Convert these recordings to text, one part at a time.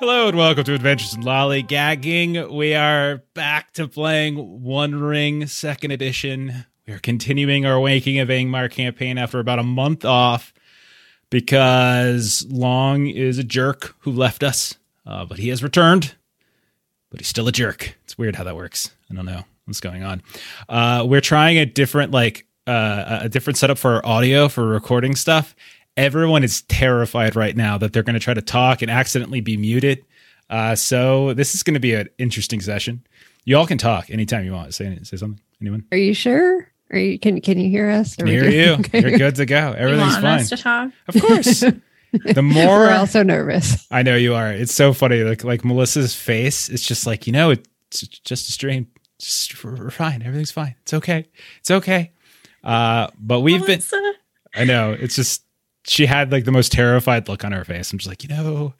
Hello and welcome to Adventures in Lollygagging. We are back to playing One Ring Second Edition. We are continuing our Waking of Angmar campaign after about a month off because Long is a jerk who left us, uh, but he has returned. But he's still a jerk. It's weird how that works. I don't know what's going on. Uh, we're trying a different, like, uh, a different setup for our audio for recording stuff. Everyone is terrified right now that they're going to try to talk and accidentally be muted. Uh, so this is going to be an interesting session. You all can talk anytime you want. Say say something. Anyone? Are you sure? Are you can can you hear us? Can hear good? you. Okay. You're good to go. Everything's you want fine. us to talk? Of course. the more We're also nervous. I know you are. It's so funny. Like like Melissa's face. It's just like you know. It's just a strain. Just we're fine. Everything's fine. It's okay. It's okay. Uh, but we've been. I know. It's just she had like the most terrified look on her face. I'm just like, you know,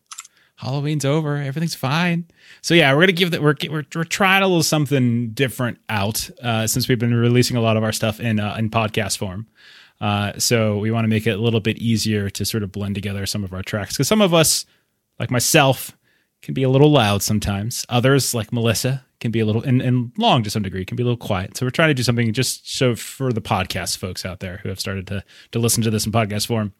Halloween's over. Everything's fine. So yeah, we're gonna give that. We're we're, we're trying a little something different out uh, since we've been releasing a lot of our stuff in uh, in podcast form. Uh, so we want to make it a little bit easier to sort of blend together some of our tracks because some of us, like myself, can be a little loud sometimes. Others, like Melissa, can be a little and, and long to some degree, can be a little quiet. So we're trying to do something just so for the podcast folks out there who have started to to listen to this in podcast form.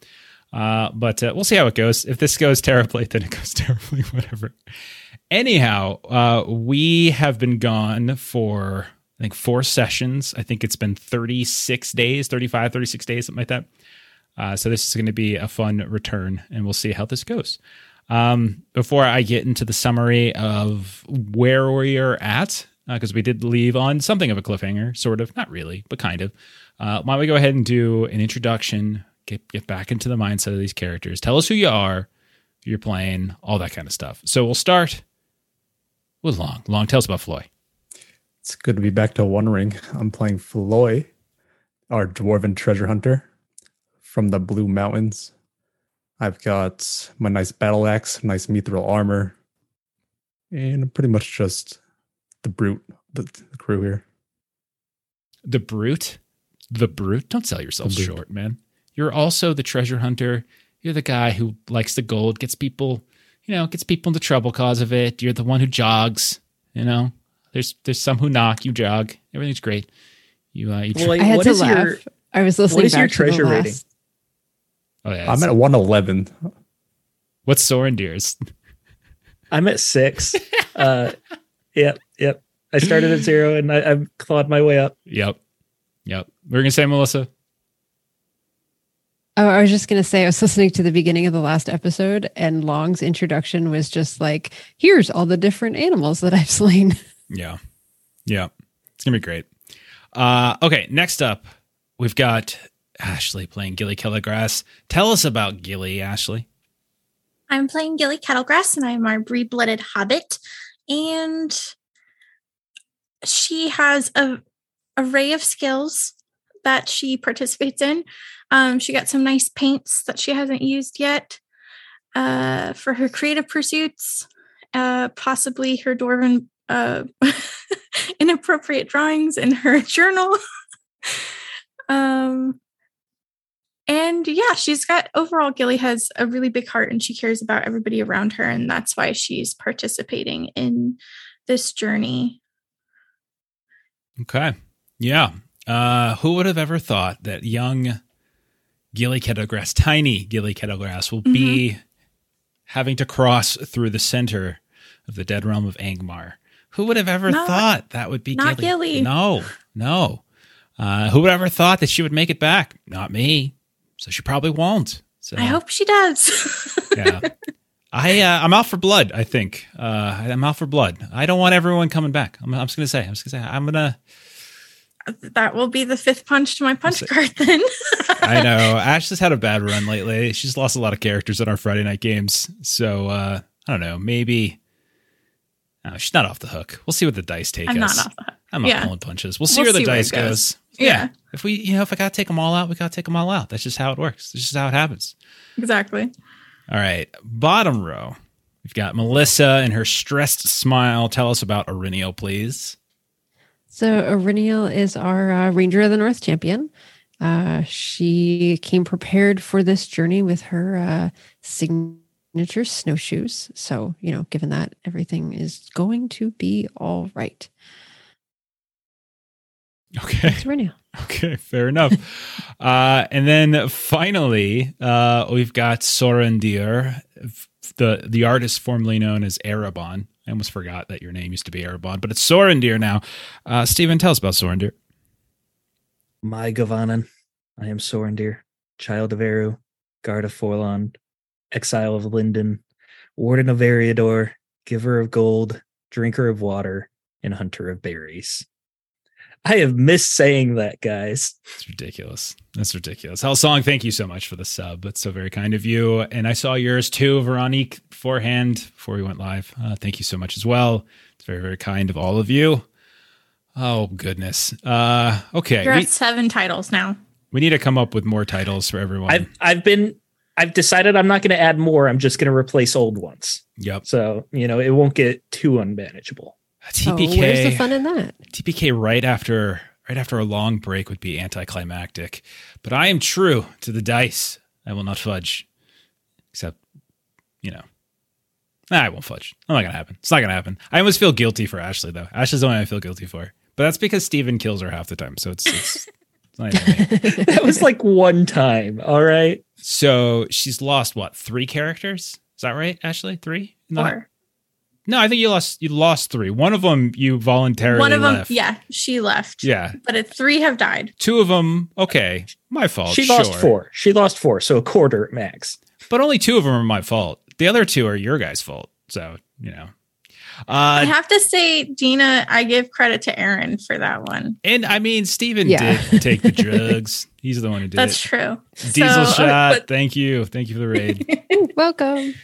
Uh, but uh, we'll see how it goes. If this goes terribly, then it goes terribly. Whatever. Anyhow, uh, we have been gone for I think four sessions. I think it's been 36 days, 35, 36 days, something like that. Uh, so this is going to be a fun return, and we'll see how this goes. Um, before I get into the summary of where we are at, because we did leave on something of a cliffhanger, sort of, not really, but kind of. Uh, why don't we go ahead and do an introduction, get get back into the mindset of these characters, tell us who you are, who you're playing, all that kind of stuff. So we'll start with Long. Long, tell us about Floi. It's good to be back to One Ring. I'm playing Floi, our dwarven treasure hunter from the Blue Mountains. I've got my nice battle axe, nice mithril armor, and pretty much just the brute, the, the crew here. The brute, the brute. Don't sell yourself short, man. You're also the treasure hunter. You're the guy who likes the gold, gets people, you know, gets people into trouble cause of it. You're the one who jogs. You know, there's there's some who knock, you jog. Everything's great. You uh, you. Well, like, I had what to is laugh. your I was listening what is back your to the treasure last- rating? Oh yeah. I'm at 111. What's Sorondir's? I'm at six. uh, yep, yep. I started at zero and I, I've clawed my way up. Yep, yep. We're gonna say Melissa. Oh, I was just going to say, I was listening to the beginning of the last episode, and Long's introduction was just like, here's all the different animals that I've slain. Yeah. Yeah. It's going to be great. Uh, okay. Next up, we've got Ashley playing Gilly Kettlegrass. Tell us about Gilly, Ashley. I'm playing Gilly Kettlegrass, and I'm our Bree-blooded hobbit. And she has a array of skills that she participates in. Um, she got some nice paints that she hasn't used yet uh, for her creative pursuits. Uh, possibly her dwarven uh, inappropriate drawings in her journal. um, and yeah, she's got overall, Gilly has a really big heart and she cares about everybody around her. And that's why she's participating in this journey. Okay. Yeah. Uh, who would have ever thought that young Gilly Kettlegrass, tiny Gilly Kettlegrass, will be having to cross through the center of the dead realm of Angmar? Who would have ever Not- thought that would be not Gilly. No, no. Uh, who would have ever thought that she would make it back? Not me. So she probably won't. So I hope she does. yeah. I uh, I'm out for blood. I think uh, I'm out for blood. I don't want everyone coming back. I'm, I'm just gonna say. I'm just gonna say. I'm gonna. that will be the fifth punch to my punch card then. I know Ash has had a bad run lately. She's lost a lot of characters in our Friday night games. So uh, I don't know. Maybe uh, she's not off the hook. We'll see what the dice take I'm us. not off the hook. I'm not Yeah. pulling punches. We'll see We'll where the see where dice goes. goes. Yeah. Yeah. If we, you know, if I gotta take them all out, we gotta take them all out. That's just how it works. That's just how it happens. Exactly. All right. Bottom row. We've got Melissa and her stressed smile. Tell us about Aurelio, please. So Eryniel is our uh, Ranger of the North champion. Uh, she came prepared for this journey with her uh, signature snowshoes. So, you know, given that everything is going to be all right. Okay. That's Renia. Okay, fair enough. uh, and then finally, uh, we've got Sorondir, the the artist formerly known as Erebon. I almost forgot that your name used to be Erebon, but it's Sorondir now. Uh, Stephen, tell us about Sorondir. My Gavanan, I am Sorondir, child of Eru, guard of Forlond, exile of Lindon, warden of Eriador, giver of gold, drinker of water, and hunter of berries. I have missed saying that, guys. It's ridiculous. That's ridiculous. Hell Song, thank you so much for the sub. That's so very kind of you. And I saw yours too, Veronique, beforehand, before we went live. Uh, thank you so much as well. It's very, very kind of all of you. Oh, goodness. Uh, okay. You're We, at seven titles now. we need to come up with more titles for everyone. I've I've been I've decided I'm not going to add more. I'm just going to replace old ones. yep. So you know it won't get too unmanageable. TPK. Oh, where's the fun in that? TPK right after right after a long break would be anticlimactic. But I am true to the dice. I will not fudge. Except, you know. Nah, I won't fudge. I'm not gonna happen. It's not gonna happen. I almost feel guilty for Ashley though. Ashley's the one I feel guilty for. But that's because Steven kills her half the time. So it's it's, it's not even me. That was like one time. All right. So she's lost what, three characters? Is that right, Ashley? Three? No, Or no, I think you lost you lost three. One of them you voluntarily one of them, left. yeah, she left. Yeah. But it, three have died. Two of them, okay, my fault. she lost four. She lost four. So a quarter max. but only two of them are my fault. The other two are your guys' fault. So you know, I uh, have to say, Dina, I give credit to Aaron for that one. and I mean, Steven Yeah. did take the drugs. He's the one who did That's it. true. Diesel So, shot. but- Thank you, thank you for the raid. Welcome.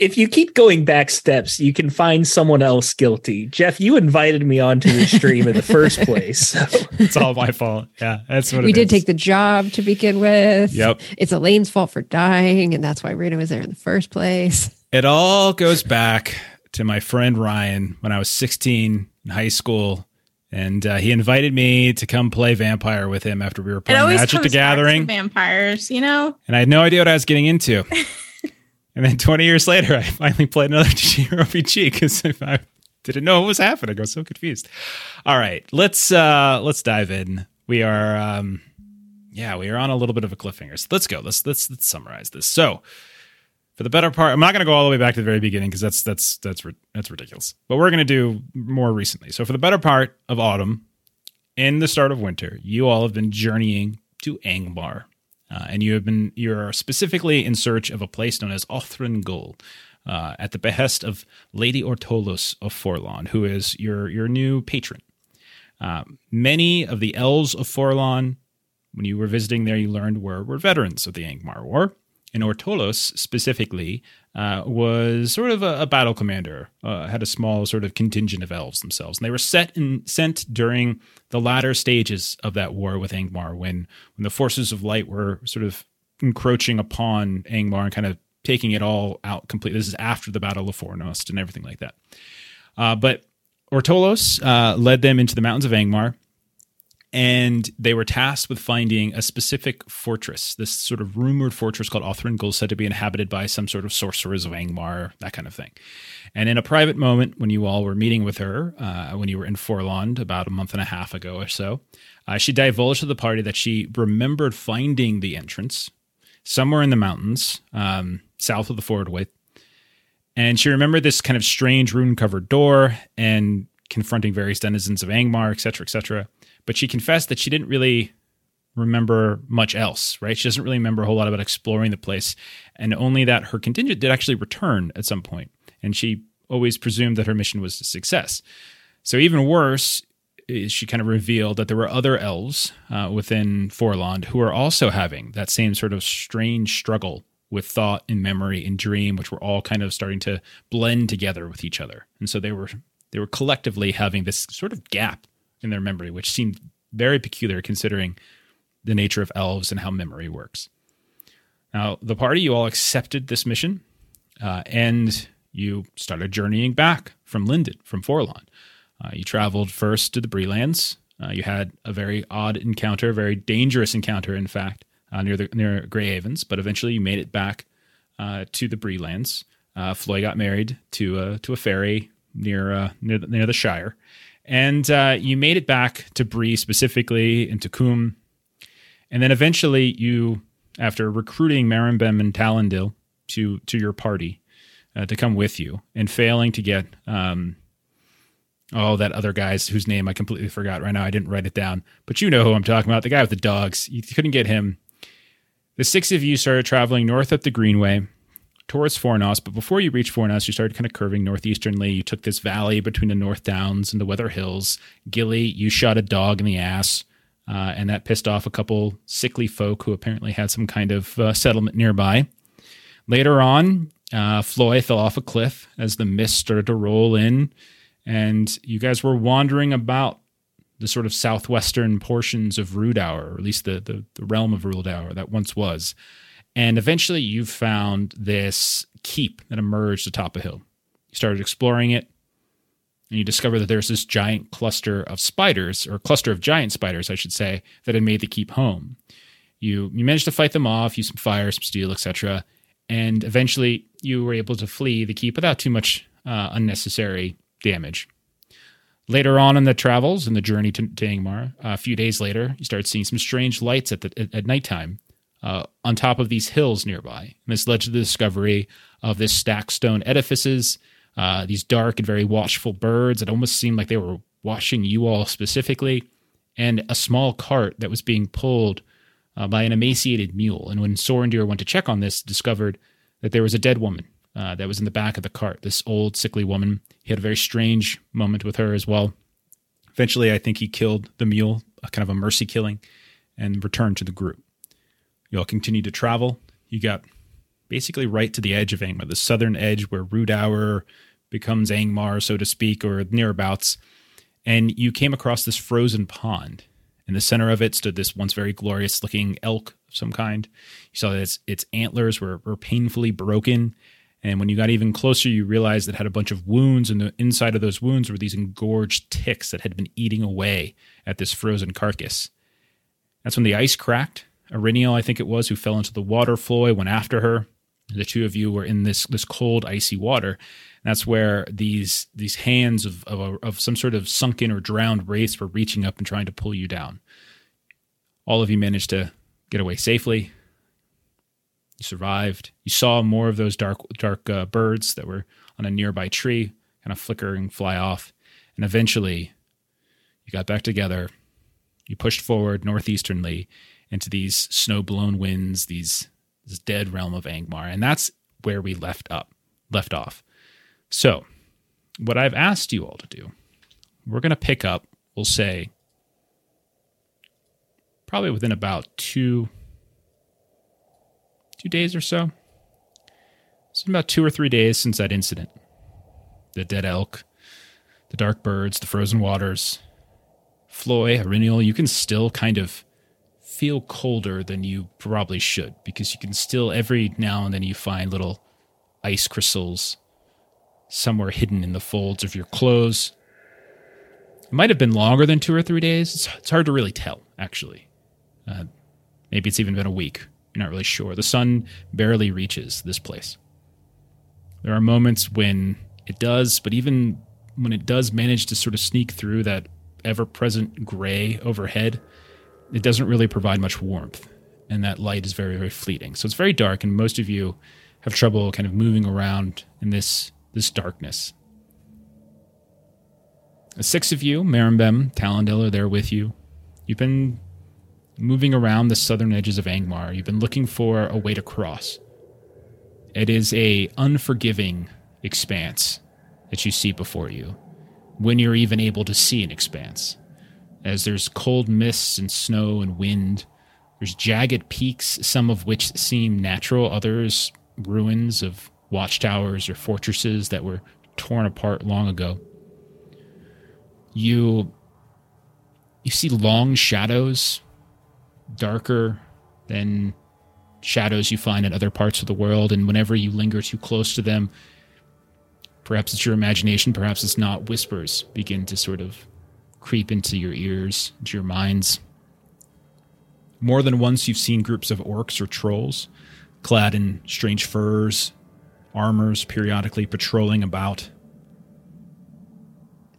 If you keep going back steps, you can find someone else guilty. Jeff, you invited me onto the stream in the first place. So it's all my fault. Yeah, that's what we it did is. take the job to begin with. Yep. It's Elaine's fault for dying, and that's why Rena was there in the first place. It all goes back to my friend Ryan when I was 16 in high school. And uh, he invited me to come play vampire with him after we were playing always Magic the Gathering. vampires, you know. and I had no idea what I was getting into. and then 20 years later, I finally played another RPG because I didn't know what was happening. I was so confused. All right, let's uh let's dive in. We are um yeah, we are on a little bit of a cliffhanger. So let's go. Let's let's let's summarize this. So for the better part, I'm not going to go all the way back to the very beginning because that's that's that's that's ridiculous. But we're going to do more recently. So for the better part of autumn, in the start of winter, you all have been journeying to Angmar, uh, and you have been you're specifically in search of a place known as Othrengul, uh, at the behest of Lady Ortolos of Forlond, who is your your new patron. Uh, many of the elves of Forlond, when you were visiting there, you learned were were veterans of the Angmar War. And Ortolos specifically uh, was sort of a, a battle commander, uh, had a small sort of contingent of elves themselves. And they were set and sent during the latter stages of that war with Angmar when, when the forces of light were sort of encroaching upon Angmar and kind of taking it all out completely. This is after the Battle of Fornost and everything like that. Uh, but Ortolos uh, led them into the mountains of Angmar and they were tasked with finding a specific fortress, this sort of rumored fortress called Othrengul, said to be inhabited by some sort of sorcerers of Angmar, that kind of thing. And in a private moment, when you all were meeting with her, uh, when you were in Forlond about a month and a half ago or so, uh, she divulged to the party that she remembered finding the entrance somewhere in the mountains, um, south of the Ford Fordway. And she remembered this kind of strange rune covered door and confronting various denizens of Angmar, et cetera, et cetera but she confessed that she didn't really remember much else, right? She doesn't really remember a whole lot about exploring the place, and only that her contingent did actually return at some point, and she always presumed that her mission was a success. So even worse, she kind of revealed that there were other elves uh, within Forlond who are also having that same sort of strange struggle with thought and memory and dream, which were all kind of starting to blend together with each other, and so they were they were collectively having this sort of gap in their memory, which seemed very peculiar considering the nature of elves and how memory works. Now, the party, you all accepted this mission, uh, and you started journeying back from Lindon, from Forlond. Uh, you traveled first to the Brelands. Uh, you had a very odd encounter, a very dangerous encounter, in fact, uh, near the near Grey Havens. But eventually, you made it back uh, to the Bree lands. Uh, Floi got married to a to a fairy near near the, near the Shire, and uh, you made it back to Bree specifically into Combe, and then eventually you, after recruiting Marimbem and Talendil to to your party uh, to come with you, and failing to get um, oh that other guy's whose name I completely forgot right now. I didn't write it down, but you know who I'm talking about. The guy with the dogs. You couldn't get him. The six of you started traveling north up the Greenway towards Fornost, but before you reached Fornost, you started kind of curving northeasternly. You took this valley between the North Downs and the Weather Hills. Gilly, you shot a dog in the ass, uh, and that pissed off a couple sickly folk who apparently had some kind of uh, settlement nearby. Later on, uh, Floi fell off a cliff as the mist started to roll in, and you guys were wandering about the sort of southwestern portions of Rhudaur, or at least the, the, the realm of Rhudaur that once was. And eventually you found this keep that emerged atop a hill. You started exploring it, and you discover that there's this giant cluster of spiders, or cluster of giant spiders, I should say, that had made the keep home. You you managed to fight them off, use some fire, some steel, etc., and eventually you were able to flee the keep without too much uh, unnecessary damage. Later on in the travels and the journey to, to Angmar, a few days later, you start seeing some strange lights at the at, at nighttime uh, on top of these hills nearby. And this led to the discovery of this stacked stone edifices, uh, these dark and very watchful birds that almost seemed like they were watching you all specifically, and a small cart that was being pulled uh, by an emaciated mule. And when Sorondir went to check on this, discovered that there was a dead woman uh, that was in the back of the cart. This old, sickly woman. He had a very strange moment with her as well. Eventually, I think he killed the mule, a kind of a mercy killing, and returned to the group. You all continued to travel. You got basically right to the edge of Angmar, the southern edge where Rhudaur becomes Angmar, so to speak, or nearabouts. And you came across this frozen pond. In the center of it stood this once very glorious looking elk of some kind. You saw that its, its antlers were, were painfully broken. And when you got even closer, you realized it had a bunch of wounds, and the inside of those wounds were these engorged ticks that had been eating away at this frozen carcass. That's when the ice cracked, Eryniel, I think it was, who fell into the water. Floi went after her. The two of you were in this this cold, icy water. And That's where these these hands of of, a, of some sort of sunken or drowned race were reaching up and trying to pull you down. All of you managed to get away safely. You survived. You saw more of those dark dark uh, birds that were on a nearby tree, kind of flicker and fly off. And eventually, you got back together. You pushed forward northeasternly into these snow blown winds, these this dead realm of Angmar, and that's where we left up, left off. So, what I've asked you all to do, we're going to pick up. We'll say probably within about two two days or so. It's been about two or three days since that incident. The dead elk, the dark birds, the frozen waters. Floi, Eryniel, you can still kind of feel colder than you probably should because you can still every now and then you find little ice crystals somewhere hidden in the folds of your clothes. It might have been longer than two or three days. It's, it's hard to really tell, actually. Uh, maybe it's even been a week. You're not really sure. The sun barely reaches this place. There are moments when it does, but even when it does manage to sort of sneak through that ever present gray overhead, it doesn't really provide much warmth, and that light is very, very fleeting. So it's very dark, and most of you have trouble kind of moving around in this this darkness. The six of you, Marimbem, Talendil, are there with you. You've been moving around the southern edges of Angmar. You've been looking for a way to cross. It is a unforgiving expanse that you see before you, when you're even able to see an expanse as there's cold mists and snow and wind. There's jagged peaks, some of which seem natural, others ruins of watchtowers or fortresses that were torn apart long ago. You you see long shadows, darker than shadows you find in other parts of the world, and whenever you linger too close to them, perhaps it's your imagination, perhaps it's not, whispers begin to sort of creep into your ears, into your minds. More than once, you've seen groups of orcs or trolls clad in strange furs, armors periodically patrolling about.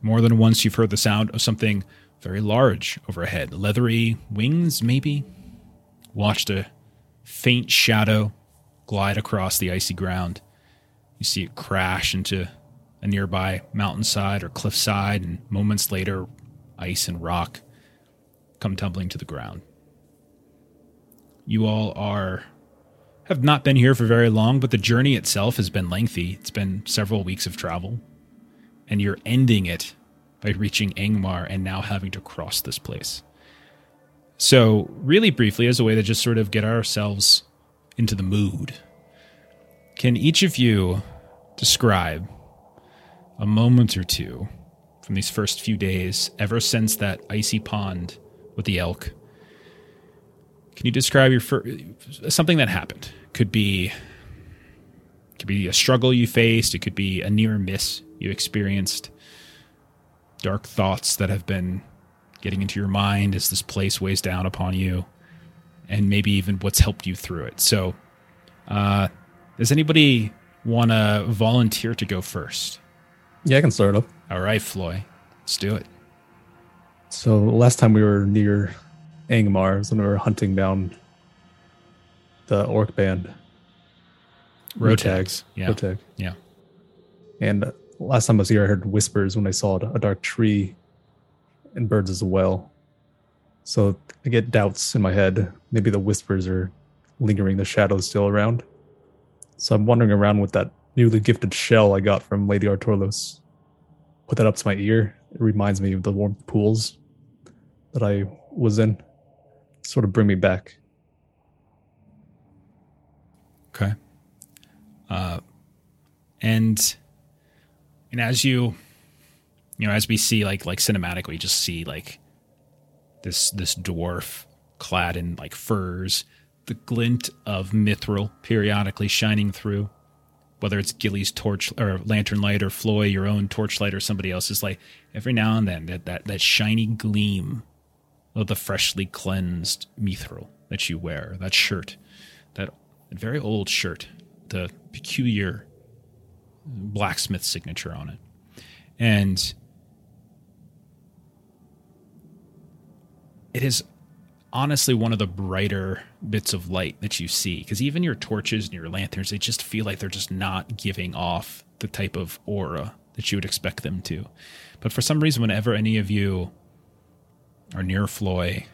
More than once, you've heard the sound of something very large overhead, leathery wings, maybe. Watched a faint shadow glide across the icy ground. You see it crash into a nearby mountainside or cliffside, and moments later, ice and rock come tumbling to the ground. You all are have not been here for very long, but the journey itself has been lengthy. It's been several weeks of travel, and you're ending it by reaching Angmar and now having to cross this place. So, really briefly, as a way to just sort of get ourselves into the mood, can each of you describe a moment or two from these first few days, ever since that icy pond with the elk? Can you describe your fir- something that happened? Could be could be a struggle you faced. It could be a near miss you experienced. Dark thoughts that have been getting into your mind as this place weighs down upon you, and maybe even what's helped you through it. So, uh, does anybody want to volunteer to go first? Yeah, I can start up. All right, Floi, let's do it. So last time we were near Angmar was when we were hunting down the orc band. Rotags. Yeah. Rotag. Yeah. And last time I was here, I heard whispers when I saw a dark tree and birds as well. So I get doubts in my head. Maybe the whispers are lingering, the shadows still around. So I'm wandering around with that newly gifted shell I got from Lady Artorlos. Put that up to my ear. It reminds me of the warm pools that I was in. Sort of bring me back. Okay. Uh, and and as you you know as we see like like cinematically just see like this this dwarf clad in like furs the glint of mithril periodically shining through whether it's Gilly's torch or lantern light or Floi your own torchlight or somebody else's light every now and then that that, that shiny gleam of the freshly cleansed mithril that you wear that shirt that very old shirt the peculiar blacksmith signature on it. And it is honestly one of the brighter bits of light that you see because even your torches and your lanterns they just feel like they're just not giving off the type of aura that you would expect them to. But for some reason whenever any of you are near Floi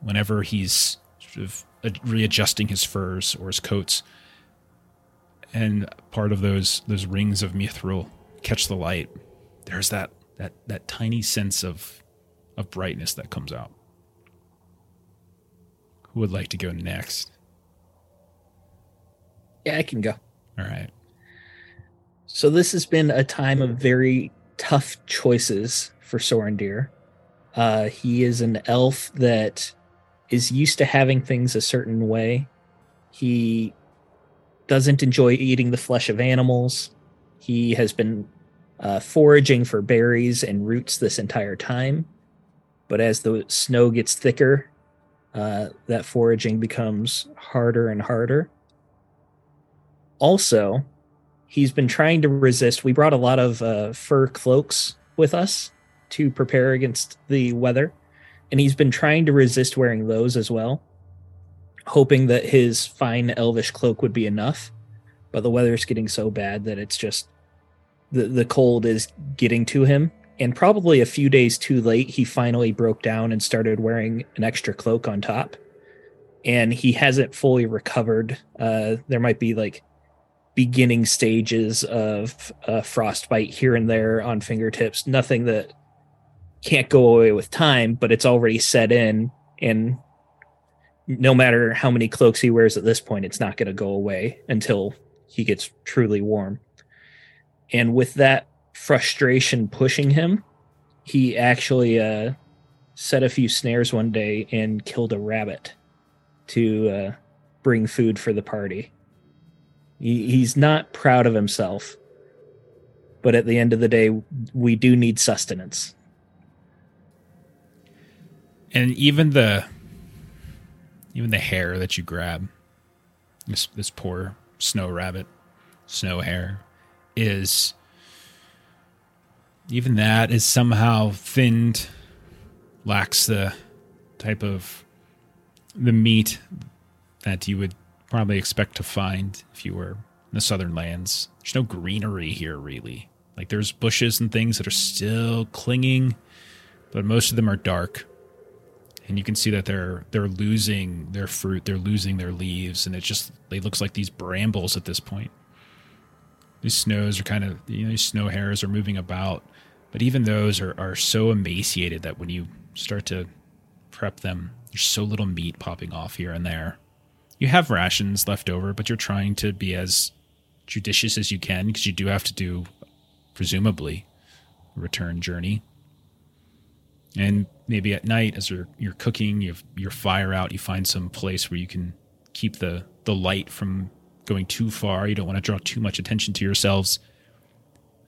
whenever he's sort of readjusting his furs or his coats and part of those those rings of mithril catch the light there's that that that tiny sense of of brightness that comes out who would like to go next Yeah, I can go. all right So this has been a time of very tough choices for Sorondir. Uh, he is an elf that is used to having things a certain way. He doesn't enjoy eating the flesh of animals. He has been uh, foraging for berries and roots this entire time. But as the snow gets thicker, uh, that foraging becomes harder and harder. Also, he's been trying to resist. We brought a lot of uh, fur cloaks with us to prepare against the weather, and he's been trying to resist wearing those as well, hoping that his fine elvish cloak would be enough. But the weather's getting so bad that it's just the the cold is getting to him. And probably a few days too late, he finally broke down and started wearing an extra cloak on top. And he hasn't fully recovered. Uh, there might be like beginning stages of uh, frostbite here and there on fingertips. Nothing that can't go away with time, but it's already set in. And no matter how many cloaks he wears at this point, it's not going to go away until he gets truly warm. And with that frustration pushing him, he actually uh, set a few snares one day and killed a rabbit to uh, bring food for the party. He, he's not proud of himself, but at the end of the day, we do need sustenance. and even the even the hare that you grab this this poor snow rabbit, snow hare, is even that is somehow thinned, lacks the type of the meat that you would probably expect to find if you were in the southern lands. There's no greenery here, really. Like there's bushes and things that are still clinging, but most of them are dark. And you can see that they're they're losing their fruit, they're losing their leaves, and it just it looks like these brambles at this point. These snows are kind of you know these snow hares are moving about, but even those are are so emaciated that when you start to prep them, there's so little meat popping off here and there. You have rations left over, but you're trying to be as judicious as you can because you do have to do presumably a return journey. And maybe at night, as you're you're cooking, you your fire out. You find some place where you can keep the the light from going too far. You don't want to draw too much attention to yourselves.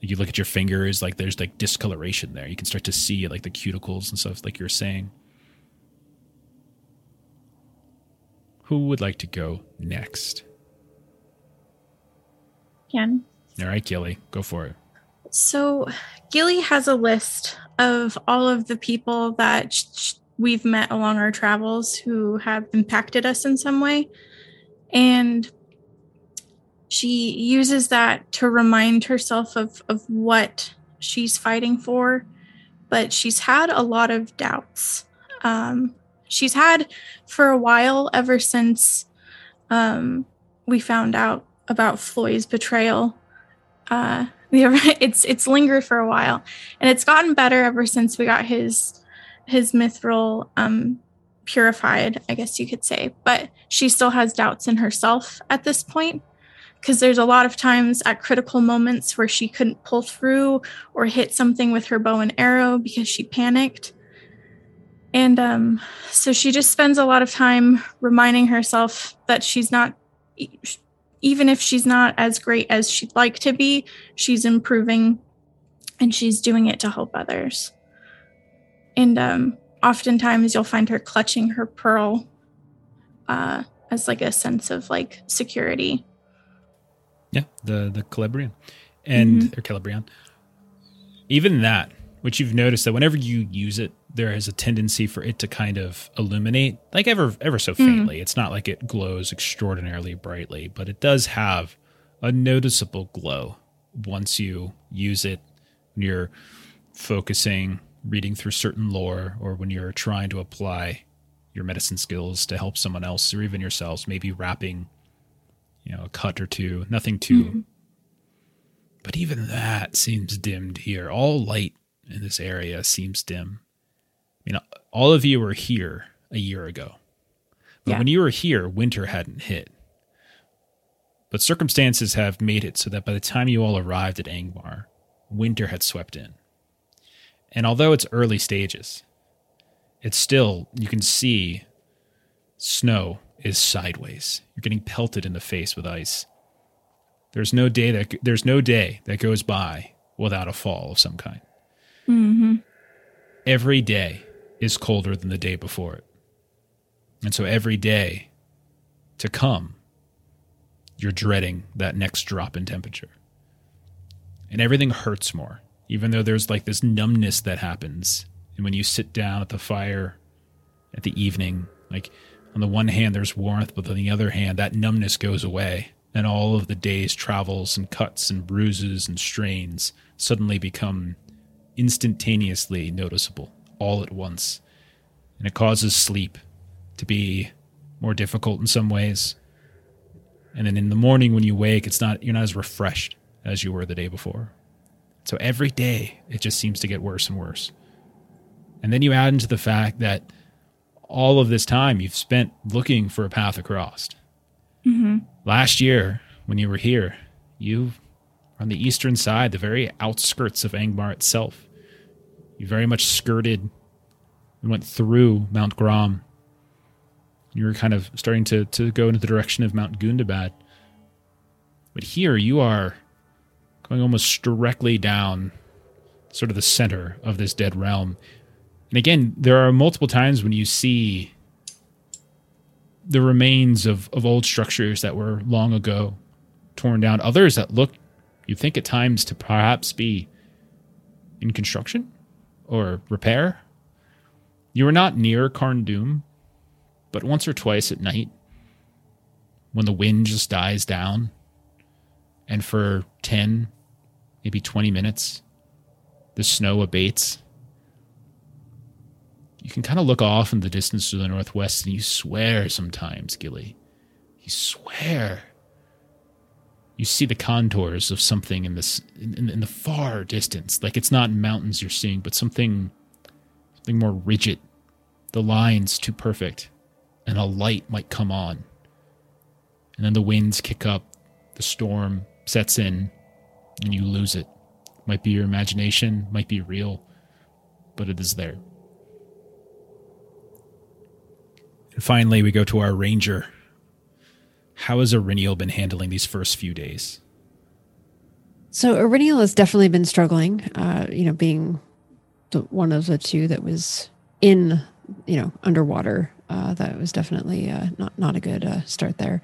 You look at your fingers, like there's like discoloration there. You can start to see like the cuticles and stuff, like you're saying. Who would like to go next? Ken. All right, Gilly, go for it. So, Gilly has a list of all of the people that sh- sh- we've met along our travels who have impacted us in some way. And she uses that to remind herself of, of what she's fighting for. But she's had a lot of doubts. Um, she's had for a while, ever since um, we found out about Floi's betrayal. Uh, it's it's lingered for a while, and it's gotten better ever since we got his his mithril um, purified, I guess you could say. But she still has doubts in herself at this point because there's a lot of times at critical moments where she couldn't pull through or hit something with her bow and arrow because she panicked. And um, so she just spends a lot of time reminding herself that she's not even if she's not as great as she'd like to be, she's improving and she's doing it to help others. And um, oftentimes you'll find her clutching her pearl uh, as like a sense of like security. Yeah, the the Calabrian and Mhm. or Calabrian. Even that, which you've noticed that whenever you use it, there is a tendency for it to kind of illuminate, like ever ever so faintly. It's not like it glows extraordinarily brightly, but it does have a noticeable glow once you use it when you're focusing, reading through certain lore, or when you're trying to apply your medicine skills to help someone else or even yourselves, maybe wrapping, you know, a cut or two. Nothing too Mhm. but even that seems dimmed here. All light in this area seems dim. I mean, all of you were here a year ago. But Yeah. when you were here, winter hadn't hit. But circumstances have made it so that by the time you all arrived at Angmar, winter had swept in. And although it's early stages, it's still, you can see snow is sideways. You're getting pelted in the face with ice. There's no day that there's no day that goes by without a fall of some kind. Mm-hmm. Every day is colder than the day before it. And so every day to come, you're dreading that next drop in temperature. And everything hurts more, even though there's like this numbness that happens. And when you sit down at the fire at the evening, like on the one hand, there's warmth, but on the other hand, that numbness goes away. And all of the day's travels and cuts and bruises and strains suddenly become instantaneously noticeable all at once. And it causes sleep to be more difficult in some ways. And then in the morning when you wake, it's not you're not as refreshed as you were the day before. So every day it just seems to get worse and worse. And then you add into the fact that all of this time you've spent looking for a path across. Mm-hmm. Last year, when you were here, you were on the eastern side, the very outskirts of Angmar itself. You very much skirted and went through Mount Grom. You were kind of starting to, to go into the direction of Mount Gundabad. But here you are going almost directly down sort of the center of this dead realm. And again, there are multiple times when you see the remains of, of old structures that were long ago torn down. Others that look, you think at times, to perhaps be in construction or repair. You were not near Carn Dûm, but once or twice at night, when the wind just dies down, and for 10, maybe 20 minutes, the snow abates, you can kind of look off in the distance to the northwest and you swear sometimes, Gilly. You swear. You see the contours of something in this in, in the far distance. Like it's not mountains you're seeing, but something something more rigid. The lines too perfect. And a light might come on. And then the winds kick up, the storm sets in, and you lose it. Might be your imagination, might be real, but it is there. And finally, we go to our ranger. How has Eryniel been handling these first few days? So Eryniel has definitely been struggling, uh, you know, being the, one of the two that was in, you know, underwater. Uh, that was definitely uh, not not a good uh, start there.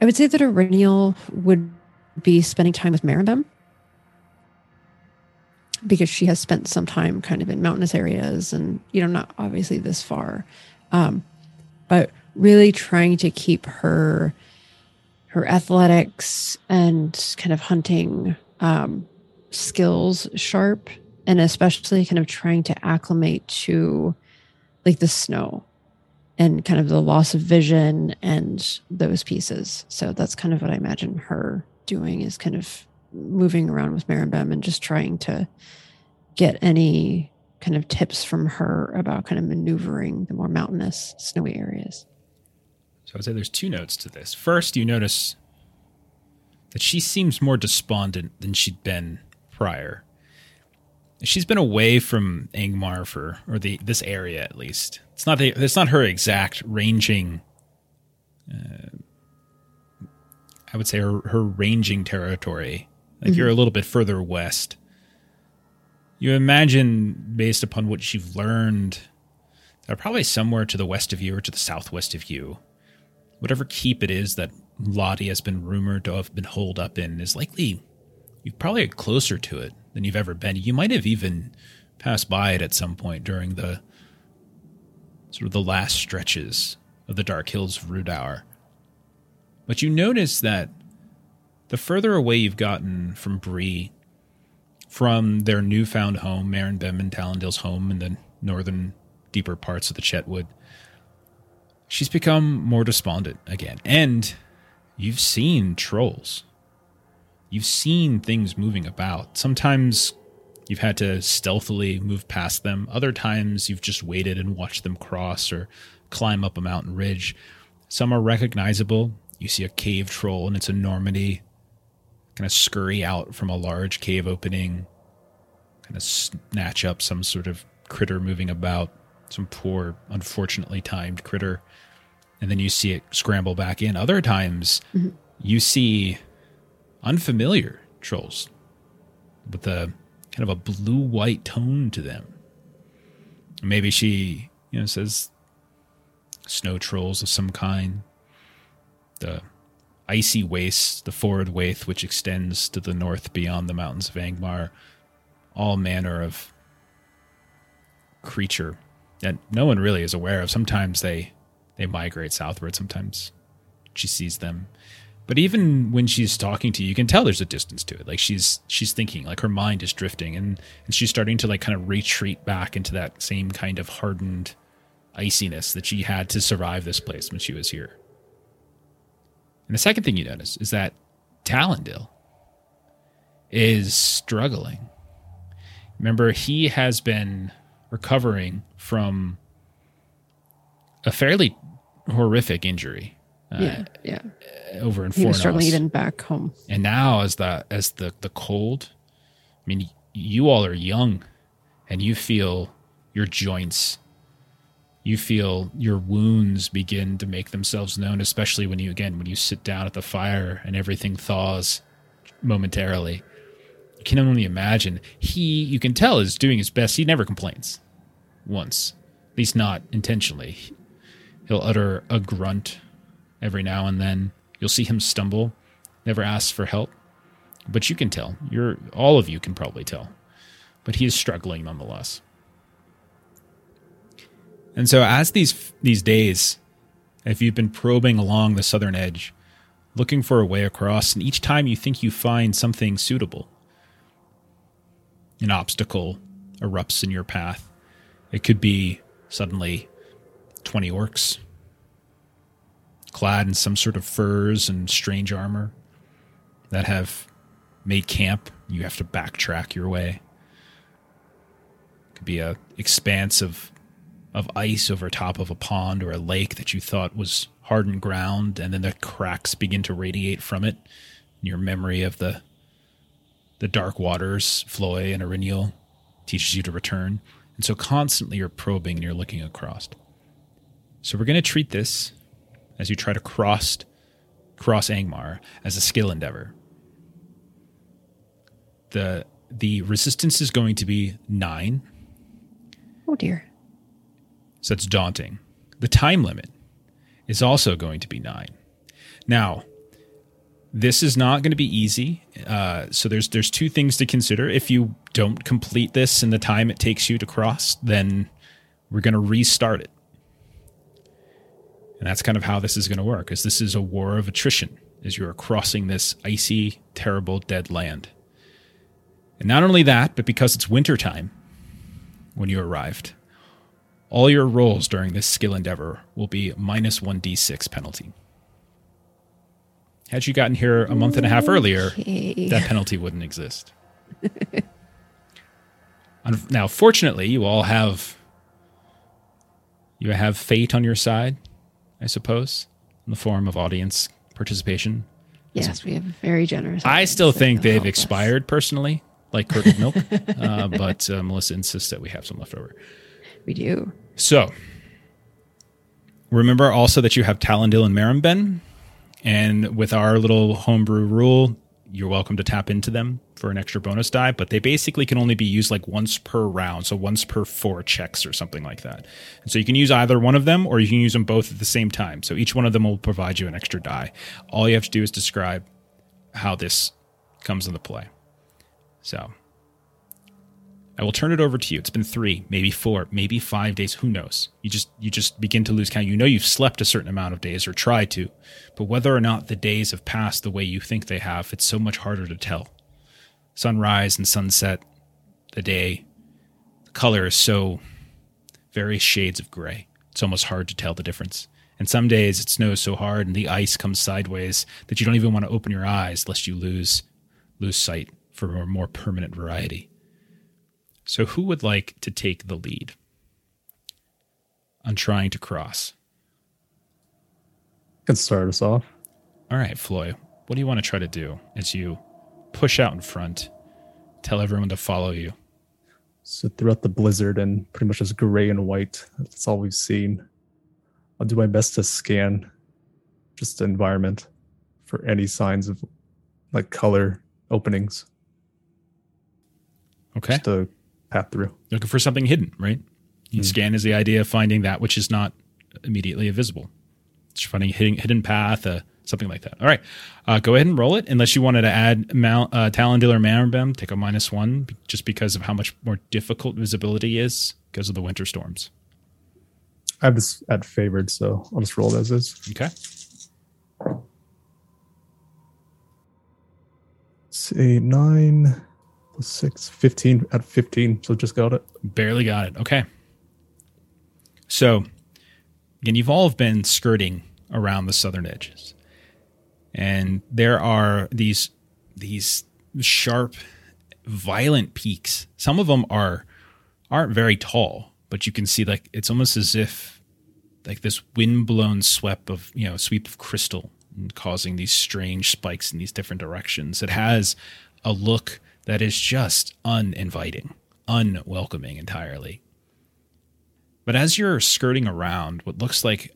I would say that Eryniel would be spending time with Maribem because she has spent some time kind of in mountainous areas and you know not obviously this far um, but really trying to keep her her athletics and kind of hunting um, skills sharp and especially kind of trying to acclimate to like the snow and kind of the loss of vision and those pieces. So that's kind of what i imagine her doing is kind of moving around with Maribem and just trying to get any kind of tips from her about kind of maneuvering the more mountainous, snowy areas. So I'd say there's two notes to this. First, you notice that she seems more despondent than she'd been prior. She's been away from Angmar for, or the this area at least. It's not the, it's not her exact ranging uh, I would say her, her ranging territory. Like mm-hmm. you're a little bit further west. You imagine, based upon what you've learned, that probably somewhere to the west of you or to the southwest of you, whatever keep it is that Lottie has been rumored to have been holed up in is likely you've probably closer to it than you've ever been. You might have even passed by it at some point during the sort of the last stretches of the Dark Hills of Rhudaur. But you notice that the further away you've gotten from Bree, from their newfound home, Marin and Talendil's home in the northern, deeper parts of the Chetwood, she's become more despondent again. And you've seen trolls. You've seen things moving about. Sometimes you've had to stealthily move past them. Other times you've just waited and watched them cross or climb up a mountain ridge. Some are recognizable, you see a cave troll in its enormity kind of scurry out from a large cave opening, kind of snatch up some sort of critter moving about, some poor, unfortunately timed critter. And then you see it scramble back in. Other times, mm-hmm. you see unfamiliar trolls with a kind of a blue white tone to them. Maybe she, you know, says snow trolls of some kind the icy wastes, the Forodwaith, which extends to the north beyond the mountains of Angmar, all manner of creature that no one really is aware of. Sometimes they they migrate southward. Sometimes she sees them. But even when she's talking to you, you can tell there's a distance to it. Like she's she's thinking, like her mind is drifting, and and she's starting to like kind of retreat back into that same kind of hardened iciness that she had to survive this place when she was here. And the second thing you notice is that Talendil is struggling. Remember, he has been recovering from a fairly horrific injury. Uh, yeah, yeah. Over in he was struggling even back home. And now, as the as the the cold, I mean, you all are young, and you feel your joints you feel your wounds begin to make themselves known, especially when you, again, when you sit down at the fire and everything thaws momentarily. You can only imagine. He, you can tell, is doing his best. He never complains once, at least not intentionally. He'll utter a grunt every now and then. You'll see him stumble, never asks for help. But you can tell. You're all of you can probably tell. But he is struggling nonetheless. And so as these these days, if you've been probing along the southern edge, looking for a way across, and each time you think you find something suitable, an obstacle erupts in your path. It could be suddenly 20 orcs clad in some sort of furs and strange armor that have made camp. You have to backtrack your way. It could be a expanse of of ice over top of a pond or a lake that you thought was hardened ground, and then the cracks begin to radiate from it. Your memory of the the dark waters, Floi and Eryniel, teaches you to return. And so constantly you're probing and you're looking across. So we're going to treat this as you try to cross cross Angmar as a skill endeavor. The the resistance is going to be 9. Oh dear. So that's daunting. The time limit is also going to be 9. Now, this is not going to be easy. Uh, so there's there's two things to consider. If you don't complete this in the time it takes you to cross, then we're going to restart it. And that's kind of how this is going to work. Is this is a war of attrition as you are crossing this icy, terrible, dead land. And not only that, but because it's wintertime when you arrived, all your rolls during this skill endeavor will be minus 1d6 penalty. Had you gotten here a month and a half earlier, Okay. that penalty wouldn't exist. Now, fortunately, you all have you have fate on your side, I suppose, in the form of audience participation. Yes, we have a very generous. I still think they've help us. expired personally, like curdled milk, uh, but uh, Melissa insists that we have some left over. We do. So, remember also that you have Talendil and Marimben, and with our little homebrew rule, you're welcome to tap into them for an extra bonus die, but they basically can only be used like once per round, so once per four checks or something like that. And so you can use either one of them, or you can use them both at the same time. So each one of them will provide you an extra die. All you have to do is describe how this comes into play. So I will turn it over to you. It's been three, maybe four, maybe five days. Who knows? You just you just begin to lose count. You know you've slept a certain amount of days or tried to, but whether or not the days have passed the way you think they have, it's so much harder to tell. Sunrise and sunset, the day, the color is so various shades of gray. It's almost hard to tell the difference. And some days it snows so hard and the ice comes sideways that you don't even want to open your eyes lest you lose lose sight for a more permanent variety. So, who would like to take the lead on trying to cross? can start us off. All right, Floi, what do you want to try to do as you push out in front, tell everyone to follow you? So throughout the blizzard and pretty much just gray and white, that's all we've seen. I'll do my best to scan just the environment for any signs of like color openings Okay. just to path through. Looking for something hidden, right? Hmm. Scan is the idea of finding that which is not immediately visible. It's finding a hidden, hidden path, uh, something like that. All right. Uh, go ahead and roll it. Unless you wanted to add Mount, uh, Talendil or Maribem, take a minus one just because of how much more difficult visibility is because of the winter storms. I have this at favored, so I'll just roll it as is. Okay. Say nine plus six, 15 at 15. So just got it. Barely got it. Okay. So, again, you've all been skirting around the southern edges, and there are these these sharp, violent peaks. Some of them are aren't very tall, but you can see like it's almost as if like this windblown sweep of you know sweep of crystal causing these strange spikes in these different directions. It has a look that is just uninviting, unwelcoming entirely. But as you're skirting around what looks like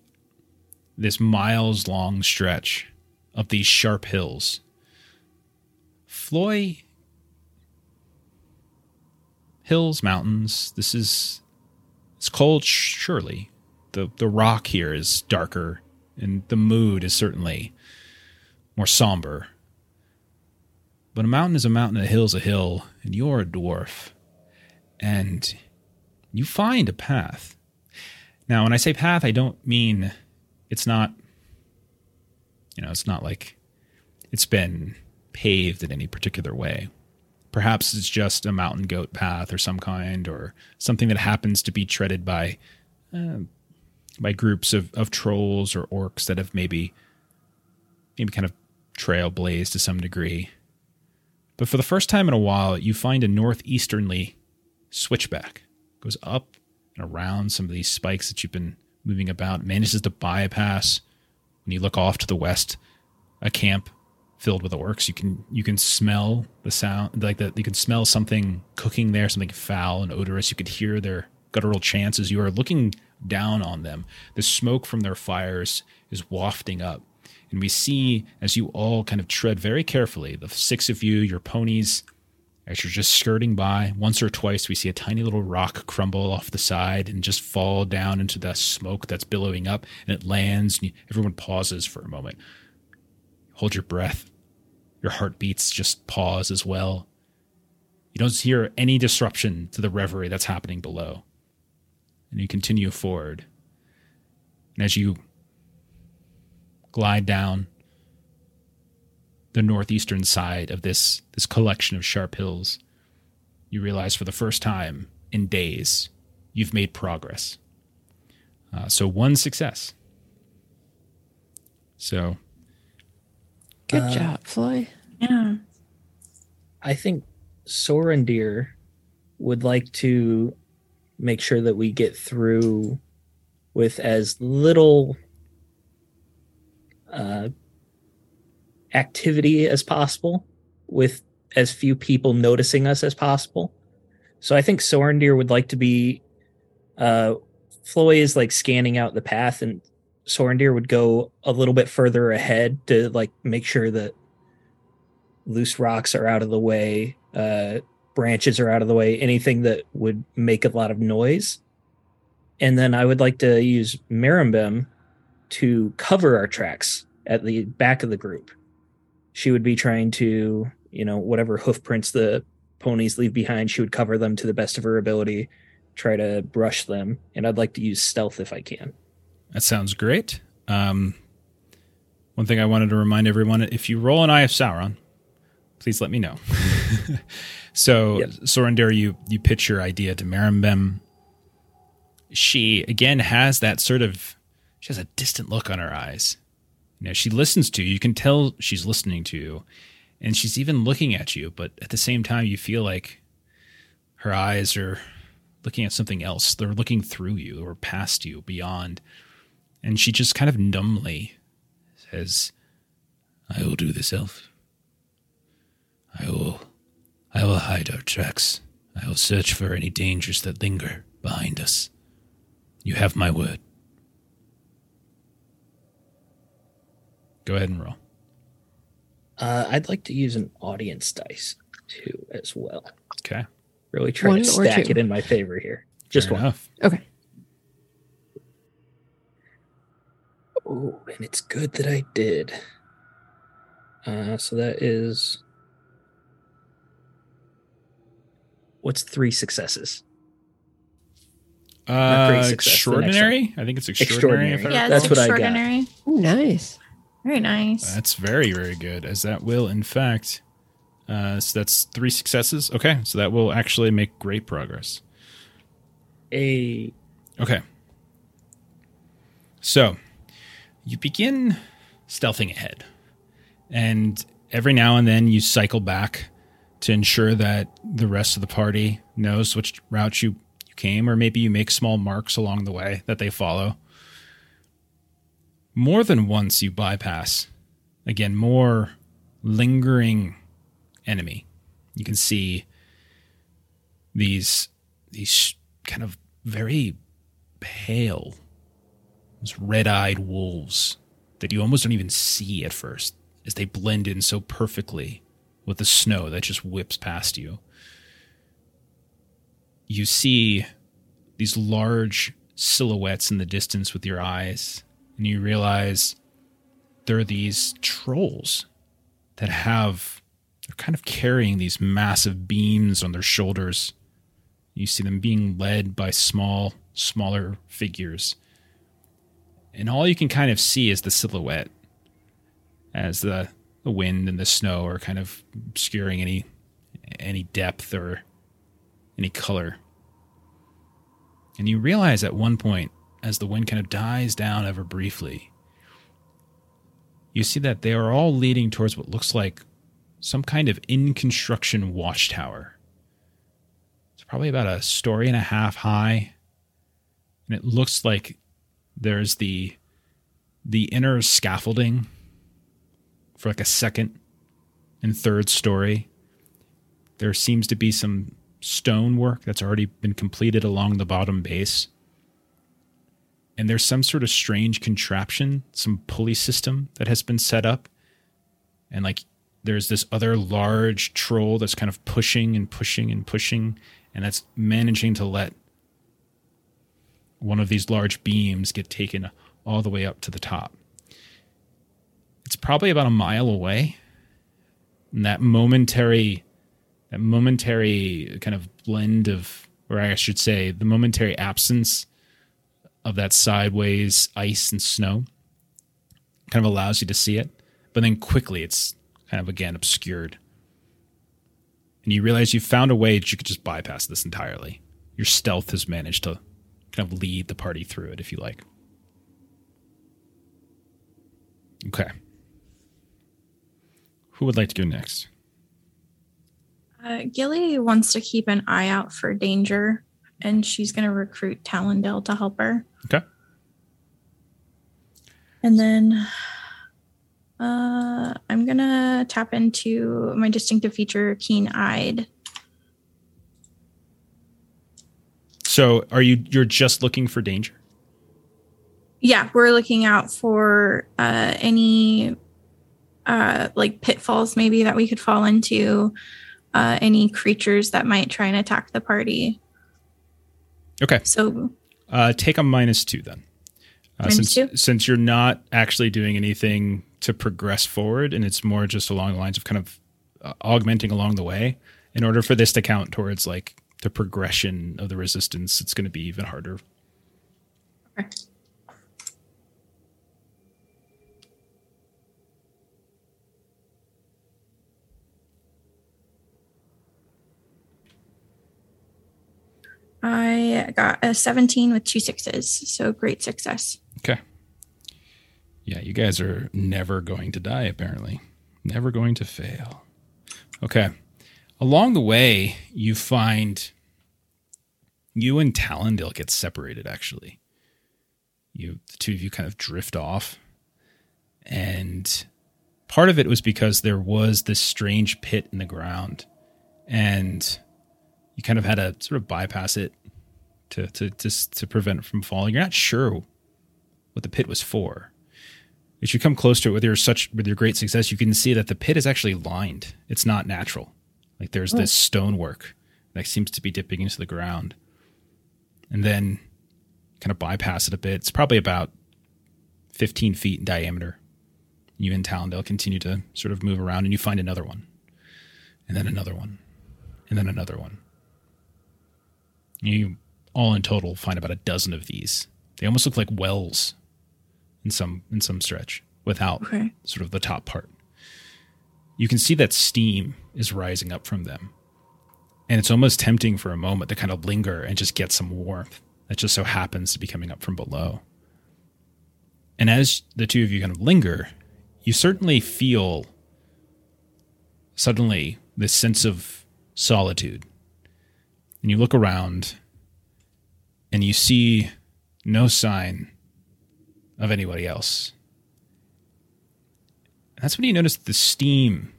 this miles long stretch of these sharp hills, Floi hills, mountains, this is it's cold, surely, the the rock here is darker, and the mood is certainly more somber. But a mountain is a mountain, a hill is a hill, and you're a dwarf, and you find a path. Now, when I say path, I don't mean it's not. You know, it's not like it's been paved in any particular way. Perhaps it's just a mountain goat path or some kind, or something that happens to be treaded by uh, by groups of, of trolls or orcs that have maybe maybe kind of trailblazed to some degree. But for the first time in a while, you find a northeasternly switchback. It goes up and around some of these spikes that you've been moving about, manages to bypass when you look off to the west, a camp filled with orcs. You can you can smell the sound like that. You can smell something cooking there, something foul and odorous. You could hear their guttural chants as you are looking down on them. The smoke from their fires is wafting up, and we see as you all kind of tread very carefully, the six of you, your ponies. As you're just skirting by, once or twice, we see a tiny little rock crumble off the side and just fall down into the smoke that's billowing up, and it lands. And everyone pauses for a moment. Hold your breath your heartbeats just pause as well. You don't hear any disruption to the reverie that's happening below. And you continue forward. And as you glide down the northeastern side of this, this collection of sharp hills, you realize for the first time in days you've made progress. Uh, so, one success. So, Good Uh, job, Floi. Yeah. I think Sorondir would like to make sure that we get through with as little uh, activity as possible, with as few people noticing us as possible. So I think Sorondir would like to be. Uh, Floi is like scanning out the path, and Sorondir would go a little bit further ahead to like make sure that loose rocks are out of the way, uh, branches are out of the way, anything that would make a lot of noise. And then I would like to use Marimbem to cover our tracks at the back of the group. She would be trying to, you know, whatever hoof prints the ponies leave behind, she would cover them to the best of her ability, try to brush them. And I'd like to use stealth if I can. That sounds great. Um, one thing I wanted to remind everyone if you roll an Eye of Sauron, please let me know. so, Yep. Sorondir, you, you pitch your idea to Marimbem. She, again, has that sort of, she has a distant look on her eyes. You know, she listens to you. You can tell she's listening to you. And she's even looking at you, but at the same time, you feel like her eyes are looking at something else. They're looking through you or past you, beyond and she just kind of numbly says, "I will do this, elf. I will, I will hide our tracks. I will search for any dangers that linger behind us. You have my word." Go ahead and roll. Uh, I'd like to use an audience dice too, as well. Okay, Really try One to stack it in my favor here. Just Fair one. enough. Okay. Oh, and it's good that I did. Uh, so that is what's three successes? Not pretty Uh, success, extraordinary. I think it's extraordinary. if I Extraordinary. Yeah, recall. That's it's what I got. extraordinary. Ooh, nice. Very nice. That's very, very good. As that will, in fact, uh, so that's three successes. Okay, so that will actually make great progress. A Okay. So you begin stealthing ahead, and every now and then you cycle back to ensure that the rest of the party knows which route you, you came, or maybe you make small marks along the way that they follow. More than once you bypass, again, more lingering enemy. You can see these these kind of very pale, red-eyed wolves that you almost don't even see at first, as they blend in so perfectly with the snow that just whips past you. You see these large silhouettes in the distance with your eyes, and you realize there are these trolls that have they're kind of carrying these massive beams on their shoulders. You see them being led by small, smaller figures. And all you can kind of see is the silhouette as the, the wind and the snow are kind of obscuring any any depth or any color. And you realize at one point, as the wind kind of dies down ever briefly, you see that they are all leading towards what looks like some kind of in construction watchtower. It's probably about a story and a half high. And it looks like there's the the inner scaffolding for like a second and third story. There seems to be some stonework that's already been completed along the bottom base. And there's some sort of strange contraption, some pulley system that has been set up. And like there's this other large troll that's kind of pushing and pushing and pushing, and that's managing to let one of these large beams get taken all the way up to the top. It's probably about a mile away. And that momentary that momentary kind of blend of or I should say the momentary absence of that sideways ice and snow kind of allows you to see it. But then quickly it's kind of again obscured. And you realize you've found a way that you could just bypass this entirely. Your stealth has managed to kind of lead the party through it, if you like. Okay. Who would like to go next? Uh, Gilly wants to keep an eye out for danger, and she's going to recruit Talendil to help her. Okay. And then uh, I'm going to tap into my distinctive feature, Keen Eyed. So, are you you're just looking for danger? Yeah, we're looking out for uh, any uh, like pitfalls maybe that we could fall into, uh, any creatures that might try and attack the party. Okay. So Uh, take a minus two then. Uh, Minus since two? since you're not actually doing anything to progress forward, and it's more just along the lines of kind of uh, augmenting along the way. In order for this to count towards like the progression of the resistance, it's going to be even harder. Okay. I got a 17 with two sixes, so great success. Okay. Yeah, you guys are never going to die, apparently. Never going to fail. Okay. Along the way, you find you and Talendil get separated, actually. You, the two of you kind of drift off. And part of it was because there was this strange pit in the ground. And you kind of had to sort of bypass it to, to, just to prevent it from falling. You're not sure what the pit was for. As you come close to it with your such with your great success, you can see that the pit is actually lined. It's not natural. Like there's this oh. stonework that seems to be dipping into the ground. And then kind of bypass it a bit. It's probably about 15 feet in diameter. You and Talendil continue to sort of move around and you find another one. And then another one. And then another one. You all in total find about a dozen of these. They almost look like wells in some in some stretch without Okay. sort of the top part. You can see that steam is rising up from them. And it's almost tempting for a moment to kind of linger and just get some warmth that just so happens to be coming up from below. And as the two of you kind of linger, you certainly feel suddenly this sense of solitude. And you look around and you see no sign of anybody else. That's when you notice the steam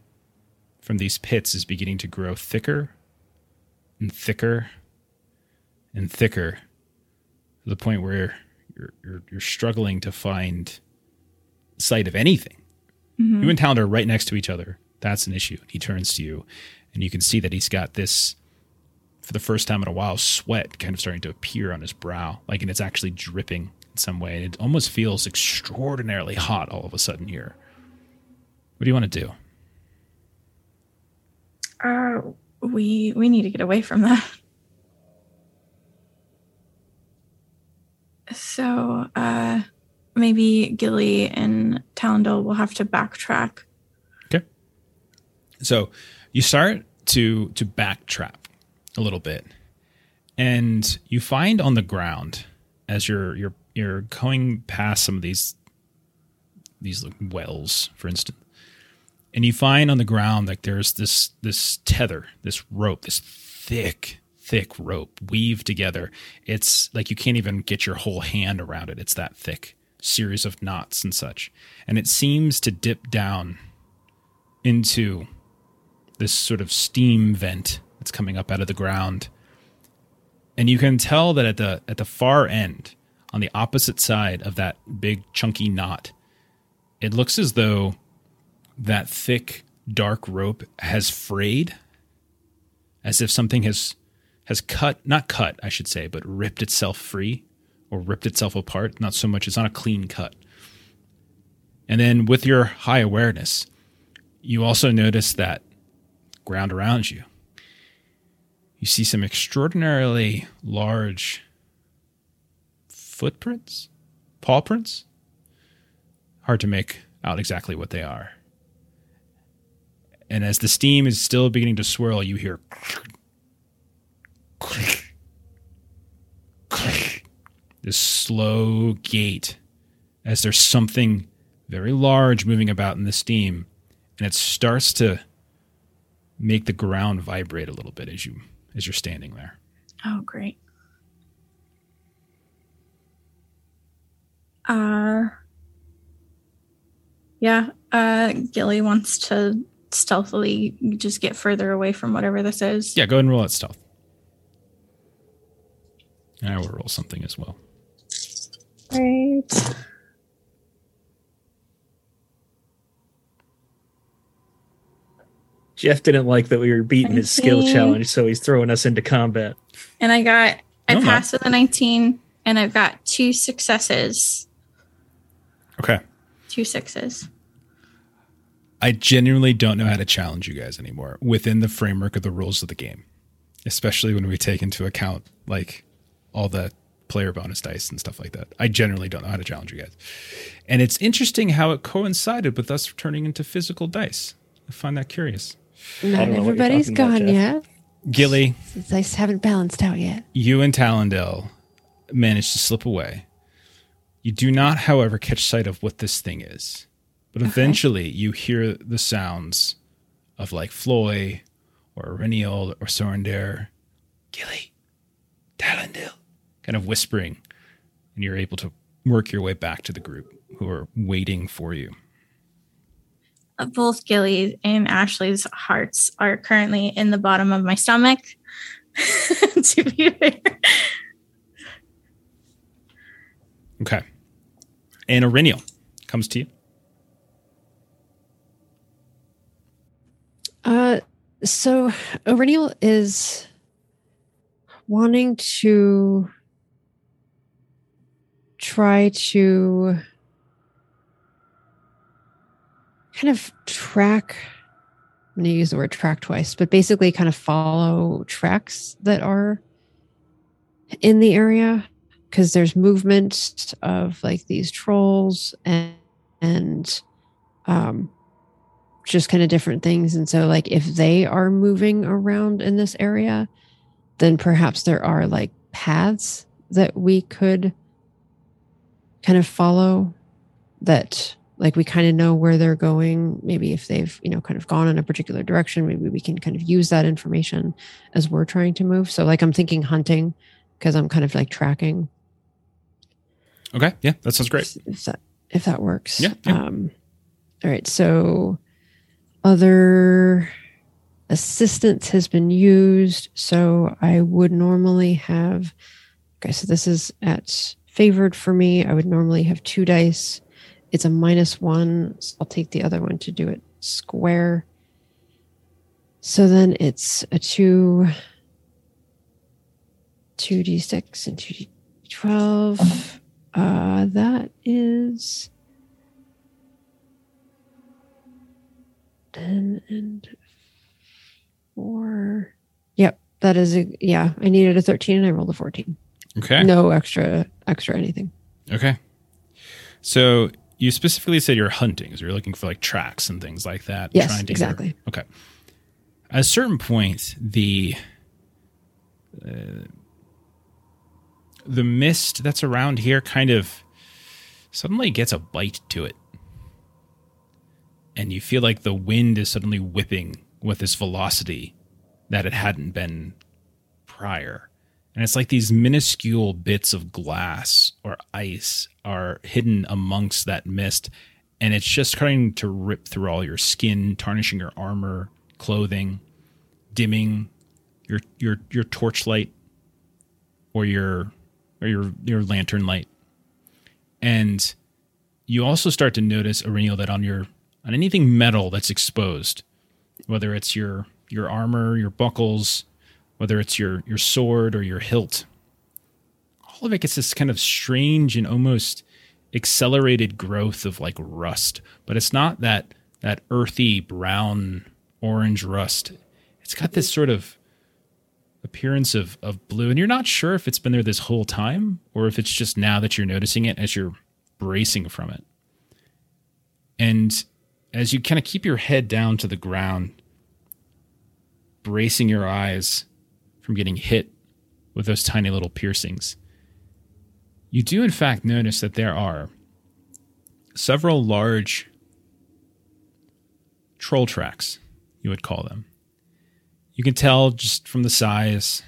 from these pits is beginning to grow thicker and thicker and thicker to the point where you're, you're, you're struggling to find sight of anything. Mm-hmm. You and Talon are right next to each other. That's an issue. He turns to you, and you can see that he's got this for the first time in a while, sweat kind of starting to appear on his brow, like and it's actually dripping in some way. And it almost feels extraordinarily hot all of a sudden here. What do you want to do? Uh, we we need to get away from that. So, uh, maybe Gilly and Talendil will have to backtrack. Okay. So you start to to backtrack a little bit, and you find on the ground as you're you're you're going past some of these these like wells, for instance, and you find on the ground like there's this this tether, this rope, this thick thick rope weaved together. It's like you can't even get your whole hand around it. It's that thick series of knots and such. And it seems to dip down into this sort of steam vent that's coming up out of the ground. And you can tell that at the at the far end, on the opposite side of that big chunky knot, it looks as though that thick dark rope has frayed as if something has has cut not cut i should say but ripped itself free or ripped itself apart not so much it's not a clean cut and then with your high awareness you also notice that ground around you you see some extraordinarily large footprints paw prints. Hard to make out exactly what they are. And as the steam is still beginning to swirl, you hear this slow gate as there's something very large moving about in the steam, and it starts to make the ground vibrate a little bit as you as you're standing there. Oh, great. Uh, yeah. Uh, Gilly wants to stealthily just get further away from whatever this is. Yeah, go ahead and roll at stealth. I will roll something as well. Right. Jeff didn't like that we were beating his skill challenge, so he's throwing us into combat. And I got, I No, no. passed with a 19, and I've got two successes. Okay. Two sixes. I genuinely don't know how to challenge you guys anymore within the framework of the rules of the game, especially when we take into account like all the player bonus dice and stuff like that. I generally don't know how to challenge you guys. And it's interesting how it coincided with us turning into physical dice. I find that curious. Not everybody's know what you're everybody's talking about, gone yet. Gilly, The dice haven't balanced out yet. you and Talendil manage to slip away. You do not, however, catch sight of what this thing is. But eventually you hear the sounds of like Floi or Eryniel or Sorondir, Gilly, Talendil, kind of whispering. And you're able to work your way back to the group who are waiting for you. Both Gilly and Ashley's hearts are currently in the bottom of my stomach. to be fair. Okay. And Eryniel comes to you. Uh, so Eryniel is wanting to try to kind of track. I'm going to use the word track twice, but basically kind of follow tracks that are in the area because there's movement of like these trolls and and um just kind of different things. And so, like, if they are moving around in this area, then perhaps there are like paths that we could kind of follow that, like, we kind of know where they're going. Maybe if they've, you know, kind of gone in a particular direction, maybe we can kind of use that information as we're trying to move. So, like, I'm thinking hunting because I'm kind of like tracking Okay. Yeah, that sounds great. if that if that works. Yeah, yeah. Um, all right. So other assistance has been used. So I would normally have. Okay, so this is at favored for me. I would normally have two dice. It's a minus one. So I'll take the other one to do it square. So then it's a two 2d6 and 2d12. Uh, that is 10 and 4. Yep, that is a, yeah, I needed a 13 and I rolled a 14. Okay. No extra extra anything. Okay. So you specifically said you're hunting, so you're looking for like tracks and things like that. Yes, trying to hear- exactly. okay. At a certain point, the uh, the mist that's around here kind of suddenly gets a bite to it, and you feel like the wind is suddenly whipping with this velocity that it hadn't been prior. And it's like these minuscule bits of glass or ice are hidden amongst that mist. And it's just starting to rip through all your skin, tarnishing your armor, clothing, dimming your your your torchlight or your or your your lantern light. And you also start to notice, Aurelial, that on your on anything metal that's exposed, whether it's your your armor, your buckles, whether it's your your sword or your hilt. All of it gets this kind of strange and almost accelerated growth of like rust. But it's not that that earthy brown orange rust. It's got this sort of appearance of of blue. And you're not sure if it's been there this whole time or if it's just now that you're noticing it as you're bracing from it. And as you kind of keep your head down to the ground bracing your eyes from getting hit with those tiny little piercings. You do, in fact, notice that there are several large troll tracks, you would call them. You can tell just from the size,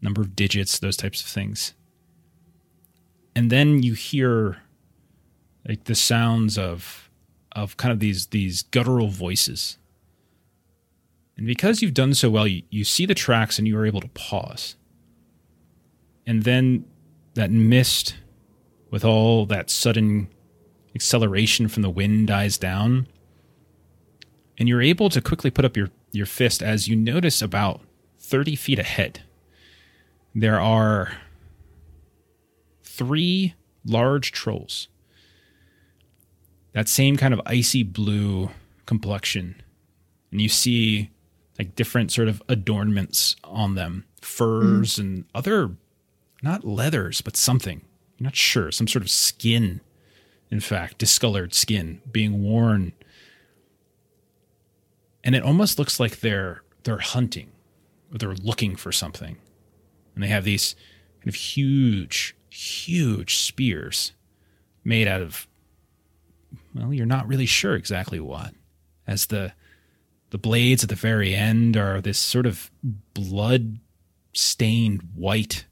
number of digits, those types of things. And then you hear like the sounds of of kind of these these guttural voices and because you've done so well, you, you see the tracks and you are able to pause. And then that mist with all that sudden acceleration from the wind dies down. And you're able to quickly put up your, your fist as you notice about 30 feet ahead. There are three large trolls. That same kind of icy blue complexion. And you see like different sort of adornments on them. Furs and other not leathers but something. You're not sure some sort of skin in fact discolored skin being worn. And it almost looks like they're they're hunting or they're looking for something. And they have these kind of huge huge spears made out of well you're not really sure exactly what. As the the blades at the very end are this sort of blood stained white.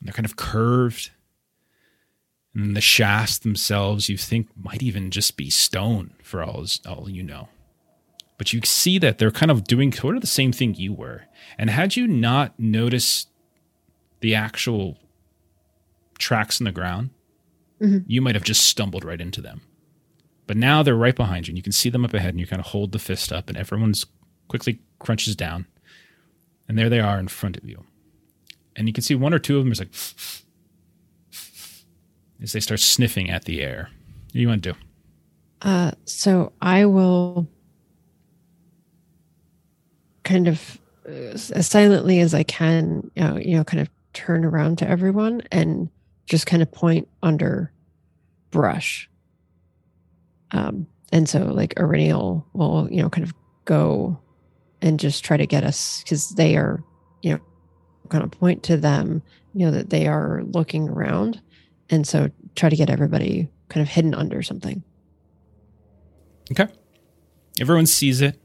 And They're kind of curved. And the shafts themselves, you think, might even just be stone for all, all you know. But you see that they're kind of doing sort of the same thing you were. And had you not noticed the actual tracks in the ground, Mhm. you might have just stumbled right into them. But now they're right behind you, and you can see them up ahead, and you kind of hold the fist up, and everyone's quickly crunches down, and there they are in front of you. And you can see one or two of them is like as they start sniffing at the air. What do you want to do? Uh, so I will kind of uh, as silently as I can, you know, you know, kind of turn around to everyone and just kind of point under brush. Um, and so like Aurelial will, you know, kind of go and just try to get us because they are, you know, kind of point to them, you know, that they are looking around. And so try to get everybody kind of hidden under something. Okay. Everyone sees it.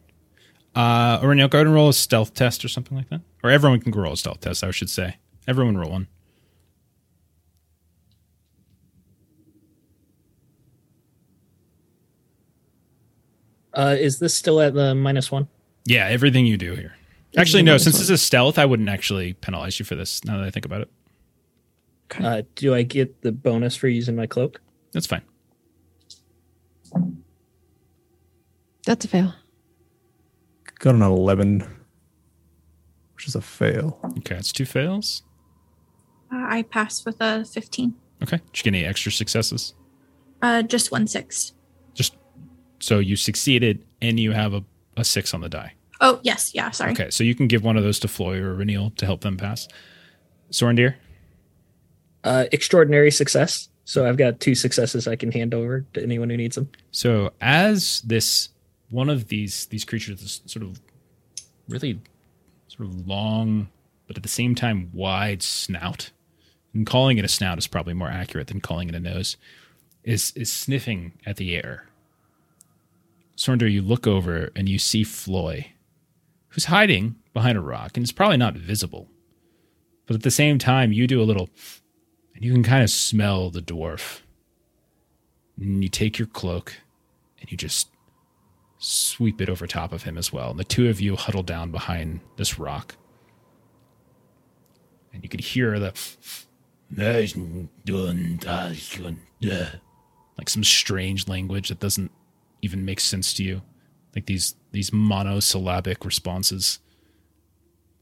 Uh, Aurelio, go ahead and roll a stealth test or something like that. Or everyone can roll a stealth test, I should say. Everyone roll one. Uh, is this still at the minus one? Yeah, everything you do here. Actually, no, since one. this is stealth, I wouldn't actually penalize you for this now that I think about it. Okay. Uh, do I get the bonus for using my cloak? That's fine. That's a fail. Got an 11, which is a fail. Okay, it's two fails. Uh, I passed with a 15. Okay. Did you get any extra successes? Uh, just one six. Just so you succeeded and you have a, a six on the die. Oh, yes. Yeah. Sorry. Okay, so you can give one of those to Floi or Eryniel to help them pass. Sorendir? Uh, extraordinary success. So I've got two successes I can hand over to anyone who needs them. So as this one of these these creatures, this sort of really sort of long, but at the same time wide snout, and calling it a snout is probably more accurate than calling it a nose, is is sniffing at the air. Sorondir, you look over and you see Floi, who's hiding behind a rock and is probably not visible. But at the same time, you do a little, and you can kind of smell the dwarf. And you take your cloak and you just sweep it over top of him as well. And the two of you huddle down behind this rock. And you could hear the like some strange language that doesn't even make sense to you. Like these these monosyllabic responses.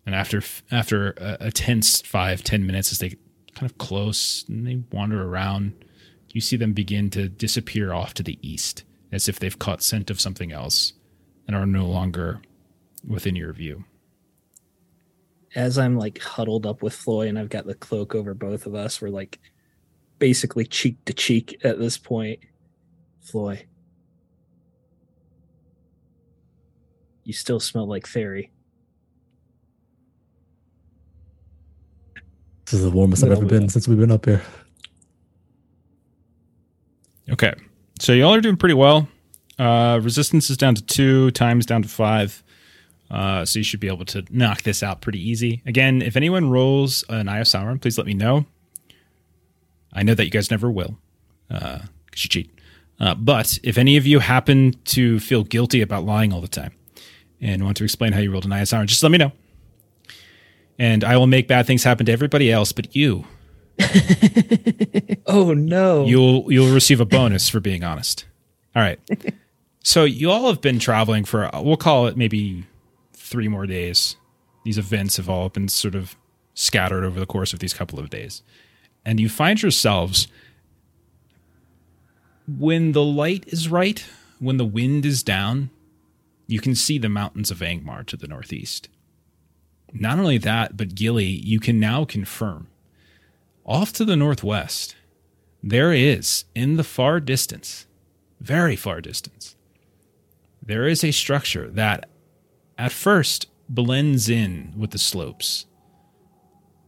And after after a, a tense five ten minutes, as they kind of close and they wander around, you see them begin to disappear off to the east, as if they've caught scent of something else and are no longer within your view. As I'm like huddled up with Floi and I've got the cloak over both of us, we're like basically cheek to cheek at this point. Floi, you still smell like fairy. This is the warmest I've ever been since we've been up here. Okay. So y'all are doing pretty well. Uh, resistance is down to two, times down to five. Uh, so you should be able to knock this out pretty easy. Again, if anyone rolls an Eye of Sauron, please let me know. I know that you guys never will, because you cheat. Uh, but if any of you happen to feel guilty about lying all the time and want to explain how you rolled an Sauron, just let me know. And I will make bad things happen to everybody else but you. Oh no. You'll you'll receive a bonus for being honest. All right. So you all have been traveling for we'll call it maybe three more days. These events have all been sort of scattered over the course of these couple of days. And you find yourselves when the light is right, when the wind is down, you can see the mountains of Angmar to the northeast. Not only that, but Gilly, you can now confirm off to the northwest, there is in the far distance, very far distance, there is a structure that at first blends in with the slopes.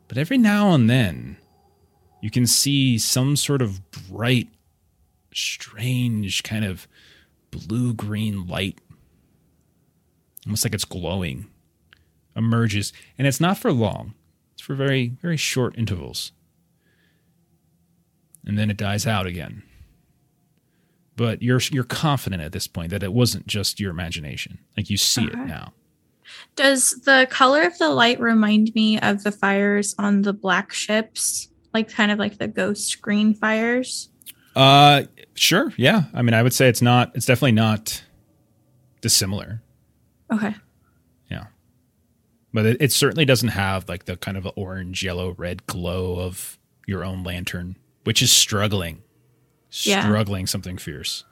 But every now and then, you can see some sort of bright, strange kind of blue green light, almost like it's glowing, emerges. And it's not for long, it's for very, very short intervals and then it dies out again. But you're you're confident at this point that it wasn't just your imagination. Like you see Okay. it now. Does the color of the light remind me of the fires on the black ships? Like kind of like the ghost green fires? Uh sure, yeah. I mean, I would say it's not it's definitely not dissimilar. Okay. Yeah. But it, it certainly doesn't have like the kind of orange, yellow, red glow of your own lantern, which is struggling. Yeah. Struggling something fierce.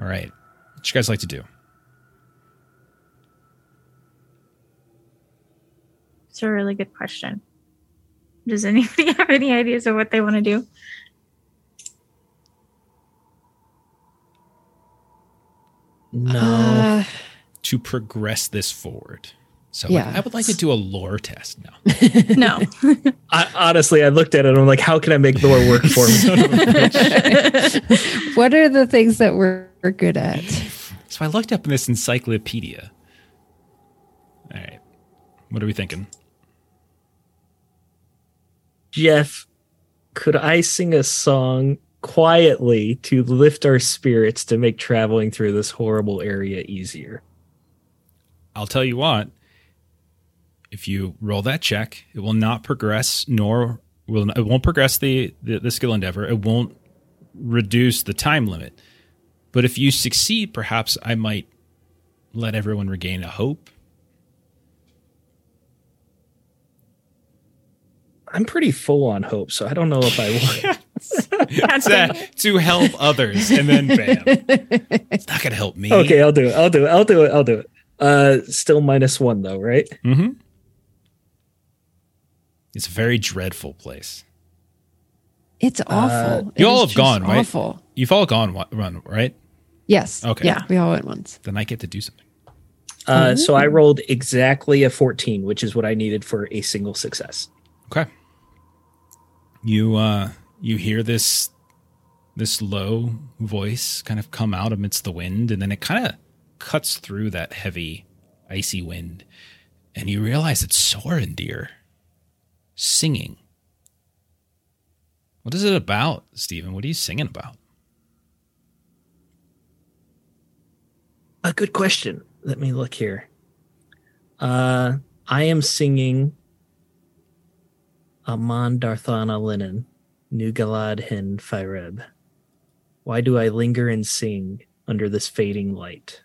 All right. What you guys like to do? It's a really good question. Does anybody have any ideas of what they want to do? No. Uh, to progress this forward. So Yeah. I would like to do a lore test now. No. I, honestly, I looked at it and I'm like, how can I make lore work for me? what are the things that we're, we're good at? So I looked up in this encyclopedia. All right. What are we thinking? Jeff, could I sing a song quietly to lift our spirits to make traveling through this horrible area easier. I'll tell you what, if you roll that check, it will not progress nor will it won't progress the, the, the skill endeavor. It won't reduce the time limit. But if you succeed, perhaps I might let everyone regain a hope. I'm pretty full on hope, so I don't know if I would. to, to help others, and then bam, it's not gonna help me. okay, I'll do it. I'll do it. I'll do it. I'll do it. Uh, still minus one though, right? Mm-hmm. It's a very dreadful place. It's awful. It you all have gone, right? Awful. You've all gone one, run, right? Yes. Okay. Yeah, we all went once. Then I get to do something. Uh, so I rolled exactly a 14, which is what I needed for a single success. Okay. You uh you hear this this low voice kind of come out amidst the wind and then it kind of cuts through that heavy icy wind and you realize it's Sorondir singing. What is it about, Steven? What are you singing about? A good question. Let me look here. Uh, I am singing Aman Darthana Linen, Nugalad Hin Fireb. Why do I linger and sing under this fading light?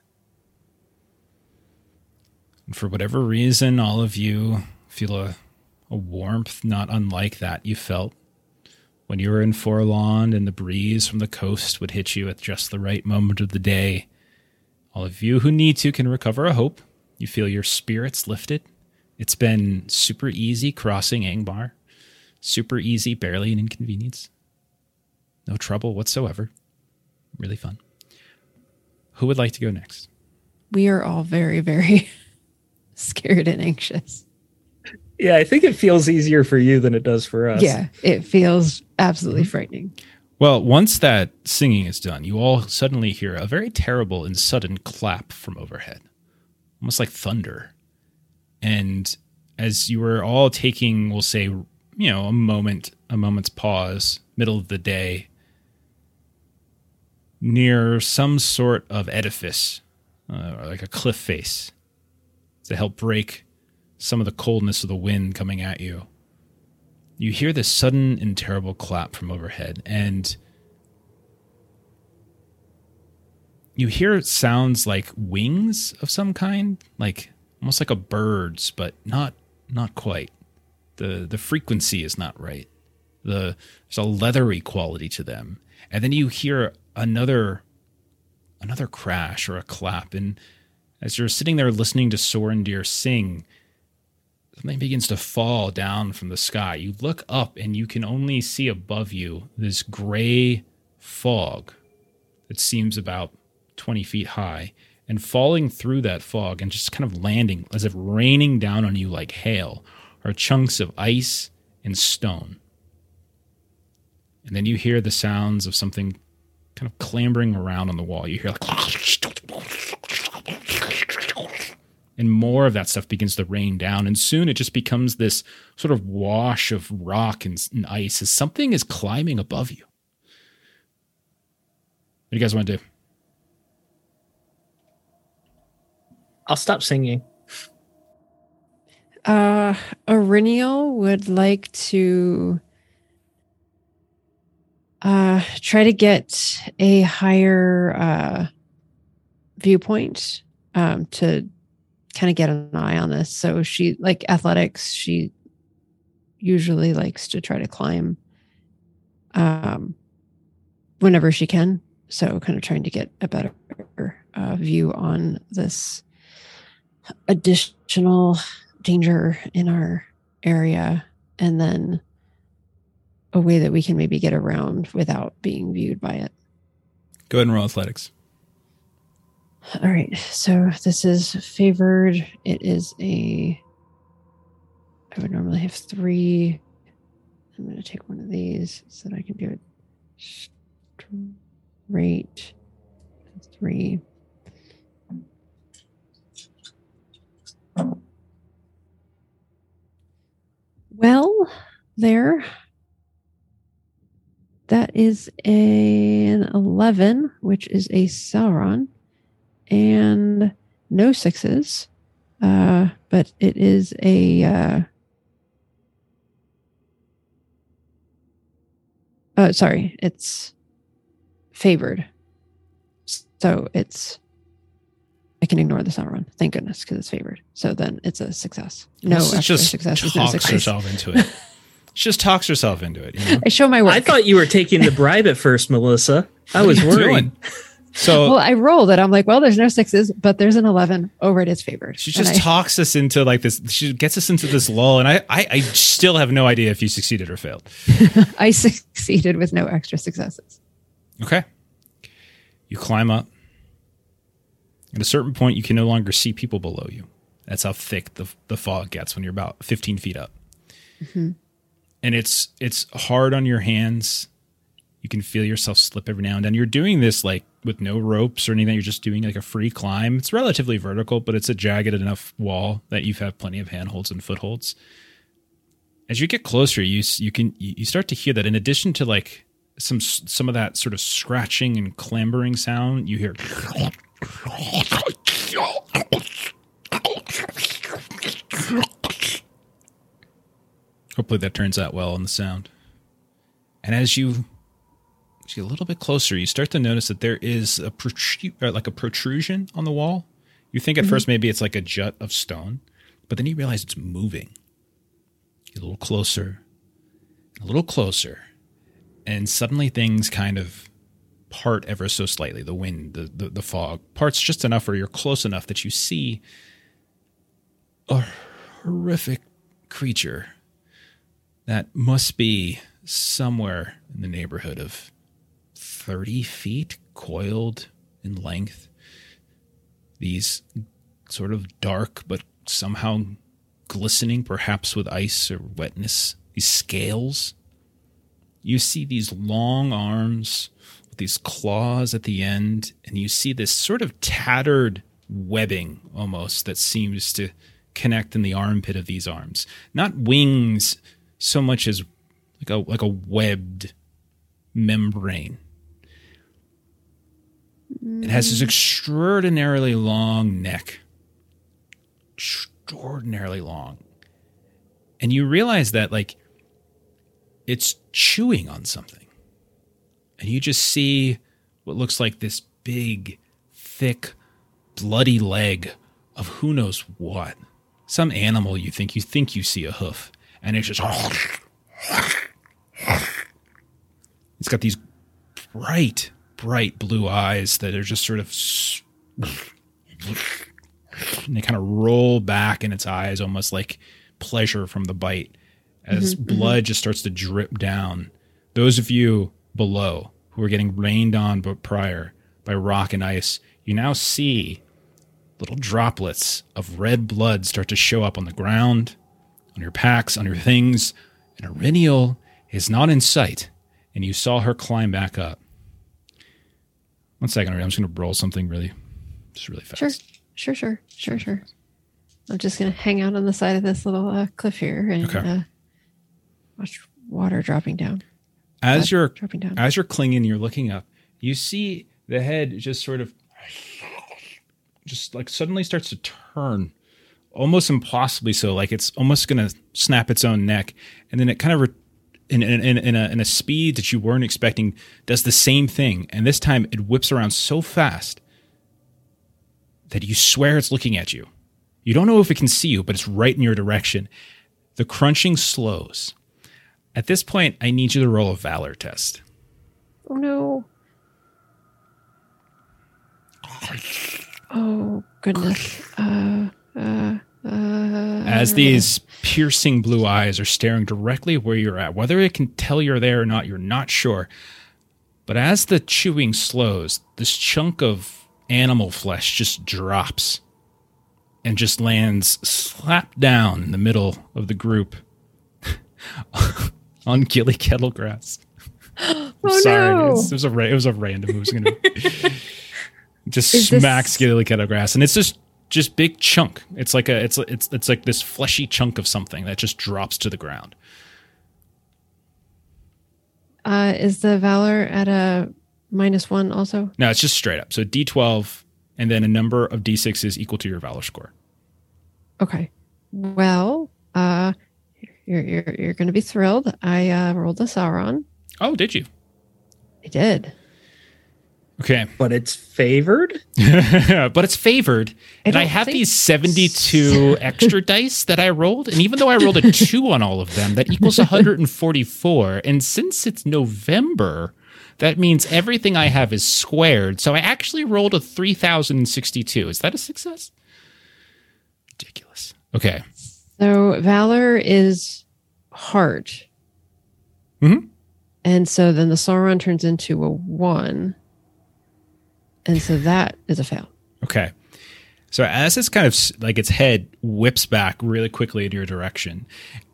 For whatever reason, all of you feel a, a warmth not unlike that you felt when you were in Forlond and the breeze from the coast would hit you at just the right moment of the day. All of you who need to can recover a hope. You feel your spirits lifted. It's been super easy crossing Angmar. Super easy, barely an inconvenience. No trouble whatsoever. Really fun. Who would like to go next? We are all very, very scared and anxious. Yeah, I think it feels easier for you than it does for us. Yeah, it feels absolutely Mm-hmm. frightening. Well, once that singing is done, you all suddenly hear a very terrible and sudden clap from overhead, almost like thunder. And as you were all taking, we'll say, you know, a moment, a moment's pause, middle of the day, near some sort of edifice, uh, or like a cliff face, to help break some of the coldness of the wind coming at you. You hear this sudden and terrible clap from overhead and you hear sounds like wings of some kind like almost like a bird's but not not quite the the frequency is not right the there's a leathery quality to them and then you hear another another crash or a clap and as you're sitting there listening to Sorondir sing something begins to fall down from the sky. You look up and you can only see above you this gray fog that seems about 20 feet high. And falling through that fog and just kind of landing as if raining down on you like hail are chunks of ice and stone. And then you hear the sounds of something kind of clambering around on the wall. You hear like and more of that stuff begins to rain down and soon it just becomes this sort of wash of rock and, and ice as something is climbing above you what do you guys want to do I'll stop singing. Uh, would like to uh, try to get a higher uh, viewpoint um, to kind of get an eye on this. So she, like athletics, she usually likes to try to climb um, whenever she can. So, kind of trying to get a better uh, view on this additional danger in our area and then a way that we can maybe get around without being viewed by it. go ahead and roll athletics All right. So this is favored. It is a I would normally have three. I'm gonna take one of these so that I can do it straight. Three. Well, there. That is an 11, which is a Sauron, and no sixes. Uh, but it is a. Uh, oh, sorry. It's favored. So it's. I can ignore the Sauron. Thank goodness, because it's favored. So then it's a success. No This is extra just successes. No talks success. herself into it She just talks herself into it. You know? I show my work. I thought you were taking the bribe at first, Melissa. I was What are you worried. So well, I rolled it. I'm like, well, there's no sixes, but there's an 11 over it is favored. she just I- talks us into like this. She gets us into this lull, and I, I, I still have no idea if you succeeded or failed. I succeeded with no extra successes. Okay. You climb up. At a certain point, you can no longer see people below you. That's how thick the, the fog gets when you're about 15 feet up. Mm-hmm. And it's it's hard on your hands. You can feel yourself slip every now and then. You're doing this like with no ropes or anything. You're just doing like a free climb. It's relatively vertical, but it's a jagged enough wall that you've had plenty of handholds and footholds. As you get closer, you you can you you start to hear that in addition to like some some of that sort of scratching and clambering sound, you hear Hopefully that turns out well on the sound. And as you get a little bit closer, you start to notice that there is a protru- uh, like a protrusion on the wall. You think at first maybe it's like a jut of stone, but then you realize it's moving. Get a little closer, a little closer, and suddenly things kind of part ever so slightly. The wind, the, the, the fog parts just enough or you're close enough that you see a horrific creature that must be somewhere in the neighborhood of 30 feet coiled in length. These sort of dark but somehow glistening, perhaps with ice or wetness, these scales. You see these long arms these claws at the end, and you see this sort of tattered webbing almost that seems to connect in the armpit of these arms. Not wings so much as like a like a webbed membrane. It has this mm. extraordinarily long neck. Extraordinarily long. And you realize that like it's chewing on something. And you just see what looks like this big, thick, bloody leg of who knows what. Some animal you think you think you see a hoof. And it's just It's got these bright, bright blue eyes that are just sort of and they kind of roll back in its eyes almost like pleasure from the bite as mm-hmm, mm-hmm. blood just starts to drip down those of you below who were getting rained on but prior by rock and ice you now see little droplets of red blood start to show up on the ground on your packs on your things and Eryniel is not in sight and you saw her climb back up one second i'm just going to roll something really just really fast Sure, sure, sure, sure, sure. I'm just gonna hang out on the side of this little uh, cliff here and Okay. uh, watch water dropping down. As you're dropping down. as you're clinging, you're looking up. You see the head just sort of, just like suddenly starts to turn, almost impossibly so. Like it's almost going to snap its own neck, and then it kind of, re- in, in, in, in, a, in a speed that you weren't expecting, does the same thing. And this time it whips around so fast that you swear it's looking at you. You don't know if it can see you, but it's right in your direction. The crunching slows. At this point, I need you to roll a valor test. oh no. Oh goodness. Uh, uh, uh, as these piercing blue eyes are staring directly where you're at. Whether it can tell you're there or not, you're not sure. But as the chewing slows, this chunk of animal flesh just drops and just lands slap down in the middle of the group on Gilly Kettlegrass. I'm Oh, sorry, no. it was a it was a random. It was gonna just Is this- smacks Gilly Kettlegrass, and it's just just big chunk. It's like a it's it's it's like this fleshy chunk of something that just drops to the ground. Uh, is the valor at a minus one also? No, it's just straight up. So D12 and then a number of D6s equal to your valor score. Okay. Well, uh, you're you're you're going to be thrilled. I uh, rolled a Sauron. Oh, did you? I did. Okay. but it's favored. but it's favored. I and I have these 72 extra dice that I rolled. And even though I rolled a two on all of them, that equals 144. And since it's November, that means everything I have is squared. So I actually rolled a 3062. Is that a success? Ridiculous. Okay. So valor is heart. Mhm. And so then the Sauron turns into a one. And so that is a fail. Okay. So as it's kind of like its head whips back really quickly in your direction,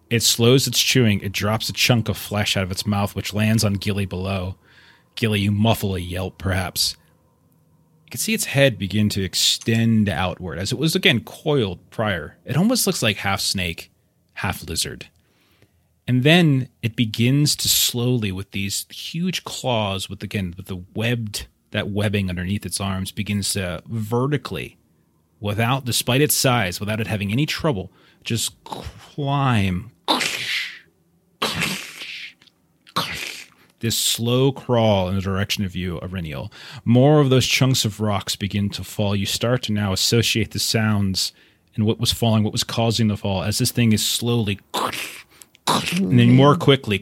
it slows its chewing. It drops a chunk of flesh out of its mouth, which lands on Gilly below. Gilly, you muffle a yelp, perhaps. You can see its head begin to extend outward as it was again coiled prior. It almost looks like half snake, half lizard. And then it begins to slowly, with these huge claws, with again, with the webbed, that webbing underneath its arms, begins to vertically, without, despite its size, without it having any trouble, just climb. This slow crawl in the direction of you, Eryniel. More of those chunks of rocks begin to fall. You start to now associate the sounds and what was falling, what was causing the fall, as this thing is slowly and then more quickly.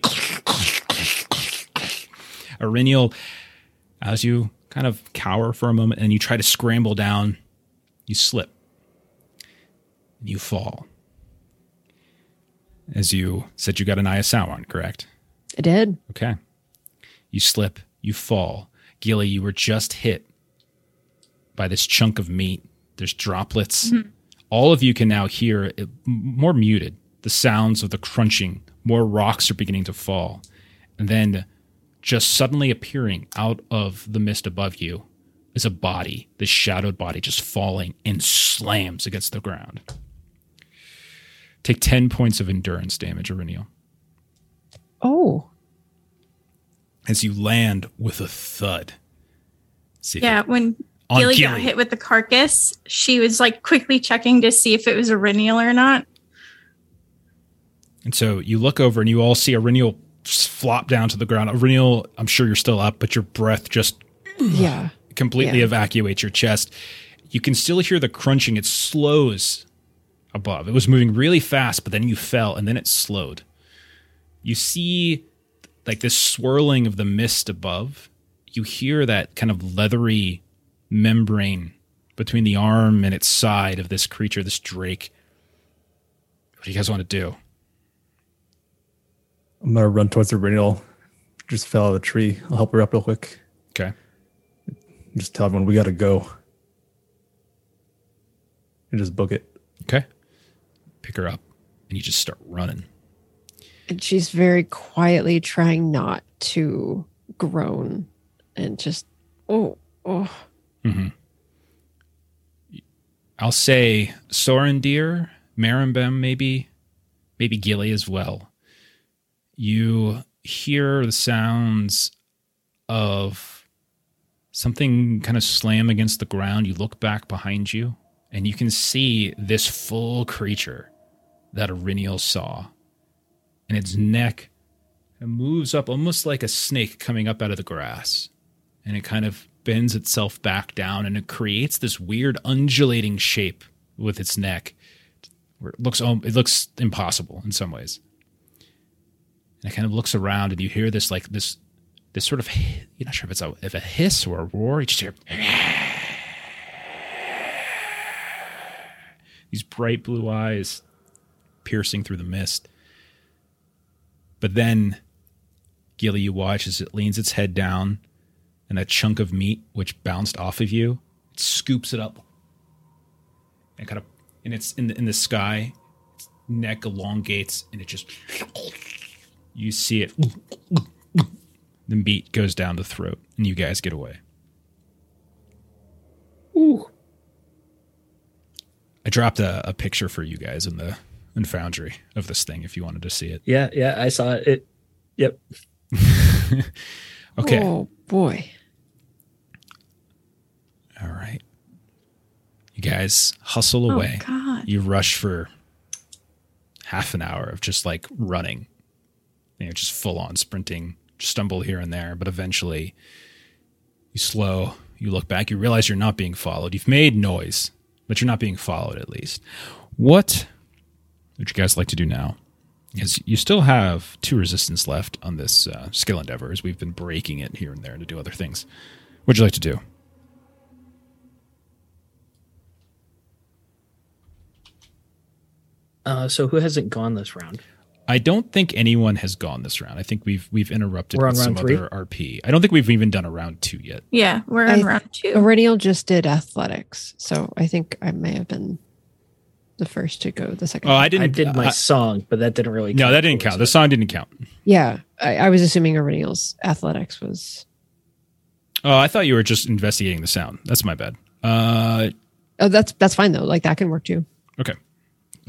Eryniel, as you kind of cower for a moment and you try to scramble down, you slip. And you fall. As you said, you got an eye of Sauron, correct? I did. Okay. You slip, you fall. Gilly, you were just hit by this chunk of meat. There's droplets. Mm-hmm. All of you can now hear it, more muted the sounds of the crunching. More rocks are beginning to fall. And then just suddenly appearing out of the mist above you is a body, this shadowed body just falling and slams against the ground. Take 10 points of endurance damage, Eryniel. Oh. As you land with a thud. See Yeah, it- when on Gilly got hit with the carcass, she was like quickly checking to see if it was Eryniel or not. And so you look over and you all see a s- flop down to the ground. Eryniel, I'm sure you're still up, but your breath just Yeah. completely Yeah. evacuates your chest. You can still hear the crunching. It slows above. It was moving really fast, but then you fell and then it slowed. You see like this swirling of the mist above. You hear that kind of leathery membrane between the arm and its side of this creature, this drake. What do you guys want to do? I'm gonna run towards the renal. Just fell out of the tree. I'll help her up real quick. Okay. Just tell everyone we gotta go. And just book it. Okay. Pick her up and you just start running. And she's very quietly trying not to groan and just, oh, oh. Mm-hmm. I'll say Sorondir, Marimbem, maybe, maybe Gilly as well. You hear the sounds of something kind of slam against the ground. You look back behind you, and you can see this full creature that Eryniel saw. And its neck moves up almost like a snake coming up out of the grass. And it kind of bends itself back down and it creates this weird undulating shape with its neck it looks it looks impossible in some ways. And it kind of looks around and you hear this like this this sort of you're not sure if it's a if a hiss or a roar. You just hear these bright blue eyes piercing through the mist. But then Gilly, you watch as it leans its head down and that chunk of meat which bounced off of you, it scoops it up and kind of and it's in the in the sky, its neck elongates and it just you see it the meat goes down the throat and you guys get away. Ooh. I dropped a, a picture for you guys in the in Foundry of this thing if you wanted to see it. Yeah, yeah, I saw it. it yep. Okay. Oh, boy. All right. You guys hustle oh, away. Oh God. You rush for half an hour of just like running, you know, just full on sprinting, stumble here and there, but eventually You slow, you look back, you realize you're not being followed. You've made noise, but you're not being followed at least. What would you guys like to do now? Because you still have two resistance left on this uh, skill endeavor, as we've been breaking it here and there to do other things. What'd you like to do? Uh, so who hasn't gone this round? I don't think anyone has gone this round. I think we've we've interrupted with some three? other RP. I don't think we've even done a round two yet. Yeah, we're I- on round two. Eryniel just did athletics, so I think I may have been the first to go the second. Oh, I didn't. I did my uh, song, but that didn't really. no, that didn't count. The song didn't count. Yeah, I, I was assuming Eryniel's athletics was. Oh, I thought you were just investigating the sound. That's my bad. Uh, Oh, that's that's fine though. Like that can work too. okay.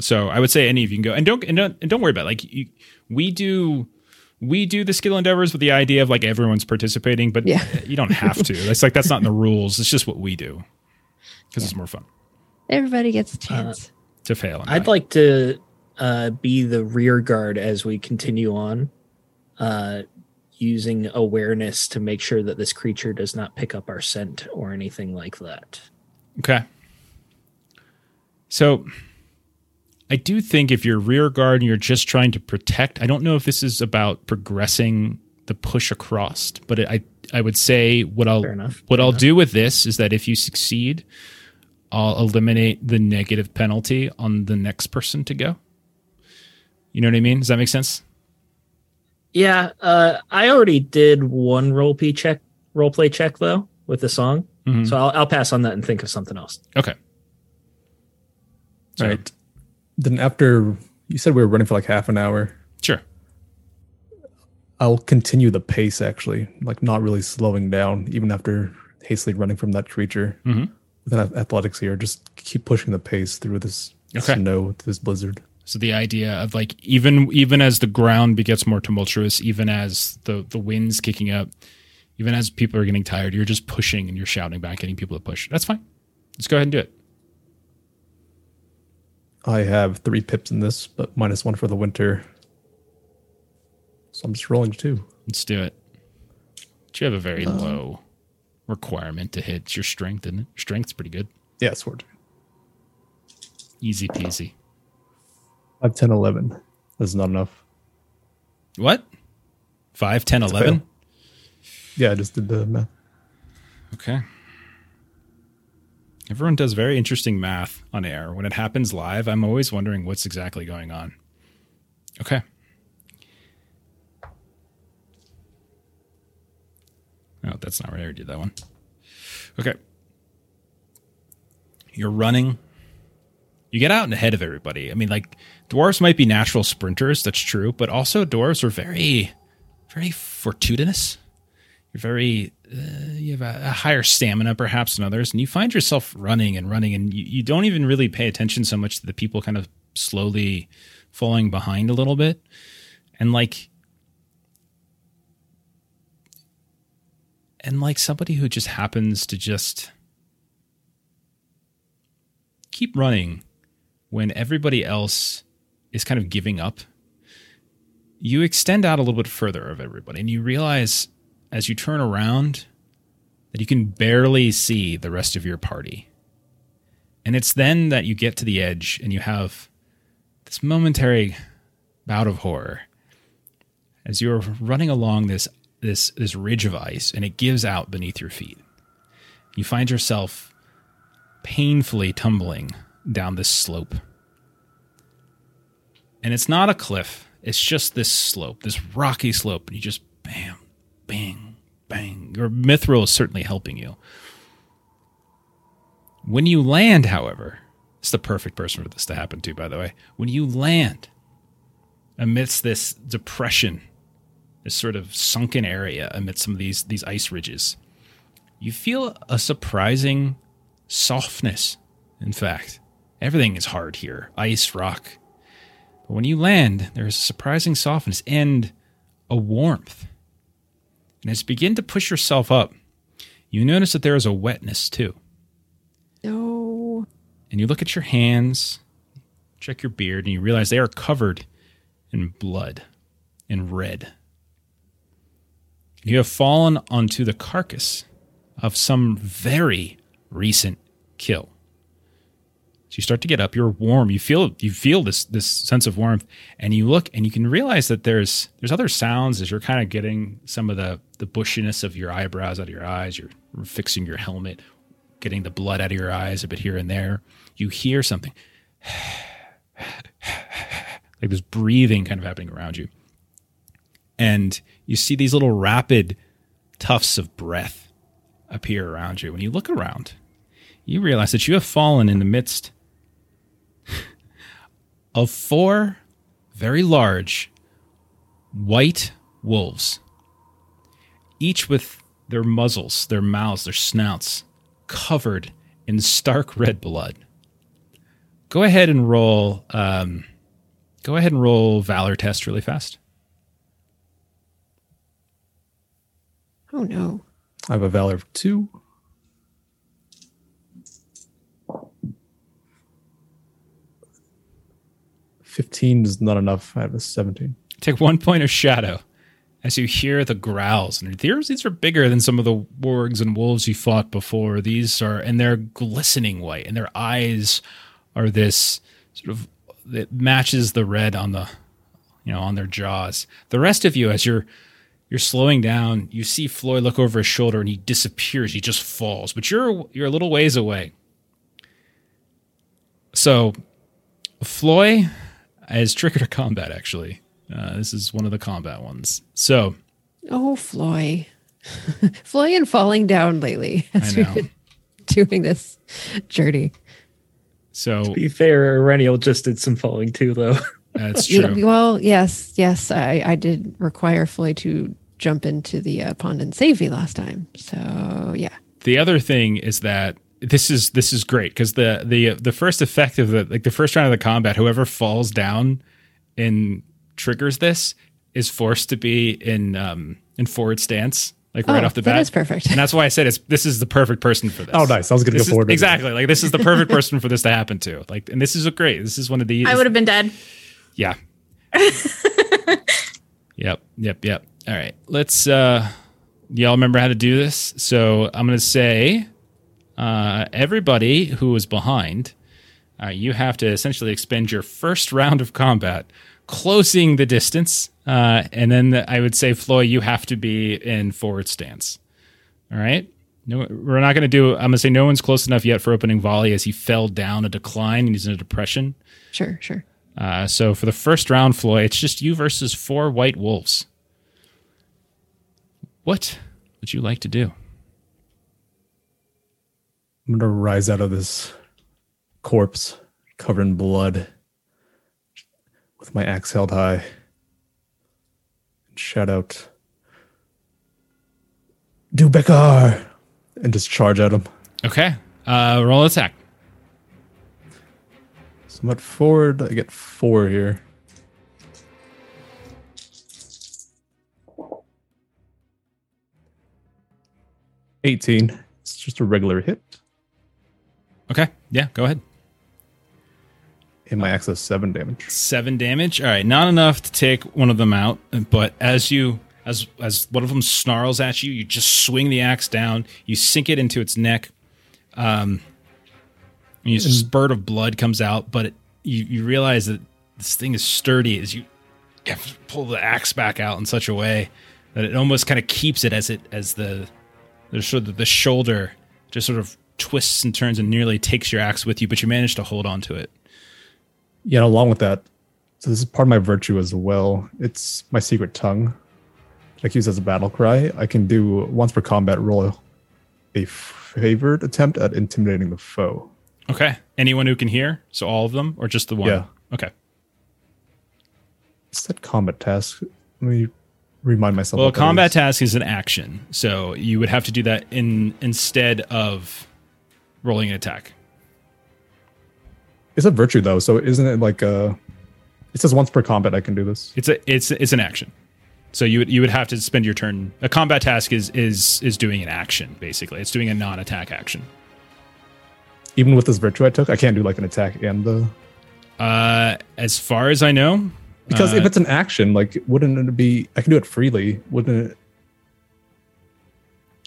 So I would say any of you can go, and don't and don't, and don't worry about it. like you, we do. We do the skill endeavors with the idea of like everyone's participating, but Yeah. you don't have to. It's like that's not in the rules. It's just what we do because it's more fun Everybody gets a chance. To fail. I'd like to uh, be the rear guard as we continue on, uh, using awareness to make sure that this creature does not pick up our scent or anything like that. Okay. So I do think if you're rear guard and you're just trying to protect, I don't know if this is about progressing the push across, but I I would say what I'll what Fair I'll enough. do with this is that if you succeed, I'll eliminate the negative penalty on the next person to go. You know what I mean? Does that make sense? Yeah, uh, I already did one role play check, role play check though with the song, Mhm. so I'll, I'll pass on that and think of something else. Okay. So, All right. Then after you said we were running for like half an hour, Sure. I'll continue the pace actually, like not really slowing down even after hastily running from that creature. Mhm. With athletics here, just keep pushing the pace through this Okay. snow, this blizzard. So the idea of like even even as the ground gets more tumultuous, even as the the winds kicking up, even as people are getting tired, you're just pushing and you're shouting back, getting people to push. That's fine. Let's go ahead and do it. I have three pips in this, but minus one for the winter. So I'm just rolling two. Let's do it. But you have a very um, low requirement to hit. It's your strength, isn't it? Strength's pretty good. Yeah, sword. Easy peasy. 5, 10, 11. That's not enough. What? 5, 10, 11? Yeah, I just did the math. Okay. Everyone does very interesting math on air. When it happens live, I'm always wondering what's exactly going on. Okay. Oh, that's not right. I already did that one. Okay. You're running. You get out and ahead of everybody. I mean, like, dwarves might be natural sprinters, that's true, but also dwarves are very, very fortuitous. You're very uh, you have a, a higher stamina perhaps than others and you find yourself running and running and you, you don't even really pay attention so much to the people kind of slowly falling behind a little bit and like and like somebody who just happens to just keep running when everybody else is kind of giving up you extend out a little bit further of everybody and you realize as you turn around that you can barely see the rest of your party. And it's then that you get to the edge and you have this momentary bout of horror as you're running along this this this ridge of ice and it gives out beneath your feet. You find yourself painfully tumbling down this slope. And it's not a cliff, it's just this slope, this rocky slope, and you just bam, bang, bang. Your mithril is certainly helping you. When you land, however, it's the perfect person for this to happen to, by the way. When you land amidst this depression, this sort of sunken area amidst some of these these ice ridges, you feel a surprising softness. In fact, everything is hard here ice, rock. But when you land, there's a surprising softness and a warmth. And as you begin to push yourself up, you notice that there is a wetness too. No. And you look at your hands, check your beard, and you realize they are covered in blood and red. You have fallen onto the carcass of some very recent kill. So you start to get up. You're warm. You feel you feel this this sense of warmth, and you look and you can realize that there's there's other sounds as you're kind of getting some of the the bushiness of your eyebrows out of your eyes. You're fixing your helmet, getting the blood out of your eyes a bit here and there. You hear something like this breathing kind of happening around you, and you see these little rapid tufts of breath appear around you. When you look around, you realize that you have fallen in the midst of four very large white wolves, each with their muzzles, their mouths, their snouts covered in stark red blood. Go ahead and roll. Um, go ahead and roll valor test really fast. Oh no. I have a valor of two. Fifteen is not enough. I have a seventeen. Take one point of shadow as you hear the growls. And these, these are bigger than some of the wargs and wolves you fought before. These are, and they're glistening white, and their eyes are this sort of that matches the red on the, you know, on their jaws. The rest of you, as you're you're slowing down, you see Floi look over his shoulder and he disappears. He just falls, but you're you're a little ways away. So, Floi has triggered a combat actually. Uh, this is one of the combat ones. So, Oh, Floi. Floi and falling down lately as I know. we've been doing this journey. so To be fair, Reniel just did some falling too, though. that's true. Well, yes, yes, I, I did require Floi to jump into the uh, pond and save me last time. So yeah, the other thing is that this is this is great because the the the first effect of the like the first round of the combat, whoever falls down and triggers this is forced to be in um in forward stance like right Oh, off the bat. That is perfect. and that's why I said it's this is the perfect person for this. Oh, nice. I was going to This go is- forward. with exactly like this is the perfect person for this to happen to. Like, and this is a great. This is one of the. I would have been dead. Yeah. yep. Yep. Yep. All right. Let's. uh Y'all remember how to do this? So I'm going to say, uh, everybody who was behind, uh, you have to essentially expend your first round of combat, closing the distance, uh, and then the, I would say, Floi, you have to be in forward stance. All right. No, we're not going to do. I'm going to say no one's close enough yet for opening volley as he fell down a decline and he's in a depression. Sure, sure. Uh, so for the first round, Floi, it's just you versus four white wolves. What would you like to do? I'm gonna rise out of this corpse covered in blood with my axe held high and shout out Dubekar and just charge at him. Okay, uh, roll attack. I'm at forward. I get four here. Eighteen. It's just a regular hit. Okay, yeah, go ahead. And my axe does seven damage. Seven damage. All right, not enough to take one of them out, but as you as as one of them snarls at you, you just swing the axe down. You sink it into its neck. Um, and a mm. spurt of blood comes out, but it, you you realize that this thing is sturdy as you have to pull the axe back out in such a way that it almost kind of keeps it as it as the the sort of the shoulder just sort of twists and turns and nearly takes your axe with you, but you manage to hold on to it. Yeah, and along with that, so this is part of my virtue as well. It's my secret tongue. I can use as a battle cry. I can do once per combat roll a favored attempt at intimidating the foe. Okay. Anyone who can hear? So all of them or just the one? Yeah. Okay. It's that combat task. Let me remind myself. Well, a combat is. task is an action. So you would have to do that in instead of rolling an attack. It's a virtue though, so isn't it like a? It says once per combat I can do this. It's a it's it's an action. So you would you would have to spend your turn. A combat task is is is doing an action basically. It's doing a non-attack action. Even with this virtue I took, I can't do like an attack and the Uh, as far as I know, because uh, if it's an action, like wouldn't it be? I can do it freely, wouldn't it?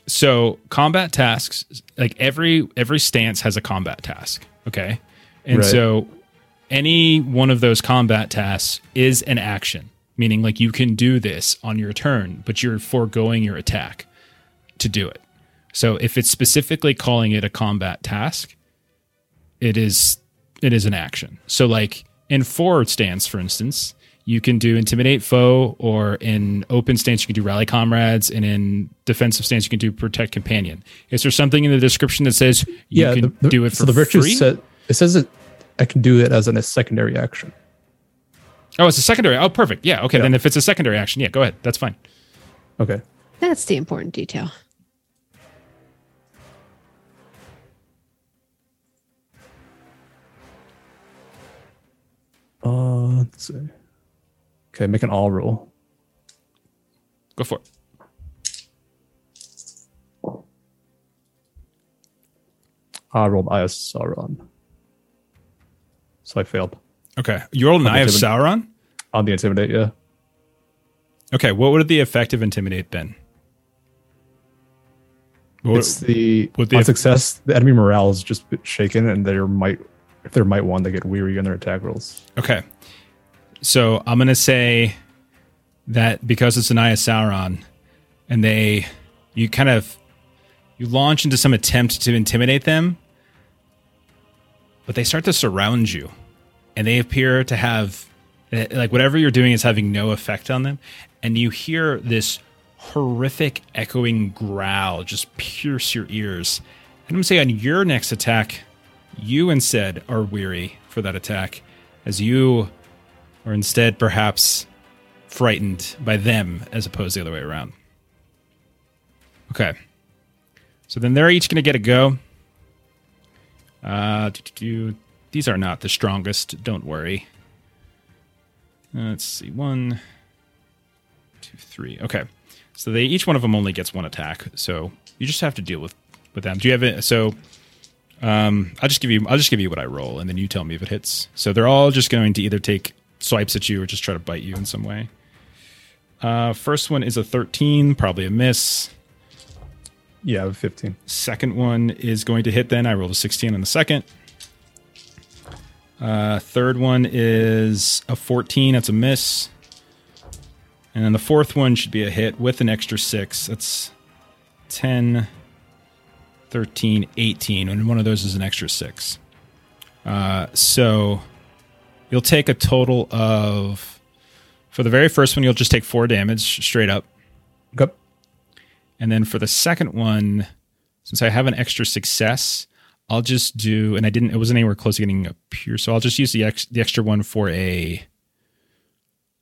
so combat tasks, like every every stance has a combat task. Okay, and Right. so any one of those combat tasks is an action, meaning like you can do this on your turn, but you're foregoing your attack to do it. So if it's specifically calling it a combat task, it is it is an action. So like in forward stance, for instance, you can do intimidate foe, or in open stance you can do rally comrades, and in defensive stance you can do protect companion. Is there something in the description that says you yeah, can the, the- do it for so the virtue free? set it says it. I can do it as an, a secondary action. Oh, it's a secondary. Oh, perfect. Yeah. Okay. Yeah. Then if it's a secondary action, yeah, go ahead. That's fine. Okay. That's the important detail. Uh, let's see. Okay, make an all roll. Go for it. I rolled Eye of Sauron. So I failed Okay. You rolled an Eye of. Sauron. on the intimidate. Yeah. Okay. What would the effect of intimidate been? What- it's the would the- on success. The enemy morale is just shaken, and their might if they're might one, they get weary in their attack rolls. Okay. So I'm to say that because it's an Eye Sauron and they, you kind of, you launch into some attempt to intimidate them, but they start to surround you and they appear to have, eh, like, whatever you're doing is having no effect on them. And you hear this horrific echoing growl just pierce your ears. And I'm to say on your next attack, you instead are weary for that attack as you are instead perhaps frightened by them as opposed to the other way around. Okay. So then they're each going to get a go. Uh, these are not the strongest. Don't worry. Uh, let's see. One, two, three. Okay. So they each one of them only gets one attack. So you just have to deal with with them. Do you have it? So um, I'll just give you I'll just give you what I roll, and then you tell me if it hits. So they're all just going to either take swipes at you or just try to bite you in some way. Uh, first one is a 13, probably a miss. Yeah, 15. Second one is going to hit. Then I rolled a 16 on the second. Uh, third one is a 14. That's a miss. And then the fourth one should be a hit with an extra six. That's 10, 13, 18. And one of those is an extra six. Uh, so you'll take a total of, for the very first one, you'll just take four damage straight up. Okay. And then for the second one, since I have an extra success, I'll just do, and I didn't, it wasn't anywhere close to getting a pure, so I'll just use the ex, the extra one for a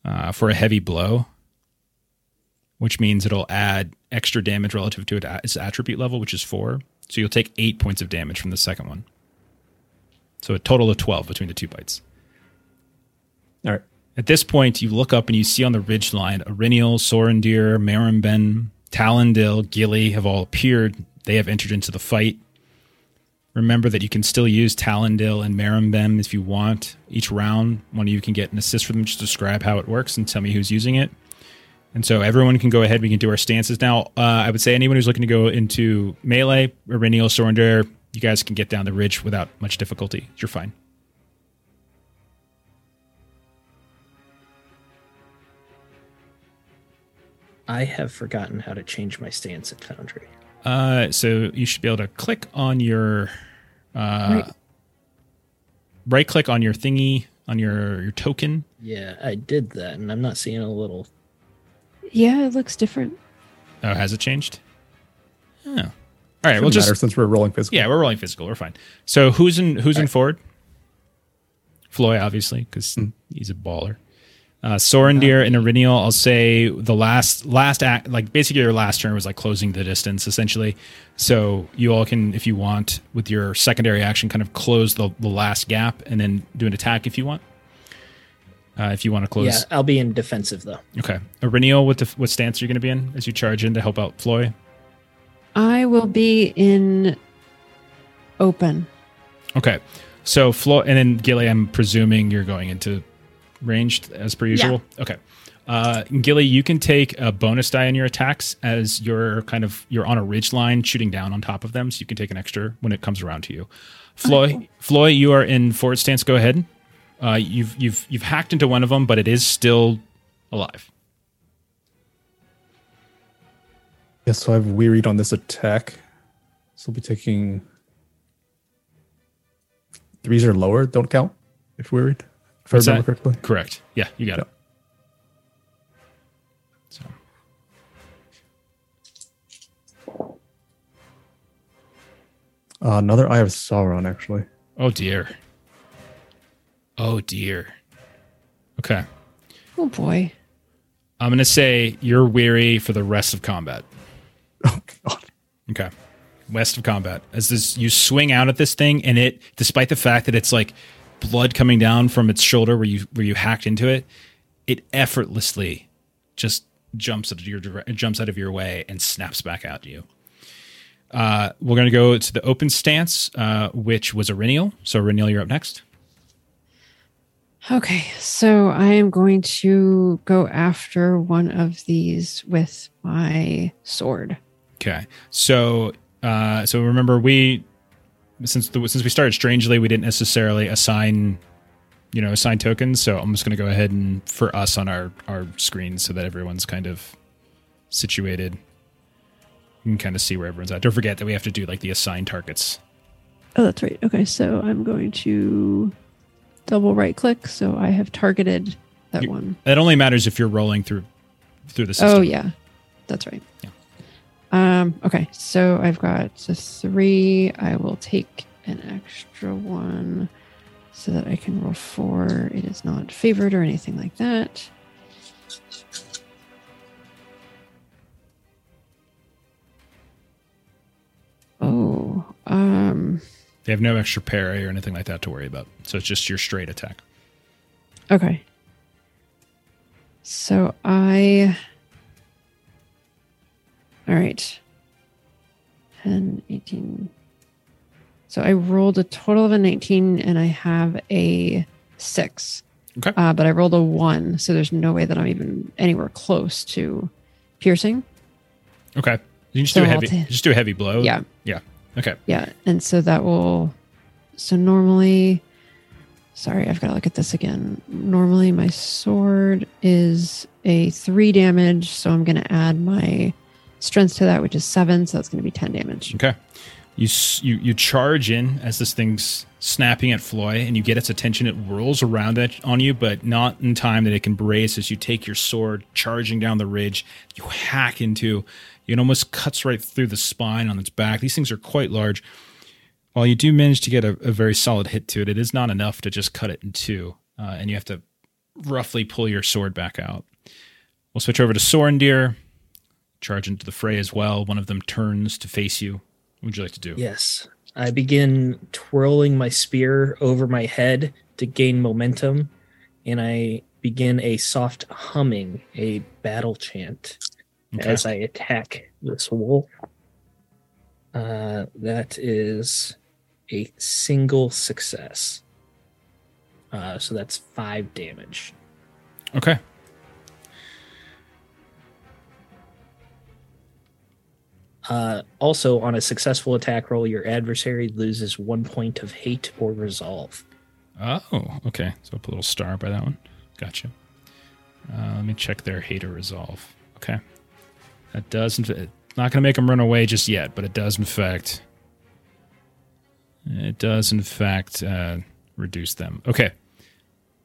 uh, for a heavy blow, which means it'll add extra damage relative to its attribute level, which is four. So you'll take eight points of damage from the second one. So a total of twelve between the two bites. All right. At this point, you look up and you see on the ridge line Eryniel, Sorondir, Marimben, Talendil, Gilly have all appeared. They have entered into the fight. Remember that you can still use Talendil and Marimbem if you want. Each round, one of you can get an assist from them. Just describe how it works and tell me who's using it. And so everyone can go ahead. We can do our stances now. Uh, I would say anyone who's looking to go into melee, Eryniel, Sorondir, you guys can get down the ridge without much difficulty. You're fine. I have forgotten how to change my stance at Foundry. Uh, so you should be able to click on your uh, Right. right click on your thingy on your your token. Yeah, I did that, and I'm not seeing a little. Yeah, it looks different. Oh, has it changed? Oh, all right. Doesn't We'll just matter since we're rolling physical. yeah, we're rolling physical. We're fine. So who's in who's in forward? Floi, obviously, because he's a baller. Uh, Sorondir and Eryniel, I'll say the last last act, like basically your last turn was like closing the distance, essentially. So you all can, if you want, with your secondary action, kind of close the, the last gap and then do an attack if you want. Uh, if you want to close, Yeah, I'll be in defensive though. okay. Eryniel, what the, what stance are you going to be in as you charge in to help out Floi? I will be in open. Okay. So Flo and then Gilly, I'm presuming you're going into ranged as per usual. Okay. Uh, Gilly, you can take a bonus die on your attacks as you're kind of you're on a ridge line shooting down on top of them, so you can take an extra when it comes around to you. Floi, cool. Floi, you are in forward stance. Go ahead. Uh, you've you've you've hacked into one of them, but it is still alive. Yeah, so I've wearied on this attack. So I'll be taking threes or lower, don't count if wearied. If I remember that? correctly. Correct. Yeah, you got Yeah. it. So. Uh, another Eye of Sauron, actually. Oh dear. Oh dear. Okay. Oh boy. I'm gonna say you're weary for the rest of combat. Oh god. Okay. West of combat. As this you swing out at this thing and it despite the fact that it's like blood coming down from its shoulder where you where you hacked into it, it effortlessly just jumps out of your jumps out of your way and snaps back at you. Uh, we're going to go to the open stance, uh, which was Eryniel. So, Eryniel, you're up next. Okay, so I am going to go after one of these with my sword. Okay. So, uh, so remember we since the, since we started strangely, we didn't necessarily assign, you know, assign tokens. So I'm just going to go ahead and for us on our our screen so that everyone's kind of situated. You can kind of see where everyone's at. Don't forget that we have to do like the assign targets. Oh, that's right. Okay, so I'm going to double right click. So I have targeted that You- one. That only matters if you're rolling through through the system. Oh, yeah, that's right. Yeah. Um, okay, so I've got a three. I will take an extra one so that I can roll four. It is not favored or anything like that. Oh, um, They have no extra parry or anything like that to worry about. So it's just your straight attack. Okay. So I. All right. 10, 18. So I rolled a total of a 19 and I have a six. Okay. Uh, but I rolled a one. So there's no way that I'm even anywhere close to piercing. Okay. You can just So do a heavy ta- just do a heavy blow. Yeah. Yeah. Okay. Yeah. And so that will. So normally. Sorry, I've got to look at this again. Normally, my sword is a three damage. So I'm going to add my strength to that, which is seven. So that's going to be 10 damage. Okay. You, you you charge in as this thing's snapping at Floi, and you get its attention. It whirls around on you, but not in time that it can brace. As you take your sword, charging down the ridge, you hack into. It almost cuts right through the spine on its back. These things are quite large. While you do manage to get a, a very solid hit to it, it is not enough to just cut it in two, uh, and you have to roughly pull your sword back out. We'll switch over to Sorondir. Charge into the fray as well. One of them turns to face you. What would you like to do? Yes. I begin twirling my spear over my head to gain momentum, and I begin a soft humming, a battle chant Okay. as I attack this wolf. Uh, that is a single success. Uh, so that's five damage. Okay. Uh, also, on a successful attack roll, your adversary loses one point of hate or resolve. Oh, okay. So a little star by that one. Gotcha. Uh, let me check their hate or resolve. Okay. That does, in not going to make them run away just yet, but it does, in fact, it does, in fact, uh, reduce them. Okay.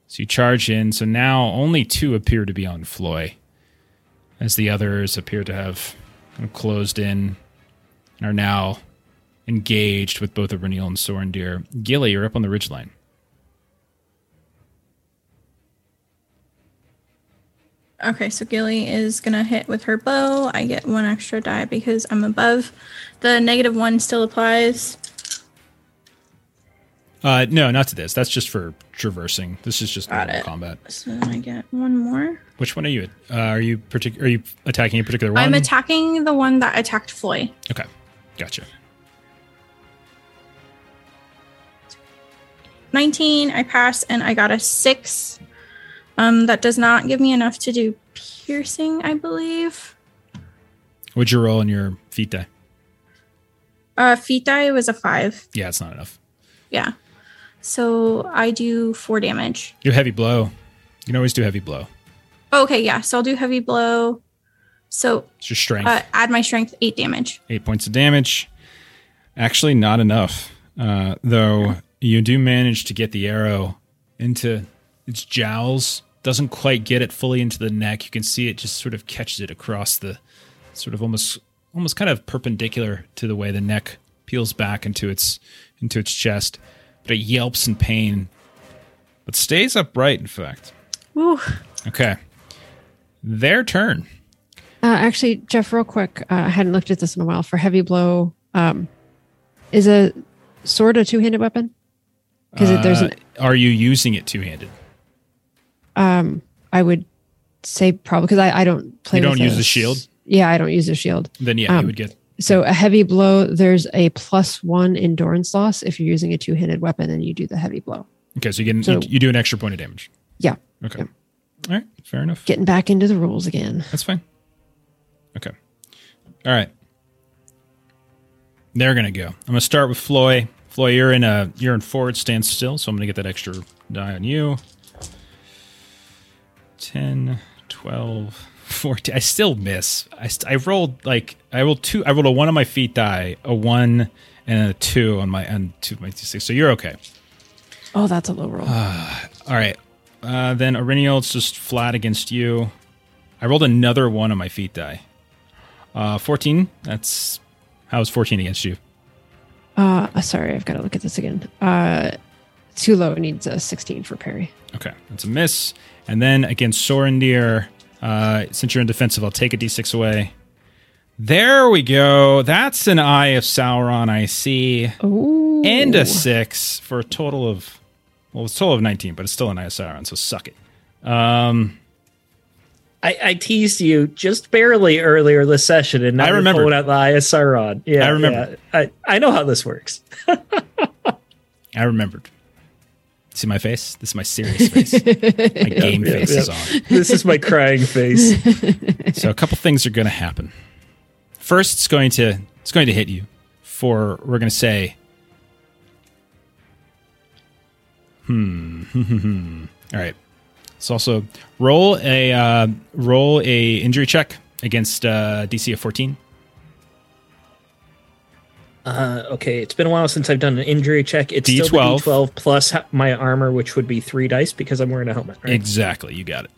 So you charge in. So now only two appear to be on Floi, as the others appear to have kind of closed in and are now engaged with both Eryniel and Sorondir. Gilly, you're up on the ridgeline. Okay, so Gilly is gonna hit with her bow. I get one extra die because I'm above. The negative one still applies. Uh, no, not to this. That's just for traversing. This is just Got normal it. combat. So I get one more. Which one are you? Uh, are you partic- Are you attacking a particular one? I'm attacking the one that attacked Floi. okay, gotcha. 19, I pass, and I got a six Um, that does not give me enough to do piercing, I believe. What'd you roll in your feat die? Uh, feat die was a five. Yeah, it's not enough. Yeah. So I do four damage. Do heavy blow. You can always do heavy blow. Okay, yeah. So I'll do heavy blow. So It's your strength. uh, add my strength, eight damage. Eight points of damage. Actually, not enough. Uh, though you do manage to get the arrow into its jowls. Doesn't quite get it fully into the neck. You can see it just sort of catches it across the sort of almost almost kind of perpendicular to the way the neck peels back into its into its chest. But it yelps in pain. But stays upright, in fact. Woo. Okay. Their turn. Uh, actually, Jeff, real quick, uh, I hadn't looked at this in a while. For heavy blow, um, is a sword a two-handed weapon? Because there's an, Uh, are you using it two handed? Um, I would say probably because I, I don't play. You don't use the shield? Yeah, I don't use the shield. Then yeah, you Um, would get So a heavy blow, there's a plus one endurance loss if you're using a two-handed weapon and you do the heavy blow. Okay, so you get So- you, you do an extra point of damage. Yeah, Okay. Yeah. All right, fair enough. getting back into the rules again. That's fine. Okay. All right. They're gonna go. I'm gonna start with Floi. Floi, you're in a you're in forward stand still, so I'm gonna get that extra die on you. 10, 12, 14. I still miss. I, st- I rolled like I rolled two. I rolled a one on my feat die, a one and a two on my on two of my d6. So you're okay. Oh, that's a low roll. All right. Uh, then it's just flat against you. I rolled another one on my feat die. Uh, 14. That's how's 14 against you? Uh, uh, sorry, I've got to look at this again. Uh, too low. It needs a 16 for parry. Okay, that's a miss. And then against Sorondir, uh, since you're in defensive, I'll take a d6 away. There we go. That's an Eye of Sauron, I see. Oh, And a six for a total of, well, it's a total of 19, but it's still an Eye of Sauron, so suck it. Um, I, I teased you just barely earlier this session, and now I remember. pulling out the Eye of Sauron. Yeah, I remember. yeah. I, I know how this works. I remembered. See my face? This is my serious face. my game yeah, face yeah. is on. this is my crying face. So a couple things are going to happen. First, it's going to it's going to hit you. For we're going to say, hmm. All right. It's also roll a uh, roll a injury check against uh, DC of fourteen. Uh, okay, it's been a while since I've done an injury check. It's still D12. the D12 plus my armor, which would be three dice because I'm wearing a helmet. Right? Exactly, you got it.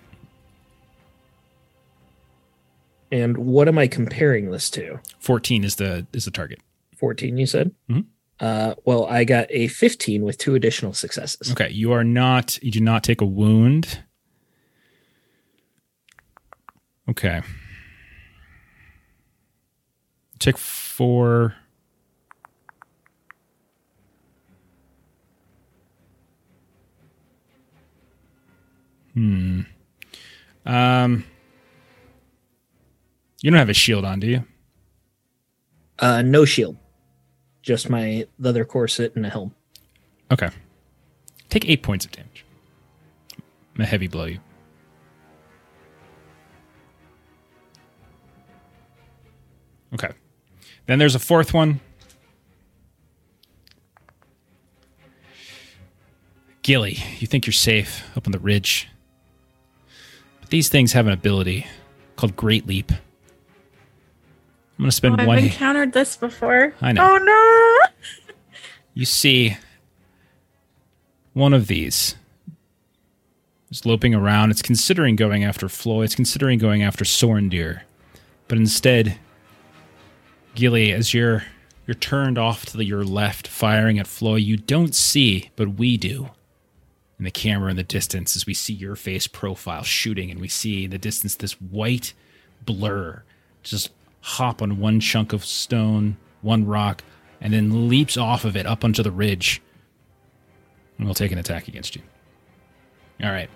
and what am I comparing this to? Fourteen is the is the target. 14, you said? Mhm. Uh, well, I got a 15 with two additional successes. Okay, you are not. You do not take a wound. Okay. Take four. Hmm. Um. You don't have a shield on, do you? Uh, no shield, just my leather corset and a helm. Okay. Take eight points of damage. I'm gonna heavy blow you. Okay. Then there's a fourth one. Gilly, you think you're safe up on the ridge. These things have an ability called Great Leap. I'm gonna spend Oh, I've one. encountered this before. I know. Oh no! you see one of these is loping around. It's considering going after Floi. It's considering going after Sorondir. But instead, Gilly, as you're you're turned off to the, your left, firing at Floi, you don't see, but we do. In the camera in the distance, as we see your face profile shooting, and we see in the distance this white blur just hop on one chunk of stone, one rock, and then leaps off of it up onto the ridge. And we'll take an attack against you. All right.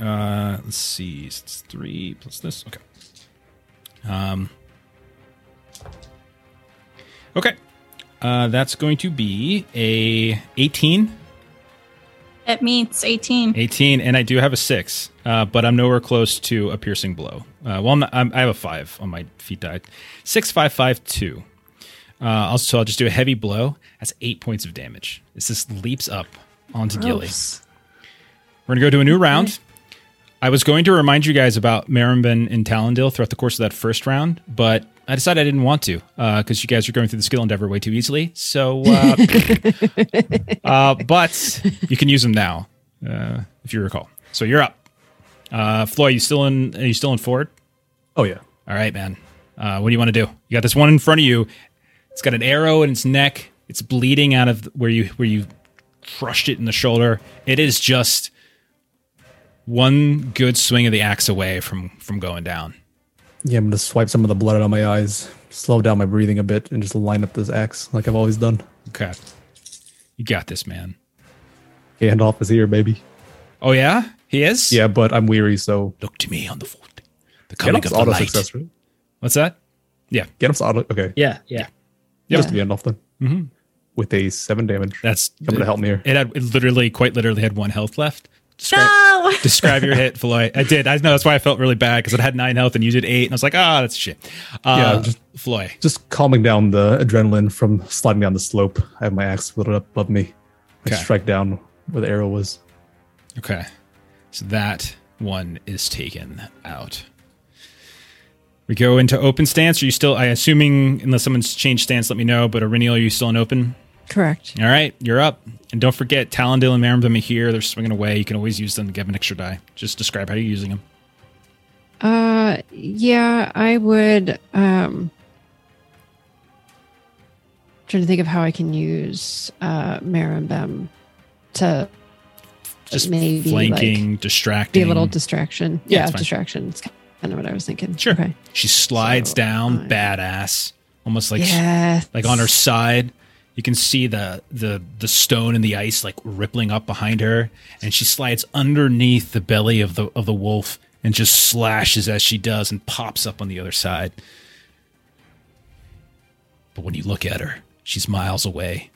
Uh, let's see. It's three plus this. Okay. Um. Okay. Uh, that's going to be a 18. It meets 18. 18, and I do have a six, uh, but I'm nowhere close to a piercing blow. Uh, well, I'm not, I'm, I have a five on my feat die. Six, five, five, two. Uh, also, I'll just do a heavy blow. That's eight points of damage. This just leaps up onto Gilly. We're gonna go to a new round. I was going to remind you guys about Marimben and Talendil throughout the course of that first round, but I decided I didn't want to because you guys are going through the skill endeavor way too easily. So, uh, uh, but you can use them now uh, if you recall. So you're up. Uh, Floi, you still in? Are you still in forward? Oh yeah. All right, man. Uh, what do you want to do? You got this one in front of you. It's got an arrow in its neck. It's bleeding out of where you where you crushed it in the shoulder. It is just one good swing of the axe away from from going down. Yeah, I'm gonna swipe some of the blood out of my eyes, slow down my breathing a bit, and just line up this axe like I've always done. Okay, you got this, man. Gandalf is here, baby. Oh yeah, he is. Yeah, but I'm weary, so Look to me on the foot. The coming Gandalf's of the auto light. success, right? What's that? Yeah, Gandalf's auto. Okay, Yeah, yeah. Yeah. just Gandalf then. Mhm. With a seven damage. that's Coming to help me here. It had it literally, quite literally, had one health left. Describe, No! describe your hit, Floi. I did. I know that's why I felt really bad because it had nine health and you did eight, and I was like, ah, that's shit. Uh, Yeah, just- Floi. Just calming down the adrenaline from sliding down the slope. I have my axe lifted up above me. I Okay. strike down where the arrow was. Okay. So that one is taken out. We go into open stance. Are you still, I assuming, unless someone's changed stance, let me know, but Eryniel, are you still in open? Correct. All right, you're up. And don't forget, Talendil and Marambim are here. They're swinging away. You can always use them to give an extra die. Just describe how you're using them. Uh, yeah, I would. Um, trying to think of how I can use uh, Marimbem to Just maybe flanking, like, distracting. be a little distraction. Yeah, Yeah, it's distraction. It's kind of what I was thinking. Sure. Okay. She slides So, down, I- badass, almost like yeah. like on her side. You can see the the the stone and the ice like rippling up behind her, and she slides underneath the belly of the of the wolf and just slashes as she does and pops up on the other side. But when you look at her, she's miles away.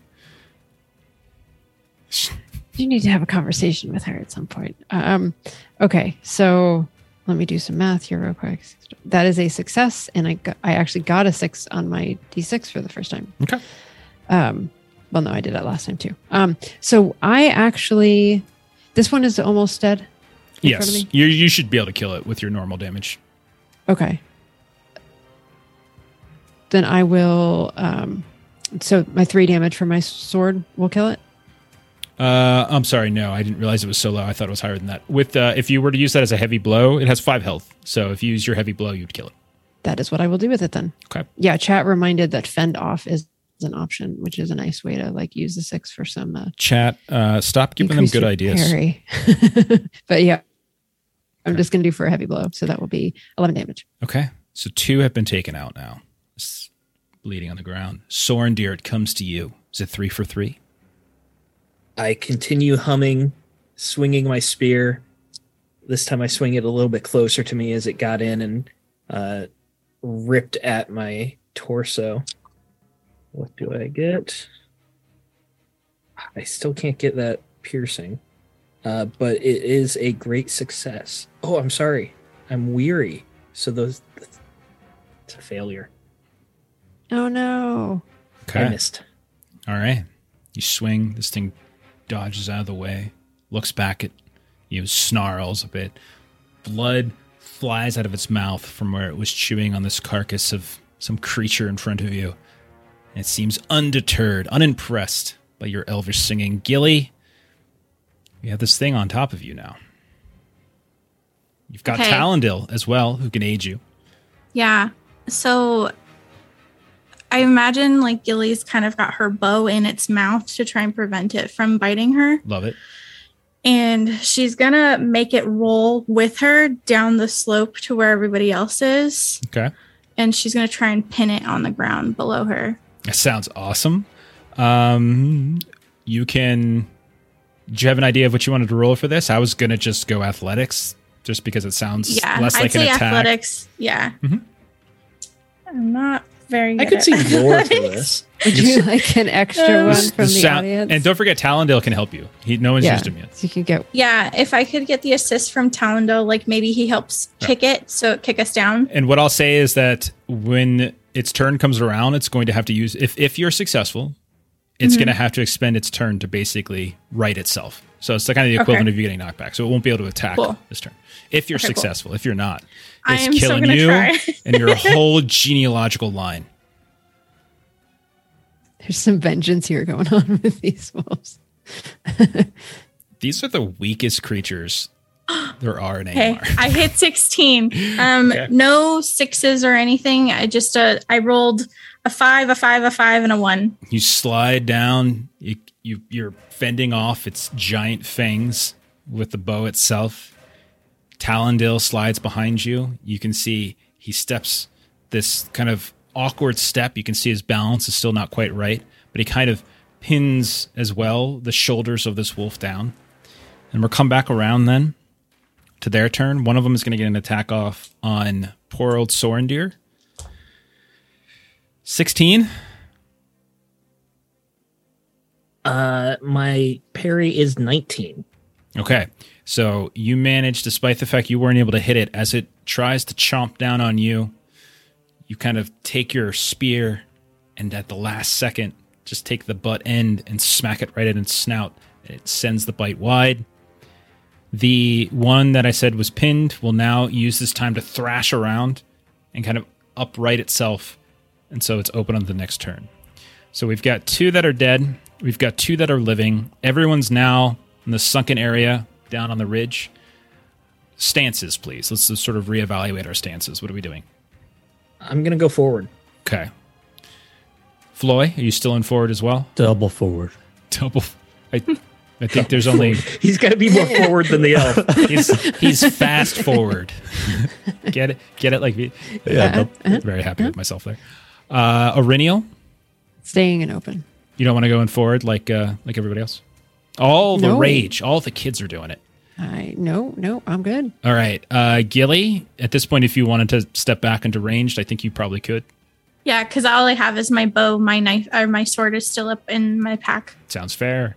You need to have a conversation with her at some point. Um, okay, so let me do some math here real quick. That is a success, and I got, I actually got a six on my d6 for the first time. Okay. Um, well, no, I did that last time too. Um, so I actually, this one is almost dead. in front of Yes, you you should be able to kill it with your normal damage. Okay. Then I will. Um, so my three damage for my sword will kill it. Uh, I'm sorry, no, I didn't realize it was so low. I thought it was higher than that. With uh, if you were to use that as a heavy blow, it has five health. So if you use your heavy blow, you'd kill it. That is what I will do with it then. Okay. Yeah, chat reminded that fend off is an option, which is a nice way to like use the six for some uh, Chat, uh, stop giving them good ideas. parry. but yeah, I'm just gonna do for a heavy blow, so that will be 11 damage. Okay. So two have been taken out now. It's bleeding on the ground. Sorondir, it comes to you. Is it three for three? I continue humming, swinging my spear. This time I swing it a little bit closer to me as it got in and uh, ripped at my torso. What do I get? I still can't get that piercing, uh, but it is a great success. Oh, I'm sorry. I'm weary. So those. It's a failure. Oh no! I missed. All right. You swing. This thing dodges out of the way, looks back at you, snarls a bit. Blood flies out of its mouth from where it was chewing on this carcass of some creature in front of you. It seems undeterred, unimpressed by your elvish singing. Gilly, you have this thing on top of you now. You've got Okay. Talendil as well, who can aid you. Yeah. So I imagine like Gilly's kind of got her bow in its mouth to try and prevent it from biting her. Love it. And she's gonna make it roll with her down the slope to where everybody else is. Okay. And she's gonna try and pin it on the ground below her. That sounds awesome. Um, you can. Do you have an idea of what you wanted to roll for this? I was gonna just go athletics, just because it sounds Yeah. less I'd like an attack. athletics. Yeah. Mhm. I'm not very I could at see more to this. Would you like an extra Um, one from the sound- audience? and don't forget, Talendil can help you. He no one's yeah, used him yet. so you can get Yeah, if I could get the assist from Talendil, like maybe he helps kick it, so it kick us down. And what I'll say is that when its turn comes around, it's going to have to use if if you're successful, it's Mm-hmm. going to have to expend its turn to basically right itself. So it's the kind of the Okay. equivalent of you getting knocked back. So it won't be able to attack Cool. this turn. If you're Okay, cool. successful, if you're not, it's killing you and your whole genealogical line. there's some vengeance here going on with these wolves. These are the weakest creatures there are an Okay, AMR. I hit 16. Um, Okay. no sixes or anything. I just uh, I rolled a five, a five, a five, and a one. You slide down. You, you you're fending off its giant fangs with the bow itself. Talendil slides behind you. You can see he steps this kind of awkward step. You can see his balance is still not quite right, but he kind of pins as well the shoulders of this wolf down. And we'll come back around then to their turn. One of them is going to get an attack off on poor old Sorondir. 16. Uh, my parry is 19. Okay. So you manage, despite the fact you weren't able to hit it, as it tries to chomp down on you, you kind of take your spear and at the last second, just take the butt end and smack it right at its snout. It sends the bite wide. The one that I said was pinned will now use this time to thrash around and kind of upright itself. And so it's open on the next turn. So we've got two that are dead. We've got two that are living. Everyone's now in the sunken area down on the ridge. Stances, please. Let's just sort of reevaluate our stances. What are we doing? I'm going to go forward. Okay. Floi, are you still in forward as well? Double forward. Double. I, I think there's only He's got to be more forward than the elf. he's he's fast forward. get it? Get it? Like me? Yeah, dou- Very happy with myself there. Uh, Eryniel, Staying and open. you don't want to go in forward like uh, like everybody else. All the No. rage, all the kids are doing it. I no, no, I'm good. All right, uh, Gilly. At this point, if you wanted to step back into ranged, I think you probably could. Yeah, because all I have is my bow, my knife, or my sword is still up in my pack. Sounds fair.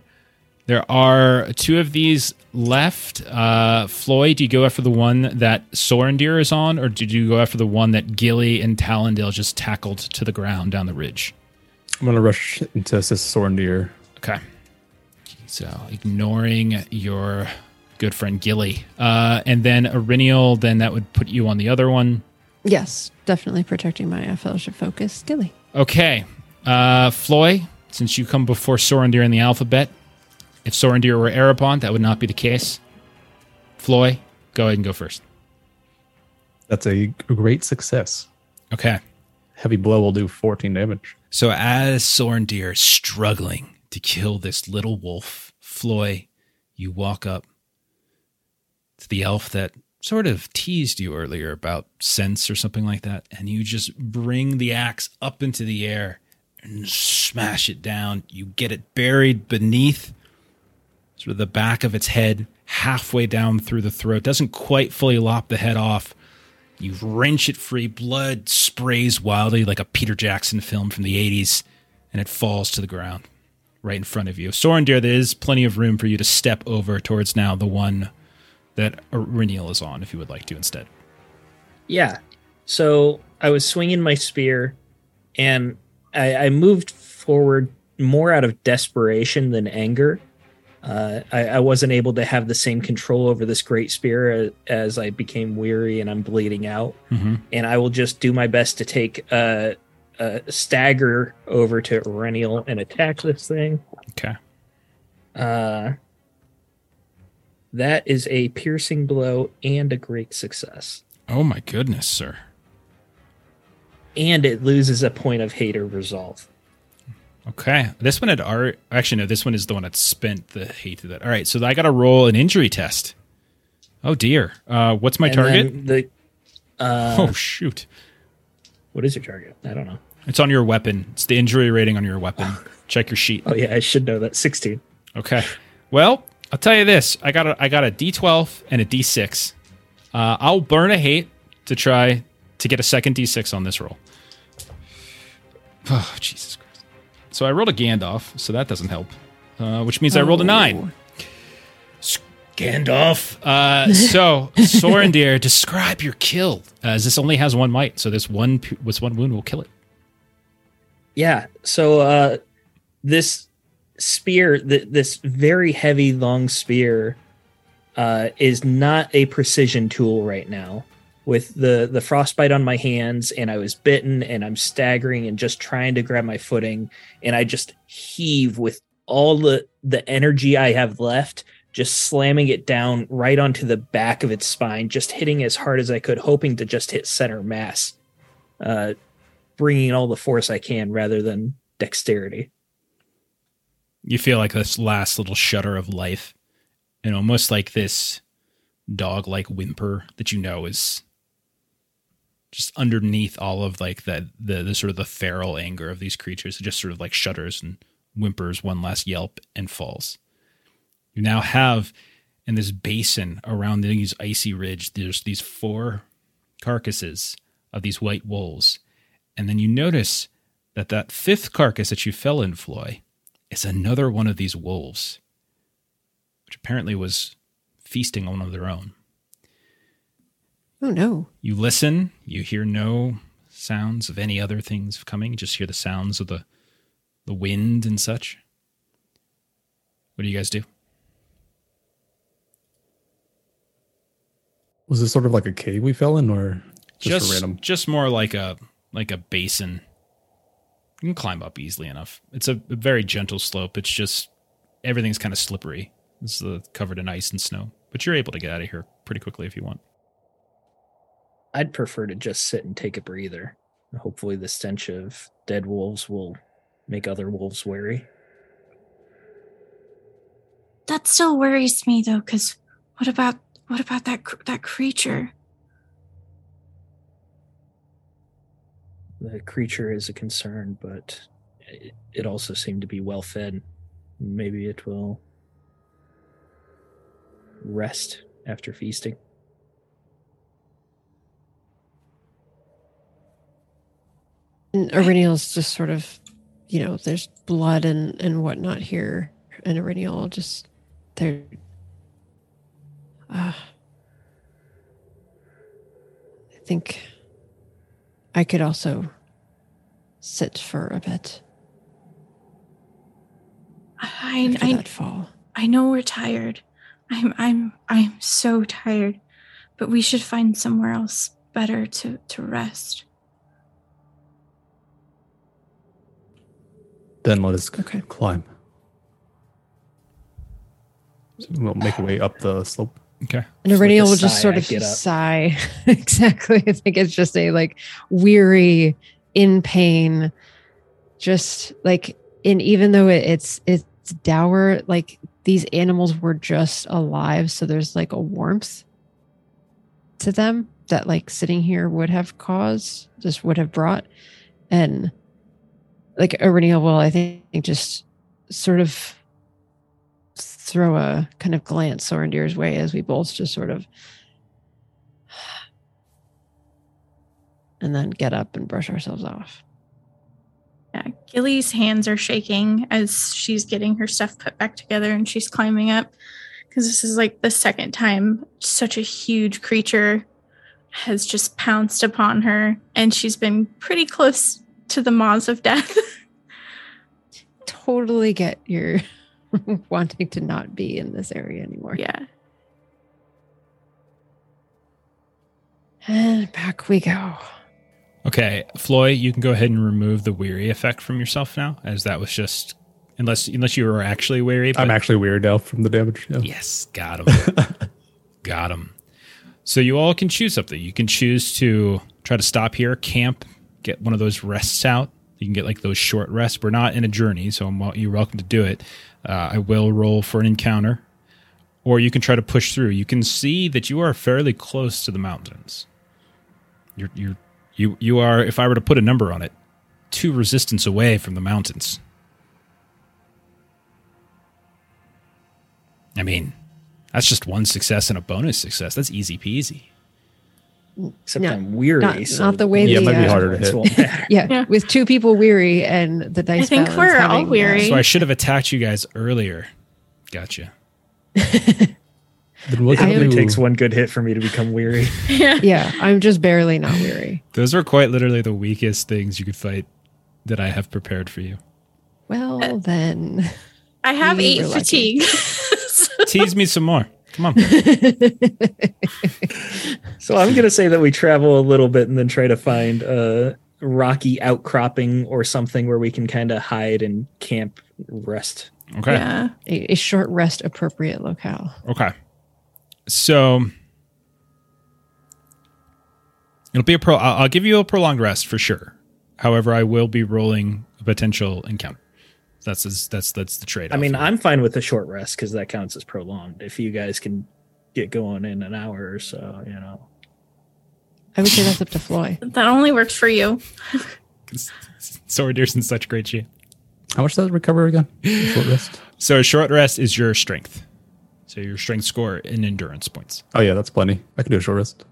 There are two of these left. Uh, Floi, do you go after the one that Sorondir is on, or did you go after the one that Gilly and Talendil just tackled to the ground down the ridge? I'm gonna rush into assist Sorondir. Okay. So ignoring your good friend Gilly. Uh, and then Eryniel, then that would put you on the other one. Yes, definitely protecting my uh, fellowship focus. Gilly. Okay. Uh, Floi, since you come before Sorondir in the alphabet, if Sorondir were Erebon, that would not be the case. Floi, go ahead and go first. That's a great success. Okay. Heavy blow will do 14 damage. So as Sorondir is struggling to kill this little wolf, Floi, you walk up to the elf that sort of teased you earlier about sense or something like that, and you just bring the axe up into the air and smash it down. You get it buried beneath sort of the back of its head, halfway down through the throat. Doesn't quite fully lop the head off. You wrench it free, blood sprays wildly like a Peter Jackson film from the 80s, and it falls to the ground right in front of you. Sorondir, there is plenty of room for you to step over towards now the one that Reniel is on, if you would like to instead. Yeah. So I was swinging my spear and I, I moved forward more out of desperation than anger. Uh, I, I wasn't able to have the same control over this great spear as, as I became weary and I'm bleeding out. Mm-hmm. And I will just do my best to take a, a stagger over to Reniel and attack this thing. Okay. Uh, that is a piercing blow and a great success. Oh my goodness, sir. And it loses a point of hate or resolve. Okay. This one had art. Actually, no, this one is the one that spent the hate of that. All right. So I got to roll an injury test. Oh, dear. Uh, what's my And target? The uh, oh, shoot. what is your target? I don't know. It's on your weapon. It's the injury rating on your weapon. Check your sheet. Oh yeah, I should know that. Sixteen. Okay. Well, I'll tell you this. I got a I got a D12 and a D6. Uh, I'll burn a hate to try to get a second D6 on this roll. Oh, Jesus Christ. So I rolled a Gandalf, so that doesn't help. Uh, which means I rolled a nine. Gandalf. Uh, so, Sorondir, describe your kill. Uh, as this only has one might, so this one this one wound will kill it. Yeah. So uh this spear, th- this very heavy long spear, uh, is not a precision tool right now. With the the frostbite on my hands, and I was bitten, and I'm staggering and just trying to grab my footing, and I just heave with all the the energy I have left, just slamming it down right onto the back of its spine, just hitting as hard as I could, hoping to just hit center mass, uh, bringing all the force I can rather than dexterity. You feel like this last little shudder of life, and almost like this dog like whimper that you know is just underneath all of like the, the the sort of the feral anger of these creatures. It just sort of like shudders and whimpers one last yelp and falls. You now have in this basin around these icy ridge, there's these four carcasses of these white wolves. And then you notice that that fifth carcass that you fell in, Floi, is another one of these wolves, which apparently was feasting on one of their own. Oh no. You listen, you hear no sounds of any other things coming, you just hear the sounds of the the wind and such. What do you guys do? Was this sort of like a cave we fell in, or just, just a random? just more like a like a basin. You can climb up easily enough. It's a, a very gentle slope. It's just everything's kind of slippery. It's uh, covered in ice and snow, but you're able to get out of here pretty quickly if you want. I'd prefer to just sit and take a breather. Hopefully, the stench of dead wolves will make other wolves wary. That still worries me though, because what about what about that that creature? The creature is a concern, but it, it also seemed to be well fed. Maybe it will rest after feasting. And Eryniel's just sort of, you know, there's blood and and whatnot here, and Eryniel just there. Uh, I think I could also sit for a bit I I, that fall. I know we're tired. I'm I'm I'm so tired, but we should find somewhere else better to to rest. Then let us Okay. climb. So we'll make our way up the slope. Okay. And Just with will just sort of get sigh. exactly. I think it's just a like weary, in pain, just like, and even though it, it's it's dour, like these animals were just alive, so there's like a warmth to them that like sitting here would have caused, just would have brought, and like Eryniel will, I think, just sort of throw a kind of glance Sorondir's way as we both just sort of and then get up and brush ourselves off. Yeah, Gilly's hands are shaking as she's getting her stuff put back together and she's climbing up because this is like the second time such a huge creature has just pounced upon her and she's been pretty close to the maws of death. Totally get your wanting to not be in this area anymore. yeah. And back we go. Okay, Floi, you can go ahead and remove the weary effect from yourself now, as that was just unless unless you were actually weary. I'm but- actually weary now from the damage. Yeah. Yes, got him. got him. So you all can choose something. You can choose to try to stop here, camp, get one of those rests out. You can get like those short rests. We're not in a journey, so I'm, you're welcome to do it. Uh, I will roll for an encounter, or you can try to push through. You can see that you are fairly close to the mountains. You're you you you are. If I were to put a number on it, two resistance away from the mountains. I mean, that's just one success and a bonus success. That's easy peasy. Except No, I'm weary. not- so not the way Yeah, it the, might be uh, harder to hit. Yeah, Yeah. with two people weary and the dice. I think we're all having, uh, weary. So I should have attacked you guys earlier. Gotcha. It only takes one good hit for me to become weary. yeah. yeah, I'm just barely not weary. Those are quite literally the weakest things you could fight that I have prepared for you. Well, then. I have eight fatigue. Tease me some more. Come on. So I'm gonna say that we travel a little bit and then try to find a rocky outcropping or something where we can kind of hide and camp, rest. Okay. Yeah. a, a short rest appropriate locale. Okay. So it'll be a pro. I'll, I'll give you a prolonged rest for sure. However, I will be rolling a potential encounter. That's that's that's, that's the trade. I mean, I'm fine with the short rest because that counts as prolonged. If you guys can get going in an hour or so, you know. I would say that's up to Floi. That only works for you. Swordier's in such great shape. How much does it recover again? Short rest. So a short rest is your strength. So your strength score in endurance points. Oh yeah, that's plenty. I can do a short rest.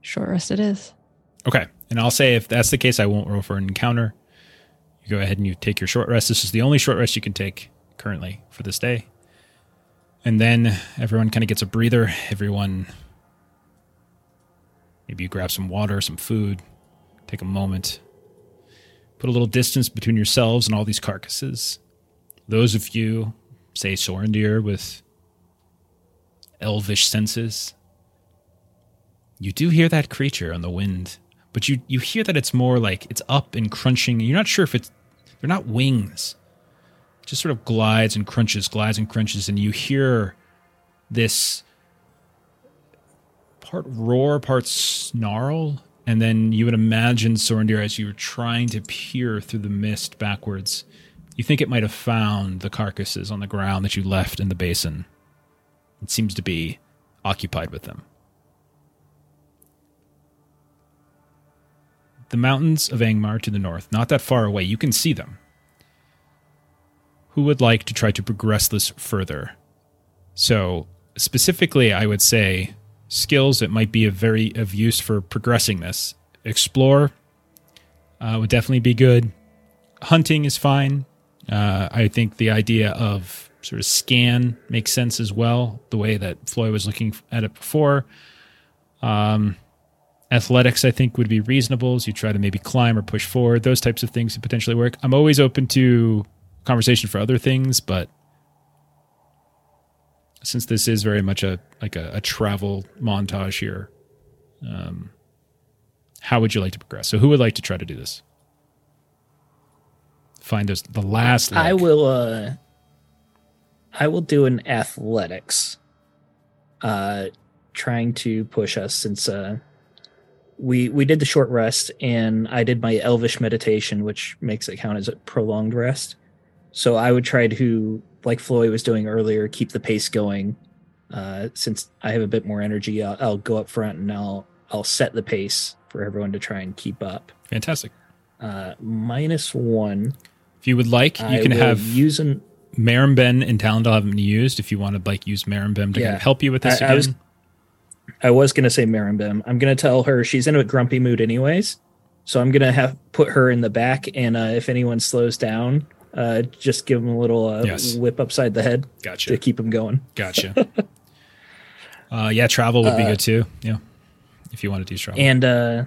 Short rest it is. Okay. And I'll say if that's the case, I won't roll for an encounter. Go ahead and you take your short rest. This is the only short rest you can take currently for this day. And then everyone kind of gets a breather. Everyone, maybe you grab some water, some food, take a moment, put a little distance between yourselves and all these carcasses. Those of you, say Sorondir, with elvish senses, you do hear that creature on the wind, but you you hear that it's more like it's up and crunching. You're not sure if it's they're not wings. It just sort of glides and crunches, glides and crunches, and you hear this part roar, part snarl, and then you would imagine Sorondir as you were trying to peer through the mist backwards. You think it might have found the carcasses on the ground that you left in the basin. It seems to be occupied with them. The mountains of Angmar to the north, not that far away. You can see them. Who would like to try to progress this further? So, specifically, I would say skills that might be of very of use for progressing this. Explore uh, would definitely be good. Hunting is fine. Uh, I think the idea of sort of scan makes sense as well. The way that Floi was looking at it before. Um, Athletics, I think, would be reasonable as you try to maybe climb or push forward. Those types of things could potentially work. I'm always open to conversation for other things, but since this is very much a like a, a travel montage here, um, how would you like to progress? So, who would like to try to do this? Find us the last. I will uh I will do an athletics. Uh trying to push us since uh we we did the short rest and I did my elvish meditation which makes it count as a prolonged rest. So I would try to like Floi was doing earlier keep the pace going. Uh since I have a bit more energy I'll, I'll go up front and I'll I'll set the pace for everyone to try and keep up. Fantastic. Uh minus 1 If you would like, you I can have use an Marimben and Talendil haven't used. If you want to like use Marimben to kind of help you with this I- I again. was- I was gonna say Marimbim. I'm gonna tell her she's in a grumpy mood anyways, so I'm gonna have put her in the back, and uh, if anyone slows down, uh, just give them a little uh, Yes. whip upside the head gotcha. to keep them going. Gotcha. uh, yeah, travel would be Uh, good too. Yeah, if you want to do travel. And uh,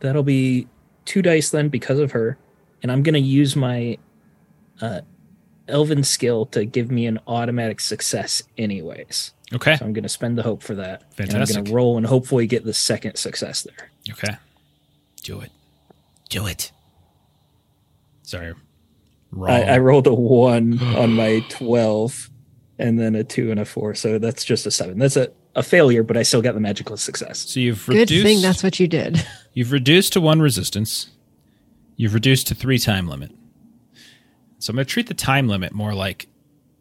that'll be two dice then because of her, and I'm gonna use my uh, Elven skill to give me an automatic success anyways. Okay, So I'm gonna spend the hope for that. And I'm gonna roll and hopefully get the second success there. okay, do it, do it. Sorry, wrong. I, I rolled a one on my 12 and then a two and a four. So that's just a seven. That's a, a failure, but I still got the magical success. so you've Good reduced. thing that's what you did. You've reduced to one resistance. You've reduced to three time limit. So I'm going to treat the time limit more like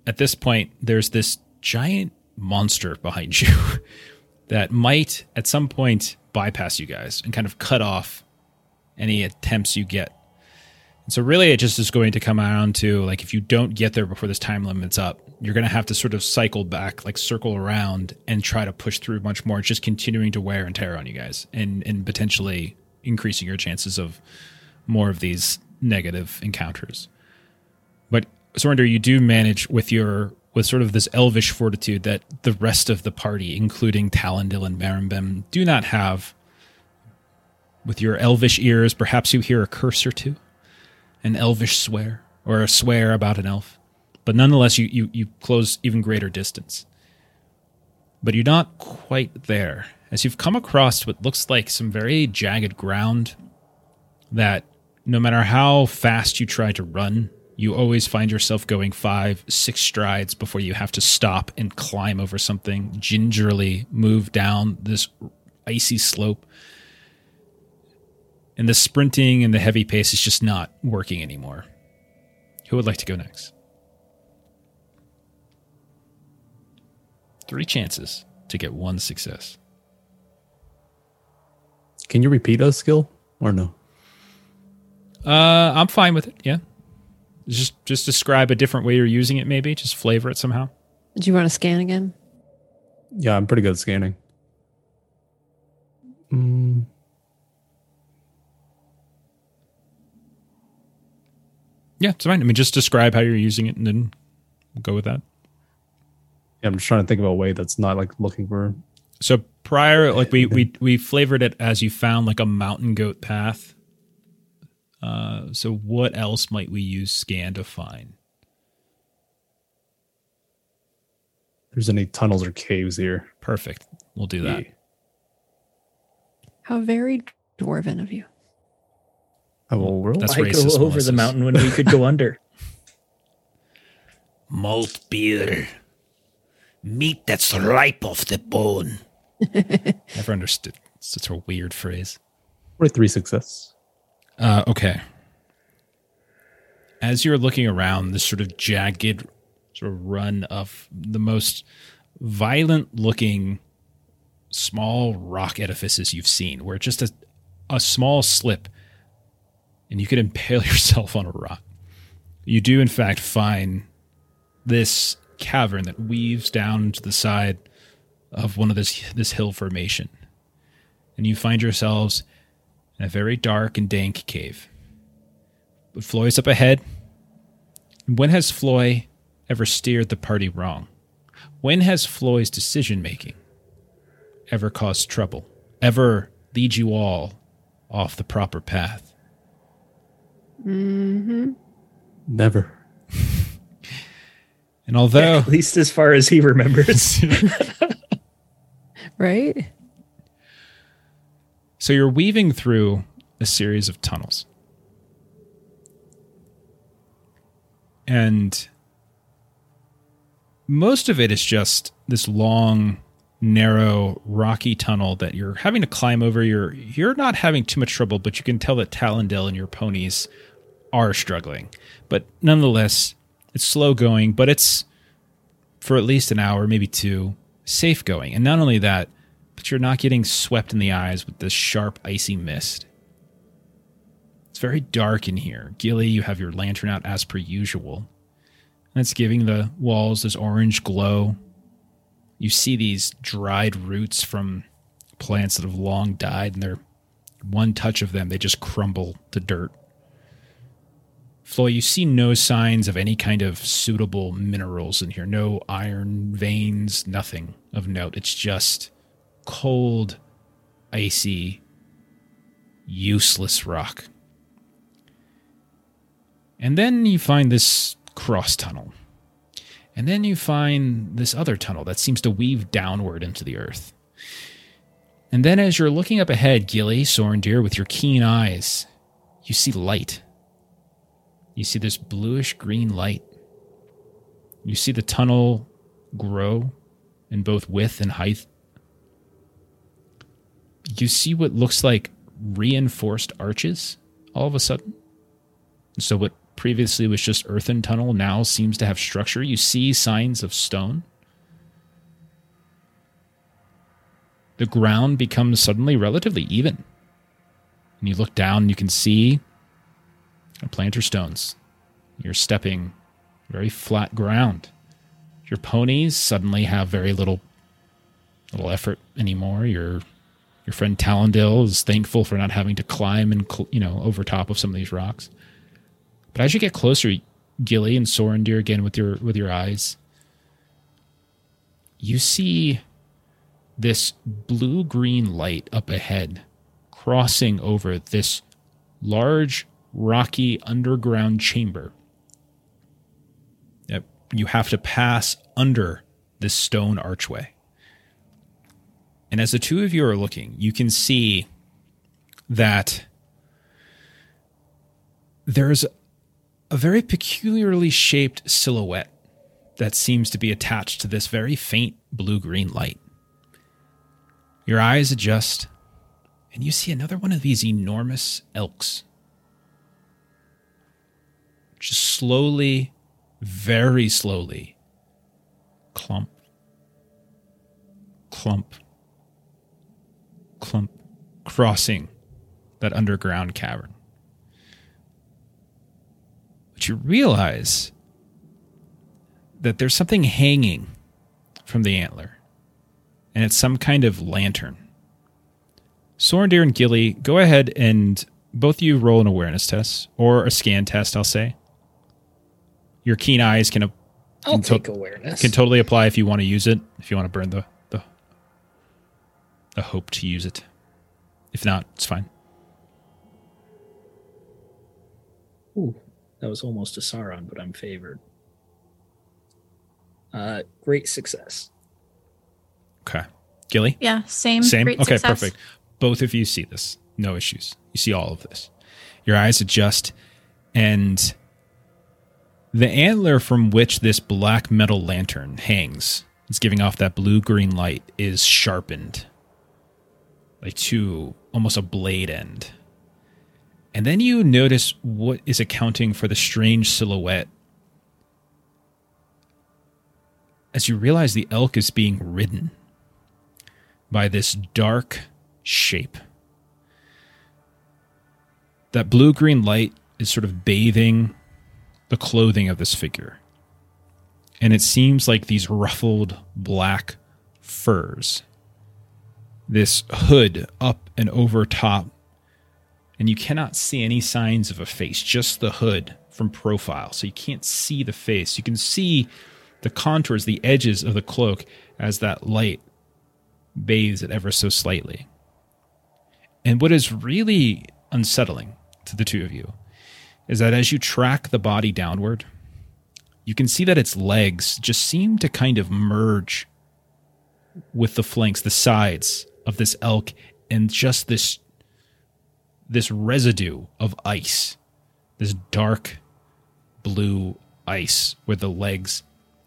at this point, there's this giant monster behind you that might at some point bypass you guys and kind of cut off any attempts you get. So really, it just is going to come down to like if you don't get there before this time limit's up, you're going to have to sort of cycle back, like circle around, and try to push through much more. Just continuing to wear and tear on you guys, and and potentially increasing your chances of more of these negative encounters. But Sorondir, you do manage with your with sort of this elvish fortitude that the rest of the party, including Talendil and Marimbem, do not have. With your elvish ears, perhaps you hear a curse or two an elvish swear or a swear about an elf. But nonetheless, you, you, you close even greater distance. But you're not quite there, as you've come across what looks like some very jagged ground that no matter how fast you try to run, you always find yourself going five, six strides before you have to stop and climb over something, gingerly move down this icy slope and the sprinting and the heavy pace is just not working anymore. Who would like to go next? Three chances to get one success. Can you repeat a skill or no? Uh, I'm fine with it. Yeah, just just describe a different way you're using it. Maybe just flavor it somehow. Do you want to scan again? Yeah, I'm pretty good at scanning. Mm, Yeah, it's fine. I mean, just describe how you're using it, and then we'll go with that. yeah, I'm just trying to think of a way that's not like looking for. So prior, like we we we flavored it as you found like a mountain goat path. Uh, so what else might we use scan to find? There's any tunnels or caves here. Perfect. We'll do that. How very dwarven of you. I will roll. That's Why racist, go over Melissa's. the mountain when we could go under? Malt beer. Meat that's ripe off the bone. Never understood such a weird phrase. 43 success. Uh, okay. As you're looking around this sort of jagged sort of run of the most violent looking small rock edifices you've seen, where just a, a small slip and you could impale yourself on a rock. You do, in fact, find this cavern that weaves down to the side of one of this this hill formation, and you find yourselves in a very dark and dank cave. But Floi's up ahead. When has Floi ever steered the party wrong? When has Floi's decision making ever caused trouble? Ever lead you all off the proper path? Mm-hmm. Never. And although At least as far as he remembers. Right? So you're weaving through a series of tunnels. And most of it is just this long, narrow, rocky tunnel that you're having to climb over. You're you're not having too much trouble, but you can tell that Talendil and your ponies are struggling. But nonetheless, it's slow going, but it's for at least an hour, maybe two, safe going. And not only that, but you're not getting swept in the eyes with this sharp, icy mist. It's very dark in here. Gilly, you have your lantern out as per usual. And it's giving the walls this orange glow. You see these dried roots from plants that have long died, and they're one touch of them, they just crumble to dirt. Floi, you see no signs of any kind of suitable minerals in here. No iron veins, nothing of note. It's just cold, icy, useless rock. And then you find this cross tunnel. And then you find this other tunnel that seems to weave downward into the earth. And then as you're looking up ahead, Gilly, Sorondir, with your keen eyes, you see light. You see this bluish green light. You see the tunnel grow in both width and height. You see what looks like reinforced arches all of a sudden. So, what previously was just earthen tunnel now seems to have structure. You see signs of stone. The ground becomes suddenly relatively even. And you look down you can see a planter stones. You're stepping very flat ground. Your ponies suddenly have very little little effort anymore. Your your friend Talendil is thankful for not having to climb and cl- you know over top of some of these rocks. But as you get closer, Gilly and Sorondir again with your with your eyes, you see this blue green light up ahead crossing over this large rocky underground chamber. Yep, you have to pass under this stone archway. And as the two of you are looking, you can see that there's a very peculiarly shaped silhouette that seems to be attached to this very faint blue green light. Your eyes adjust, and you see another one of these enormous elks. Just slowly, very slowly, clump, clump, clump, crossing that underground cavern. But you realize that there's something hanging from the antler, and it's some kind of lantern. Sorondir and Gilly, go ahead and both of you roll an awareness test or a scan test, I'll say. Your keen eyes can, uh, I'll Can to- awareness. can totally apply if you want to use it, if you want to burn the, the, the hope to use it. If not, it's fine. Ooh, that was almost a Sauron, but I'm favored. Uh, great success. Okay. Gilly? Yeah, same. Same? Great okay, success. perfect. Both of you see this. No issues. You see all of this. Your eyes adjust, and the antler from which this black metal lantern hangs, it's giving off that blue green light, is sharpened like to almost a blade end. And then you notice what is accounting for the strange silhouette as you realize the elk is being ridden by this dark shape. That blue green light is sort of bathing the clothing of this figure. And it seems like these ruffled black furs, this hood up and over top, and you cannot see any signs of a face, just the hood from profile. So you can't see the face. You can see the contours, the edges of the cloak as that light bathes it ever so slightly. And what is really unsettling to the two of you is that as you track the body downward, you can see that its legs just seem to kind of merge with the flanks, the sides of this elk, and just this this residue of ice, this dark blue ice, where the legs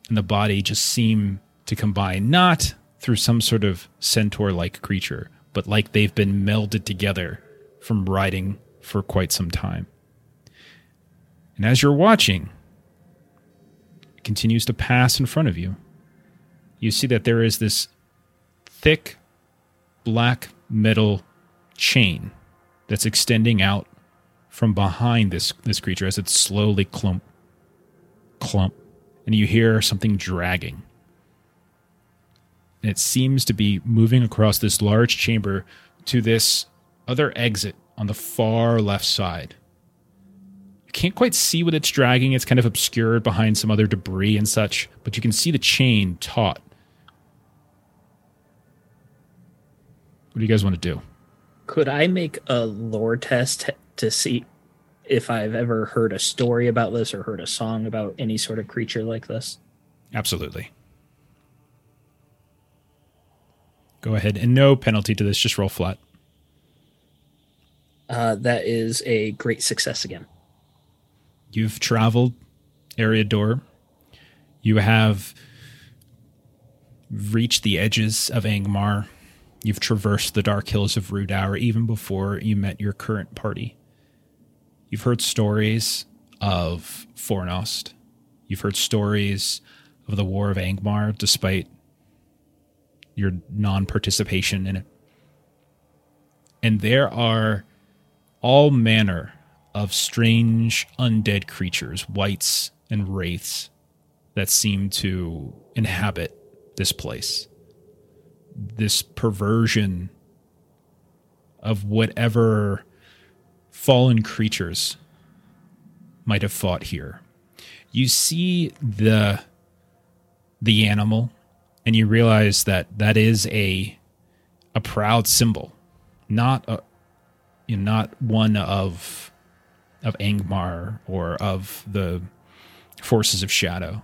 and the body just seem to combine, not through some sort of centaur like creature, but like they've been melded together from riding for quite some time. And as you're watching, it continues to pass in front of you. You see that there is this thick black metal chain that's extending out from behind this this creature as it slowly clump clump and you hear something dragging and it seems to be moving across this large chamber to this other exit on the far left side. You can't quite see what it's dragging. It's kind of obscured behind some other debris and such, but you can see the chain taut. What do you guys want to do? Could I make a lore test to see if I've ever heard a story about this or heard a song about any sort of creature like this? Absolutely. Go ahead. And no penalty to this, just roll flat. Uh, that is a great success again. You've traveled Eriador. You have reached the edges of Angmar. You've traversed the dark hills of Rhudaur even before you met your current party. You've heard stories of Fornost. You've heard stories of the War of Angmar, despite your non participation in it. And there are all manner of strange undead creatures, wights and wraiths, that seem to inhabit this place. This perversion of whatever fallen creatures might have fought here. You see the the animal and you realize that that is a a proud symbol, not a you know, not one of of Angmar or of the forces of shadow.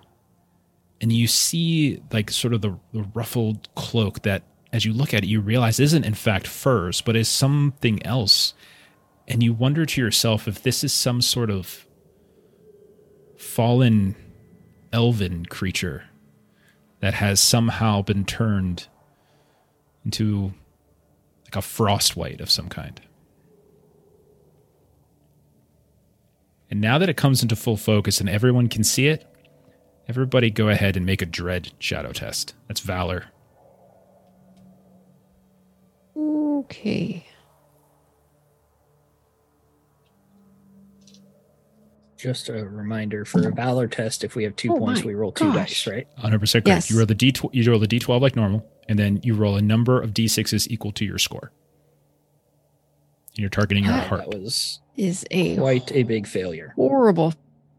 And you see like sort of the, the ruffled cloak that as you look at it, you realize isn't in fact furs, but is something else. And you wonder to yourself if this is some sort of fallen elven creature that has somehow been turned into like a frost wight of some kind. And now that it comes into full focus and everyone can see it, everybody go ahead and make a dread shadow test. That's valor. Okay. Just a reminder for a valor test. If we have two Oh points, we roll two gosh. dice, right? 100% correct. Yes. You roll the D you roll the D12 like normal and then you roll a number of D6s equal to your score. And you're targeting your heart. That was Is a quite a big failure. horrible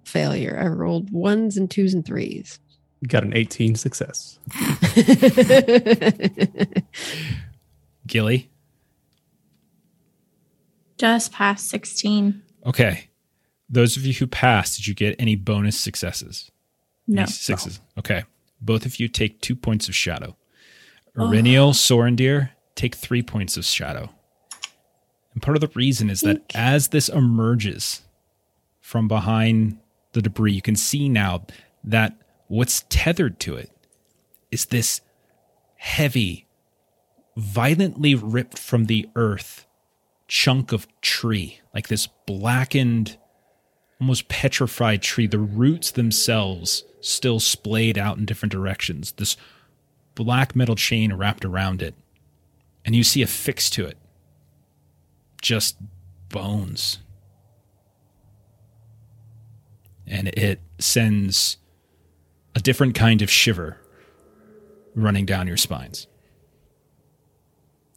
failure. I rolled ones and twos and threes. Got an 18 success. Gilly. Just past 16. Okay. Those of you who passed, did you get any bonus successes? No. Any sixes. Okay. Both of you take two points of shadow. Eryniel, Sorondir, take three points of shadow. And part of the reason is that as this emerges from behind the debris, you can see now that what's tethered to it is this heavy, violently ripped from the earth chunk of tree, like this blackened, almost petrified tree. The roots themselves still splayed out in different directions. This black metal chain wrapped around it. And you see affixed to it just bones. And it sends a different kind of shiver running down your spines.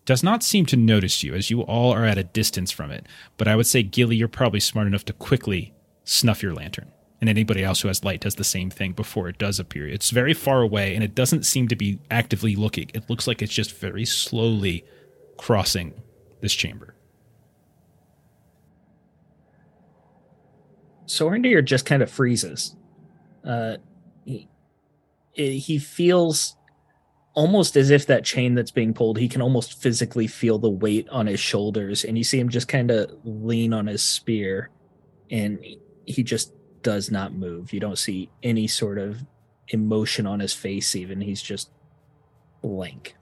Does not seem to notice you as you all are at a distance from it, but I would say, Gilly, you're probably smart enough to quickly snuff your lantern. And anybody else who has light does the same thing before it does appear. It's very far away and it doesn't seem to be actively looking. It looks like it's just very slowly crossing this chamber. Sorondir just kind of freezes. Uh, he, he feels almost as if that chain that's being pulled, he can almost physically feel the weight on his shoulders, and you see him just kind of lean on his spear, and he just does not move. You don't see any sort of emotion on his face, even. He's just blank.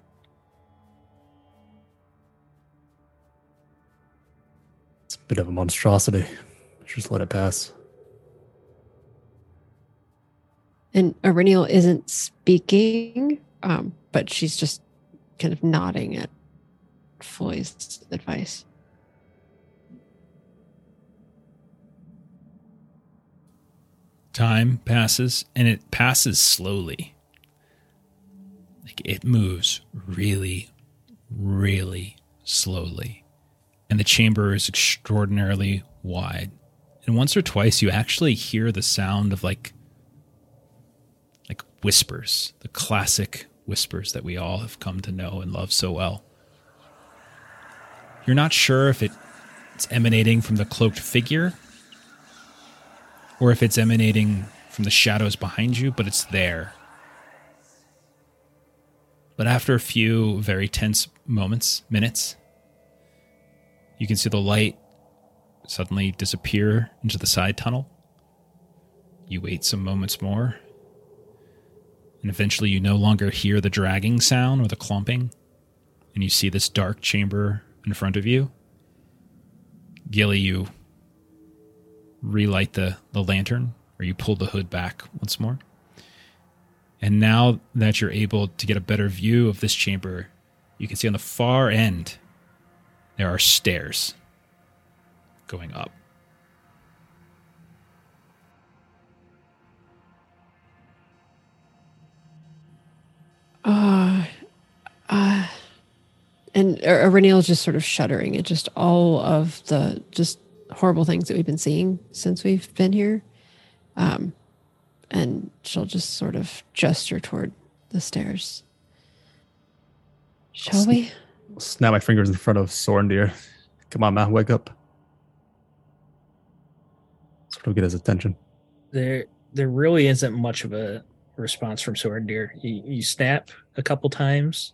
It's a bit of a monstrosity. Just let it pass. And Eryniel isn't speaking, um, but she's just kind of nodding at Floi's advice. Time passes and it passes slowly. Like it moves really, really slowly. And the chamber is extraordinarily wide. And once or twice you actually hear the sound of like like whispers, the classic whispers that we all have come to know and love so well. You're not sure if it, it's emanating from the cloaked figure or if it's emanating from the shadows behind you, but it's there. But after a few very tense moments, minutes, you can see the light suddenly disappear into the side tunnel. You wait some moments more, and eventually you no longer hear the dragging sound or the clumping, and you see this dark chamber in front of you. Gilly, you relight the, the lantern or you pull the hood back once more. And now that you're able to get a better view of this chamber, you can see on the far end there are stairs going up. Uh, uh, and Eryniel's just sort of shuddering at just all of the just horrible things that we've been seeing since we've been here. Um, and she'll just sort of gesture toward the stairs. Shall we? Snap my fingers in front of Sorondir. Come on, man, wake up. Of get his attention. There, there really isn't much of a response from Sorondir. You, you snap a couple times,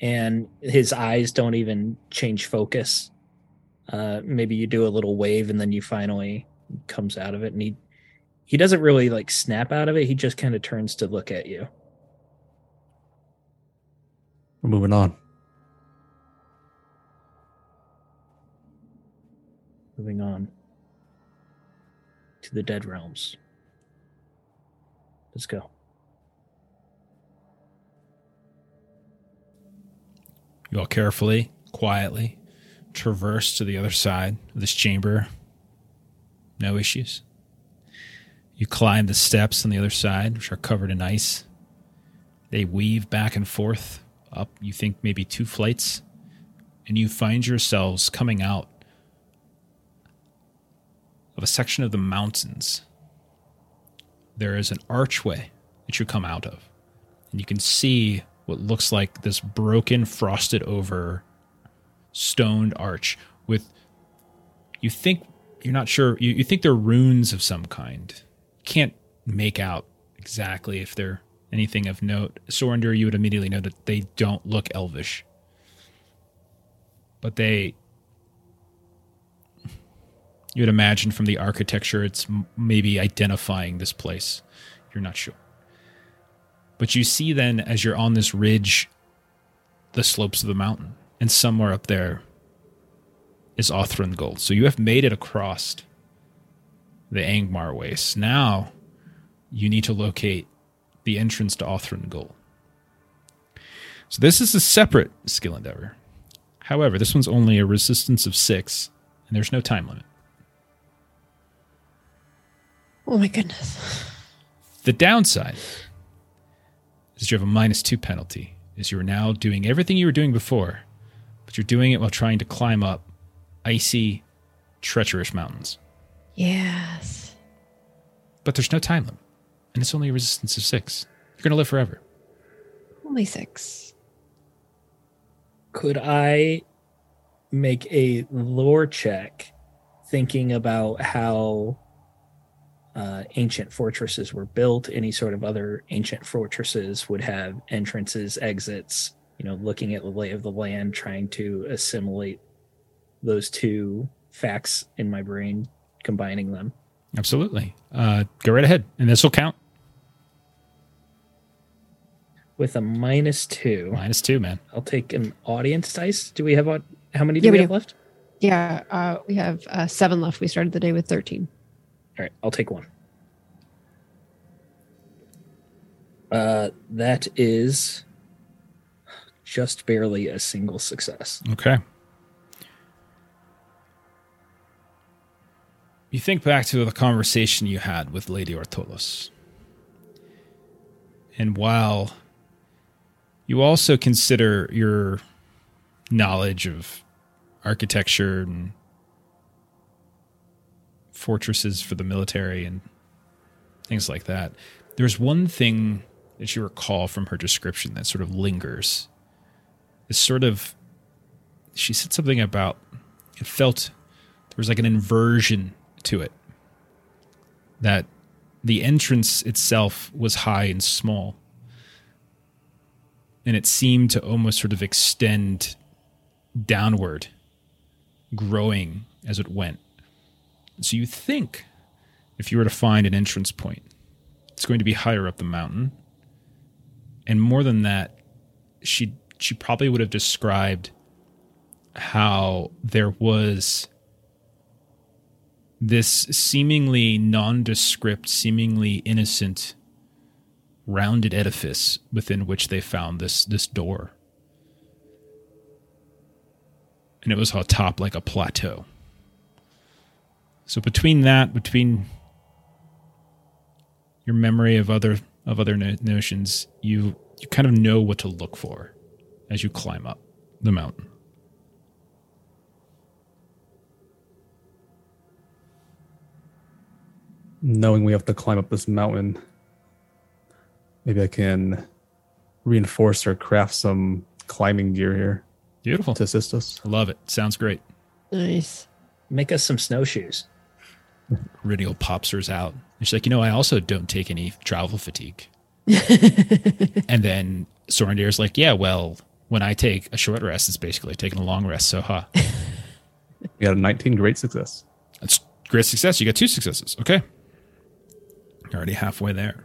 and his eyes don't even change focus. Uh, maybe you do a little wave, and then you finally comes out of it, and he he doesn't really like snap out of it. He just kind of turns to look at you. We're moving on. Moving on to the Dead Realms. Let's go. You all carefully, quietly traverse to the other side of this chamber. No issues. You climb the steps on the other side, which are covered in ice. They weave back and forth up, you think maybe two flights, and you find yourselves coming out of a section of the mountains. There is an archway that you come out of, and you can see what looks like this broken, frosted over stoned arch with, you think, you're not sure, you, you think they're runes of some kind can't make out exactly if they're anything of note. Sorondir, you would immediately know that they don't look elvish. But they. You would imagine from the architecture, it's maybe identifying this place. You're not sure. But you see then, as you're on this ridge, the slopes of the mountain. And somewhere up there is Gold. So you have made it across the Angmar Waste. Now you need to locate the entrance to Othrengul. So this is a separate skill endeavor. However, this one's only a resistance of six, and there's no time limit. Oh my goodness. The downside is you have a minus two penalty, is you are now doing everything you were doing before, but you're doing it while trying to climb up icy, treacherous mountains. Yes. But there's no time limit, and it's only a resistance of six. You're going to live forever. Only six. Could I make a lore check thinking about how uh, ancient fortresses were built? Any sort of other ancient fortresses would have entrances, exits, you know, looking at the lay of the land, trying to assimilate those two facts in my brain combining them. Absolutely. Uh, go right ahead, and this will count. With a minus two. Minus two, man. I'll take an audience dice. Do we have how many do yeah, we, we have do. left? Yeah, uh, we have uh, seven left. We started the day with thirteen. All right, I'll take one. Uh, that is just barely a single success. Okay. You think back to the conversation you had with Lady Ortolos. And while you also consider your knowledge of architecture and fortresses for the military and things like that, there's one thing that you recall from her description that sort of lingers. It's sort of, she said something about, it felt there was like an inversion to it. That the entrance itself was high and small. And it seemed to almost sort of extend downward, growing as it went. So you think if you were to find an entrance point, it's going to be higher up the mountain. And more than that, she she probably would have described how there was this seemingly nondescript, seemingly innocent, rounded edifice within which they found this this door. And it was atop like a plateau. So between that, between your memory of other of other no- notions, you you kind of know what to look for as you climb up the mountain. Knowing we have to climb up this mountain, maybe I can reinforce or craft some climbing gear here. Beautiful. To assist us. I love it. Sounds great. Nice. Make us some snowshoes. Ridial pops hers out. And she's like, you know, I also don't take any travel fatigue. and then Sorondir's like, yeah, well, when I take a short rest, it's basically taking a long rest. So, huh. you got a 19 great success. That's great success. You got two successes. Okay. You're already halfway there.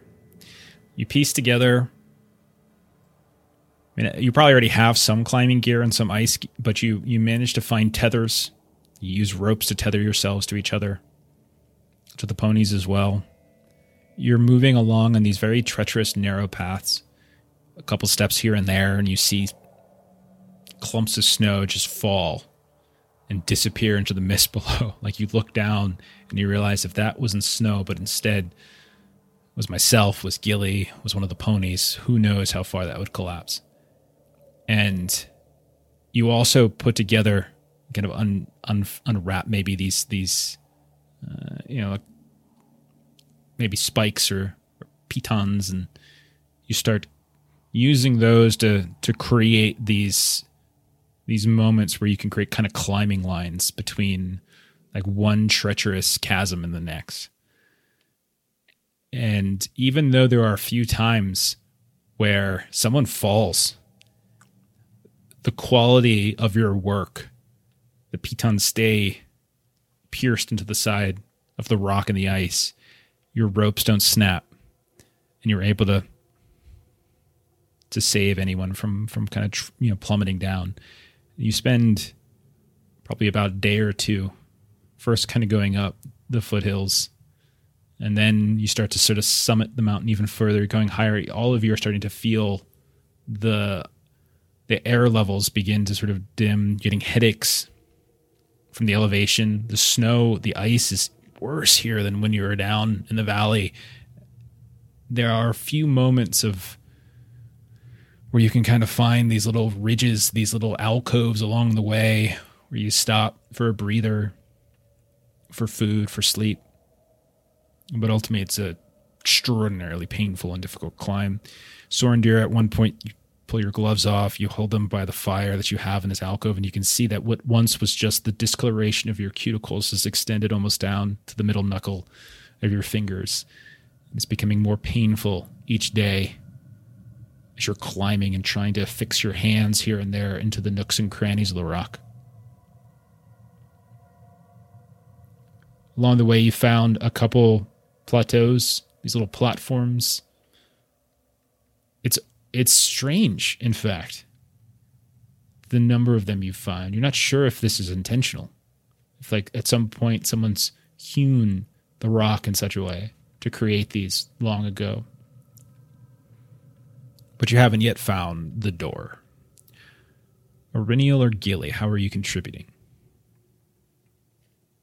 You piece together. I mean, you probably already have some climbing gear and some ice, but you you manage to find tethers. You use ropes to tether yourselves to each other, to the ponies as well. You're moving along on these very treacherous, narrow paths. A couple steps here and there, and you see clumps of snow just fall and disappear into the mist below. Like you look down and you realize if that wasn't snow, but instead was myself, was Gilly, was one of the ponies, who knows how far that would collapse. And you also put together kind of un, un, unwrap maybe these these uh, you know maybe spikes or, or pitons and you start using those to to create these these moments where you can create kind of climbing lines between like one treacherous chasm and the next. And even though there are a few times where someone falls, the quality of your work, the pitons stay pierced into the side of the rock and the ice. Your ropes don't snap, and you're able to to save anyone from from kind of tr- you know plummeting down. You spend probably about a day or two first kind of going up the foothills and then you start to sort of summit the mountain even further going higher all of you are starting to feel the the air levels begin to sort of dim getting headaches from the elevation the snow the ice is worse here than when you were down in the valley there are a few moments of where you can kind of find these little ridges, these little alcoves along the way where you stop for a breather, for food, for sleep. But ultimately, it's a extraordinarily painful and difficult climb. Sorondir, at one point, you pull your gloves off, you hold them by the fire that you have in this alcove, and you can see that what once was just the discoloration of your cuticles is extended almost down to the middle knuckle of your fingers. It's becoming more painful each day as you're climbing and trying to fix your hands here and there into the nooks and crannies of the rock. Along the way, you found a couple plateaus, these little platforms. It's it's strange, in fact, the number of them you find. You're not sure if this is intentional. If like at some point someone's hewn the rock in such a way to create these long ago but you haven't yet found the door. Eryniel or Gilly, how are you contributing?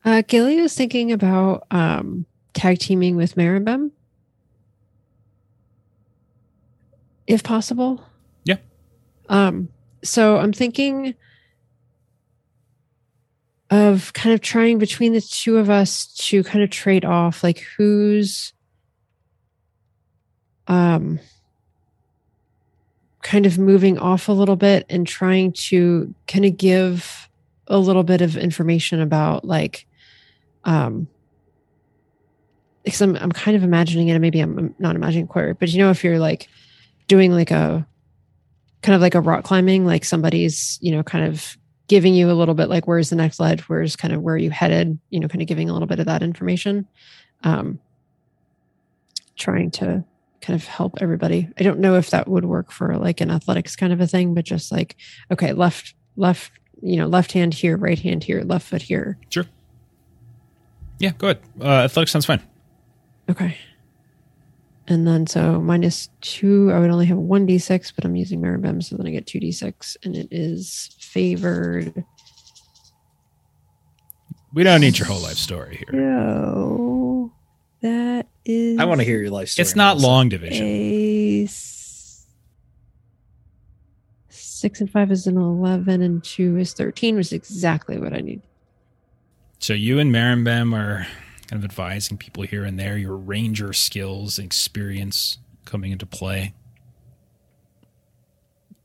Uh, Gilly was thinking about um, tag teaming with Maribem, if possible. Yeah. Um, so I'm thinking of kind of trying between the two of us to kind of trade off, like who's um kind of moving off a little bit and trying to kind of give a little bit of information about like um because I'm, I'm kind of imagining it and maybe I'm not imagining quite right but you know if you're like doing like a kind of like a rock climbing like somebody's you know kind of giving you a little bit like where's the next ledge where's kind of where you headed you know kind of giving a little bit of that information um trying to kind of help everybody. I don't know if that would work for like an athletics kind of a thing, but just like, okay, left, left, you know, left hand here, right hand here, left foot here. Sure. Yeah, go ahead. Uh, athletics sounds fine. Okay. And then so minus two, I would only have one d6, but I'm using Maribem, so then I get two d6, and it is favored. We don't need your whole life story here. No, that is. I want to hear your life story. It's not Melissa. long division. a s- six and five is an 11 and two is 13 was exactly what i need So you and Marimbem are kind of advising people here and there, your ranger skills and experience coming into play.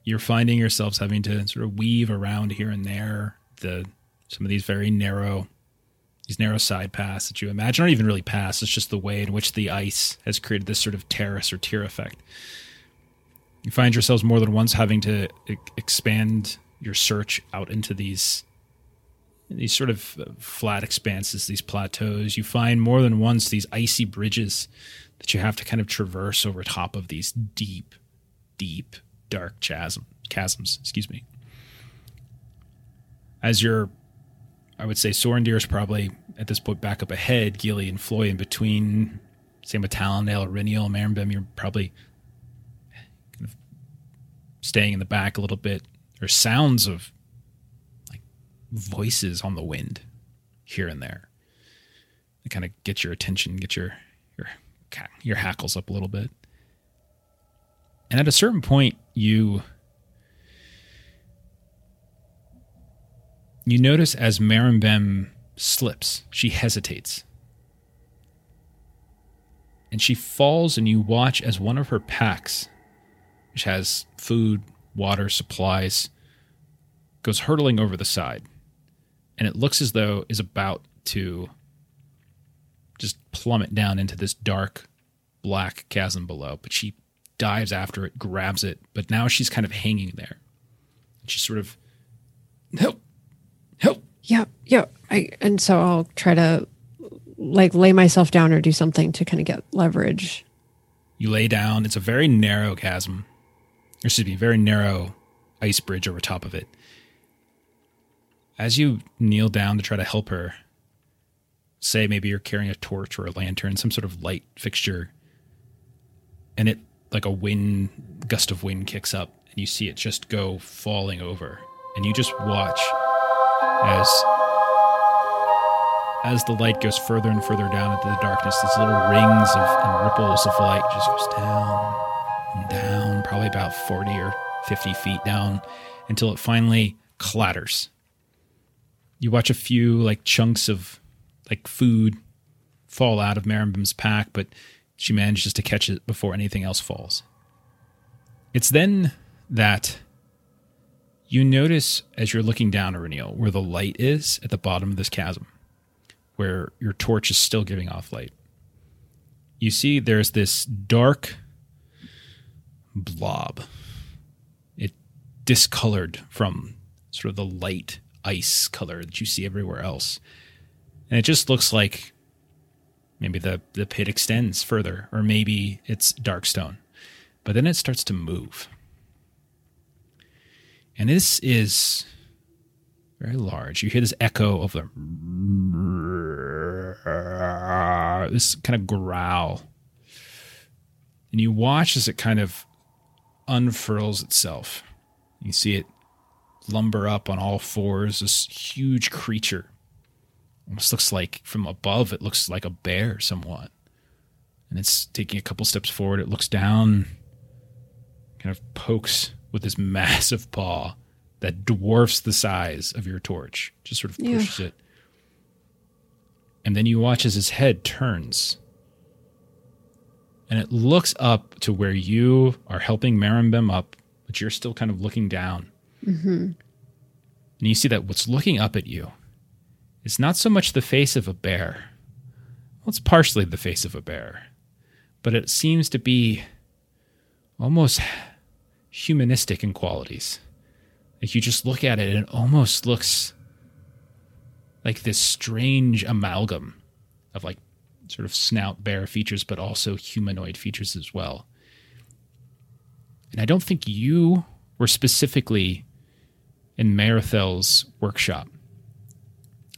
You're finding yourselves having to sort of weave around here and there the some of these very narrow these narrow side paths that you imagine aren't even really paths. It's just the way in which the ice has created this sort of terrace or tier effect. You find yourselves more than once having to expand your search out into these these sort of uh, flat expanses, these plateaus. You find more than once these icy bridges that you have to kind of traverse over top of these deep, deep, dark chasm chasms. Excuse me. As you're, I would say, Sorondir is probably at this point back up ahead. Gilly and Floi in between. Same with Talendil, Riniel, Marimbem. You're probably kind of staying in the back a little bit. There's sounds of voices on the wind here and there. They kind of get your attention, get your your your hackles up a little bit. And at a certain point, you you notice as Marimbem slips, she hesitates. And she falls, and you watch as one of her packs, which has food, water, supplies, goes hurtling over the side and it looks as though is about to just plummet down into this dark black chasm below but she dives after it grabs it but now she's kind of hanging there she's sort of help help Yeah, yeah. I and so I'll try to like lay myself down or do something to kind of get leverage. you lay down it's a very narrow chasm or excuse me very narrow ice bridge over top of it as you kneel down to try to help her, say maybe you're carrying a torch or a lantern, some sort of light fixture, and it like a wind gust of wind kicks up, and you see it just go falling over, and you just watch as as the light goes further and further down into the darkness, these little rings of and ripples of light just goes down and down, probably about forty or fifty feet down, until it finally clatters you watch a few like chunks of like food fall out of Marimbim's pack, but she manages to catch it before anything else falls. It's then that you notice as you're looking down, Eryniel, where the light is at the bottom of this chasm, where your torch is still giving off light. You see there's this dark blob. It discolored from sort of the light ice color that you see everywhere else. And it just looks like maybe the, the pit extends further, or maybe it's dark stone. But then it starts to move. And this is very large. You hear this echo of the this kind of growl. And you watch as it kind of unfurls itself. You see it lumber up on all fours, this huge creature. Almost looks like from above, it looks like a bear somewhat. And it's taking a couple steps forward. It looks down, kind of pokes with this massive paw that dwarfs the size of your torch, just sort of Yeah. pushes it. And then you watch as his head turns. And it looks up to where you are helping Marimbem up, but you're still kind of looking down. Mm-hmm. And you see that what's looking up at you is not so much the face of a bear. Well, it's partially the face of a bear, but it seems to be almost humanistic in qualities. Like you just look at it it almost looks like this strange amalgam of like sort of snout bear features, but also humanoid features as well. And I don't think you were specifically in Marithel's workshop,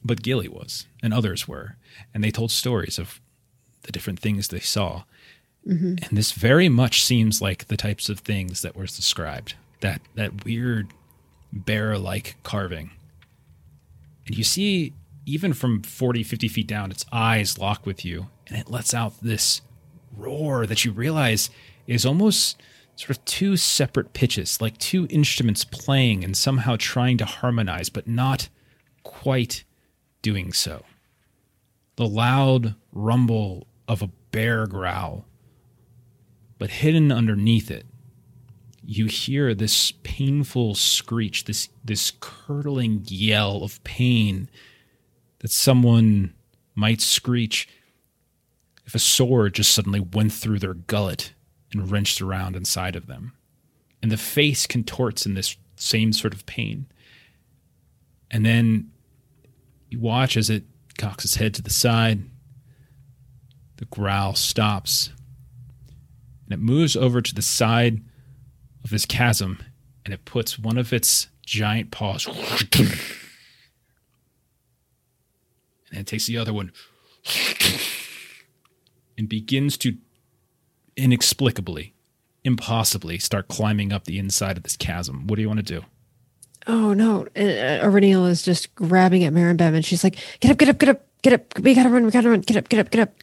but Gilly was, and others were, and they told stories of the different things they saw. Mm-hmm. And this very much seems like the types of things that were described. That that weird bear-like carving. And you see even from 40, 50 feet down, its eyes lock with you, and it lets out this roar that you realize is almost sort of two separate pitches, like two instruments playing and somehow trying to harmonize, but not quite doing so. the loud rumble of a bear growl. But hidden underneath it, you hear this painful screech, this this curdling yell of pain that someone might screech if a sword just suddenly went through their gullet and wrenched around inside of them. And the face contorts in this same sort of pain. And then you watch as it cocks its head to the side. The growl stops. And it moves over to the side of this chasm and it puts one of its giant paws and it takes the other one and begins to inexplicably, impossibly start climbing up the inside of this chasm. What do you want to do? Oh no! Uh, Eryniel is just grabbing at Maribem, and she's like, "Get up! Get up! Get up! Get up! We gotta run! We gotta run! Get up! Get up! Get up!"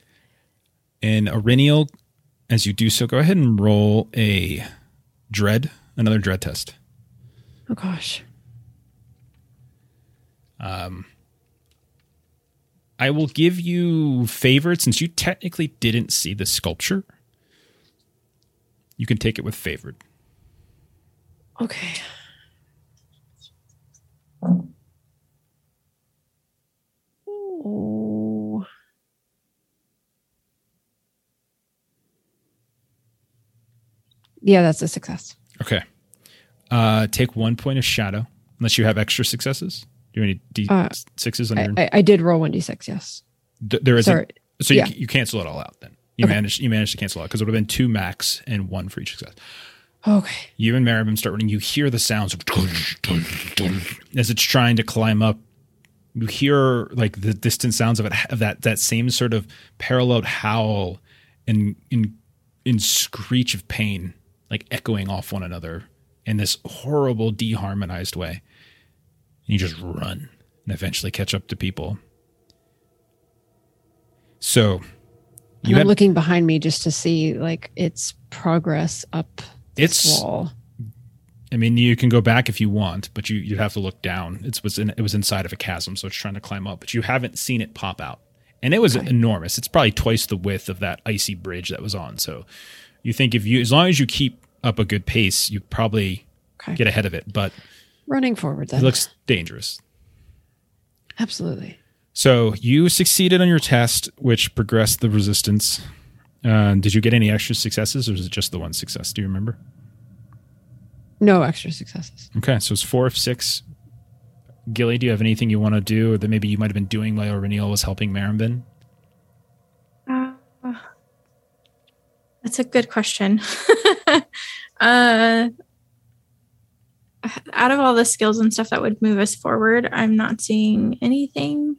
And Eryniel, as you do so, go ahead and roll a dread, another dread test. Oh gosh! Um, I will give you favored since you technically didn't see the sculpture. You can take it with favored. Okay. Oh. Yeah, that's a success. Okay. Uh, take one point of shadow, unless you have extra successes. Do you have any D Uh, sixes on I, your? I, I did roll one d six. Yes. Th- there is Sorry. a, so you, yeah. you cancel it all out then. You Okay. managed you managed to cancel it out because it would have been two max and one for each success. Okay. You and Maribim start running. You hear the sounds of as it's trying to climb up. You hear like the distant sounds of it of that that same sort of paralleled howl and in in screech of pain, like echoing off one another in this horrible deharmonized way. And you just run and eventually catch up to people. So And you I'm had, looking behind me just to see like its progress up it's wall. I mean, you can go back if you want, but you you'd have to look down. It was in, it was inside of a chasm, so it's trying to climb up. But you haven't seen it pop out, and it was Okay. enormous. It's probably twice the width of that icy bridge that was on. So, you think if you as long as you keep up a good pace, you probably Okay. get ahead of it. But Running forward then. it looks dangerous. Absolutely. So you succeeded on your test, which progressed the resistance. Uh, did you get any extra successes, or was it just the one success? Do you remember? No extra successes. Okay, so it's four of six. Gilly, do you have anything you want to do, or that maybe you might have been doing while Eryniel was helping Marimbin? Uh, that's a good question. uh, out of all the skills and stuff that would move us forward, I'm not seeing anything.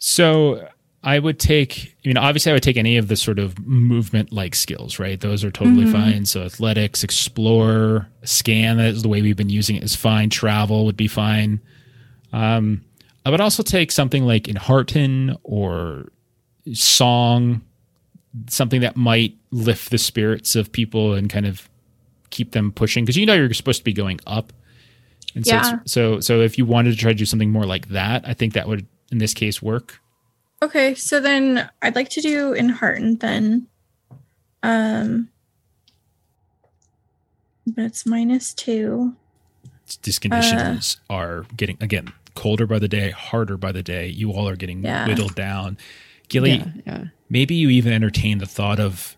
So I would take, I mean, obviously, I would take any of the sort of movement like skills, right? Those are totally Mhm. fine. So athletics, explore, scan, that is the way we've been using it, is fine. Travel would be fine. Um, I would also take something like in Enhearten or song, something that might lift the spirits of people and kind of keep them pushing because you know you're supposed to be going up. And so, Yeah. it's, so, so if you wanted to try to do something more like that, I think that would, in this case, work. Okay, so then I'd like to do Enheartened then. Um, but it's minus two. these conditions are getting again colder by the day, harder by the day. You all are getting Yeah. whittled down. Gilly, yeah, yeah. maybe you even entertain the thought of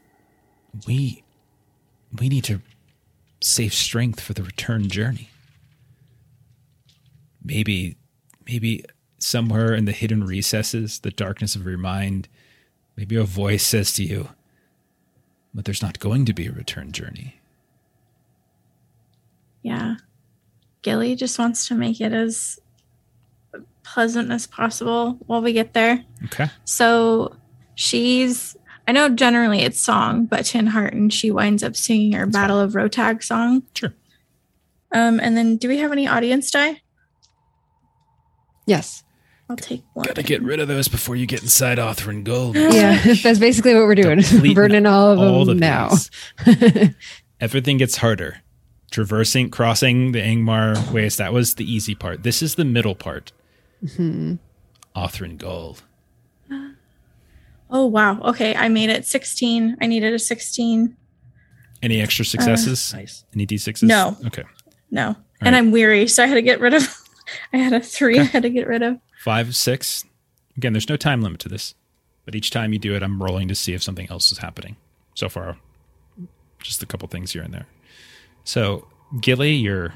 we we need to save strength for the return journey. Maybe maybe somewhere in the hidden recesses, the darkness of your mind, maybe a voice says to you, but there's not going to be a return journey. Yeah. Gilly just wants to make it as pleasant as possible while we get there. Okay. So she's, I know generally it's song, but to Enhearten, she winds up singing her That's Battle of Rotag song. Sure. Um, and then do we have any audience die? Yes. I'll take one. Gotta get rid of those before you get inside Othrin Gold. Yeah. that's basically what we're doing. Deplete Burning all of all them of now. Everything gets harder. Traversing, crossing the Angmar waste, that was the easy part. This is the middle part. Mhm. Othrin Gold. Oh wow. Okay, I made it 16. I needed a 16. Any extra successes? Nice. Any d6s? No. Okay. No. and right. I'm weary, so I had to get rid of I had a 3 I had to get rid of. Five, six. Again, there's no time limit to this, but each time you do it, I'm rolling to see if something else is happening. So far, just a couple things here and there. So, Gilly, you're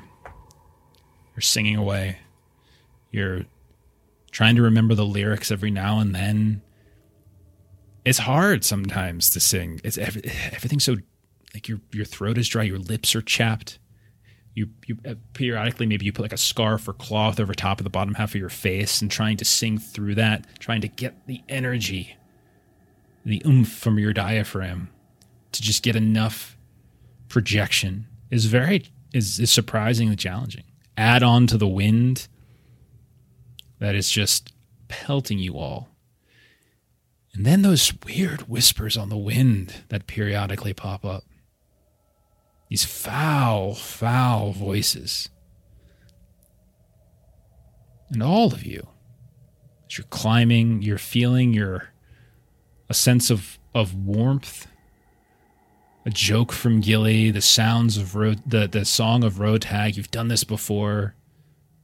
you're singing away. You're trying to remember the lyrics every now and then. It's hard sometimes to sing. It's every, everything's so like your your throat is dry, your lips are chapped you you uh, periodically maybe you put like a scarf or cloth over top of the bottom half of your face and trying to sing through that trying to get the energy the oomph from your diaphragm to just get enough projection is very is, is surprisingly challenging. Add on to the wind that is just pelting you all. And then those weird whispers on the wind that periodically pop up these foul, foul voices. And all of you, as you're climbing, you're feeling your a sense of, of warmth, a joke from Gilly, the sounds of road, the, the song of road tag. You've done this before.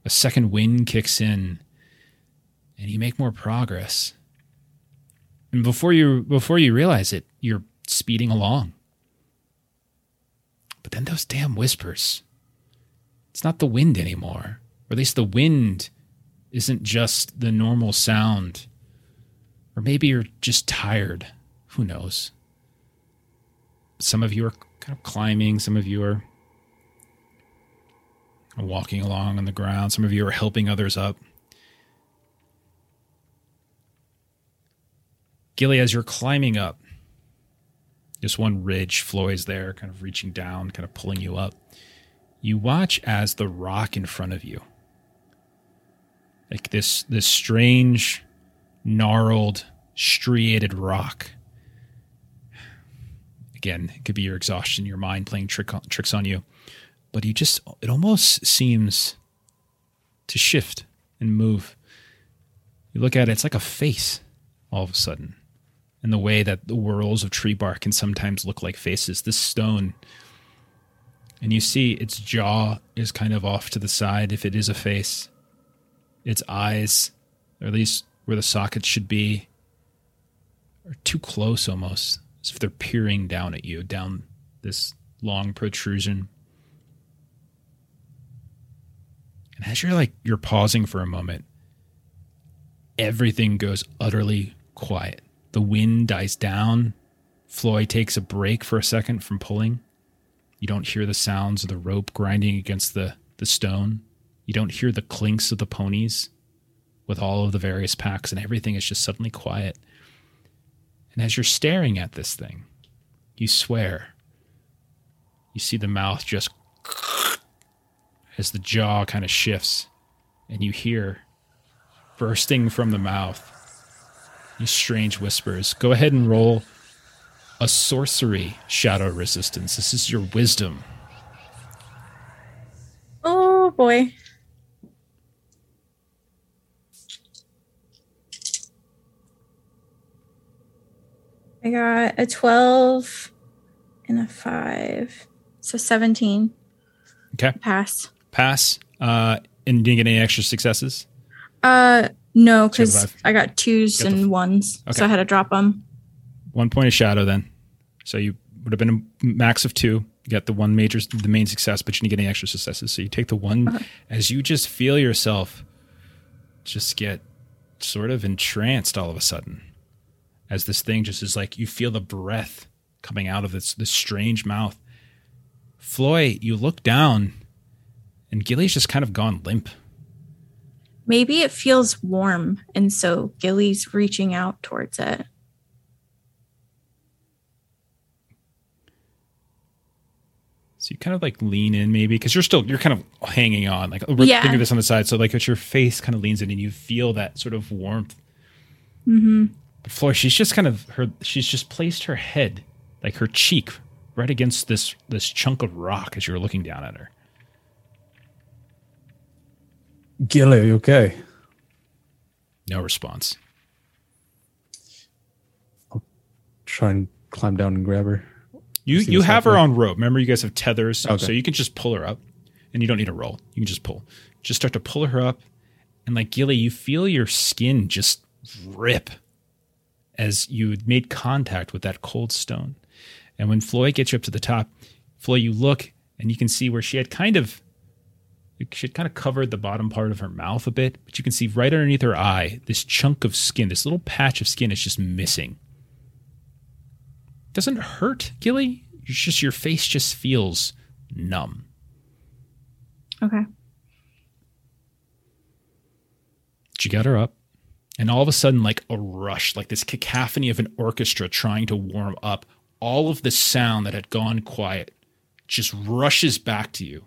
A second wind kicks in, and you make more progress. And before you before you realize it, you're speeding along. But then those damn whispers. It's not the wind anymore. Or at least the wind isn't just the normal sound. Or maybe you're just tired. Who knows? Some of you are kind of climbing, some of you are walking along on the ground, some of you are helping others up. Gilly, as you're climbing up, just one ridge, Floi's there, kind of reaching down, kind of pulling you up. You watch as the rock in front of you, like this this strange, gnarled, striated rock. Again, it could be your exhaustion, your mind playing trick on, tricks on you, but you just it almost seems to shift and move. You look at it, it's like a face all of a sudden and the way that the whorls of tree bark can sometimes look like faces. This stone, and you see its jaw is kind of off to the side if it is a face. Its eyes, or at least where the sockets should be, are too close almost, as if they're peering down at you, down this long protrusion. And as you're like, you're pausing for a moment, everything goes utterly quiet the wind dies down. Floi takes a break for a second from pulling. You don't hear the sounds of the rope grinding against the, the stone. You don't hear the clinks of the ponies with all of the various packs, and everything is just suddenly quiet. And as you're staring at this thing, you swear. You see the mouth just as the jaw kind of shifts, and you hear bursting from the mouth strange whispers. Go ahead and roll a sorcery shadow resistance. This is your wisdom. Oh boy. I got a 12 and a 5. So 17. Okay. Pass. Pass. Uh, and you didn't get any extra successes? Uh no, So you have because. I got twos Got and f- ones. Okay. So I had to drop them. One point of shadow then. So you would have been a max of two. You got the one major, the main success, but you didn't get any extra successes. So you take the one Okay. as you just feel yourself just get sort of entranced all of a sudden. As this thing just is like you feel the breath coming out of this this strange mouth. Floi, you look down and Gilly's just kind of gone limp. Maybe it feels warm, and so Gilly's reaching out towards it. So you kind of like lean in maybe because you're still you're kind of hanging on. Like we're Yeah. thinking of this on the side. So like it's your face kind of leans in and you feel that sort of warmth. Mm-hmm. But Floi, she's just kind of her she's just placed her head, like her cheek, right against this this chunk of rock as you're looking down at her. Gilly, are you okay? No response. I'll try and climb down and grab her. You you have her on rope. Remember, you guys have tethers, Okay. so you can just pull her up, and you don't need a roll. You can just pull. Just start to pull her up, and like Gilly, you feel your skin just rip as you made contact with that cold stone. And when Floi gets you up to the top, Floi, you look and you can see where she had kind of she had kind of covered the bottom part of her mouth a bit, but you can see right underneath her eye this chunk of skin, this little patch of skin is just missing doesn't hurt, Gilly. It's just your face just feels numb. Okay. She got her up, and all of a sudden, like a rush, like this cacophony of an orchestra trying to warm up, all of the sound that had gone quiet just rushes back to you,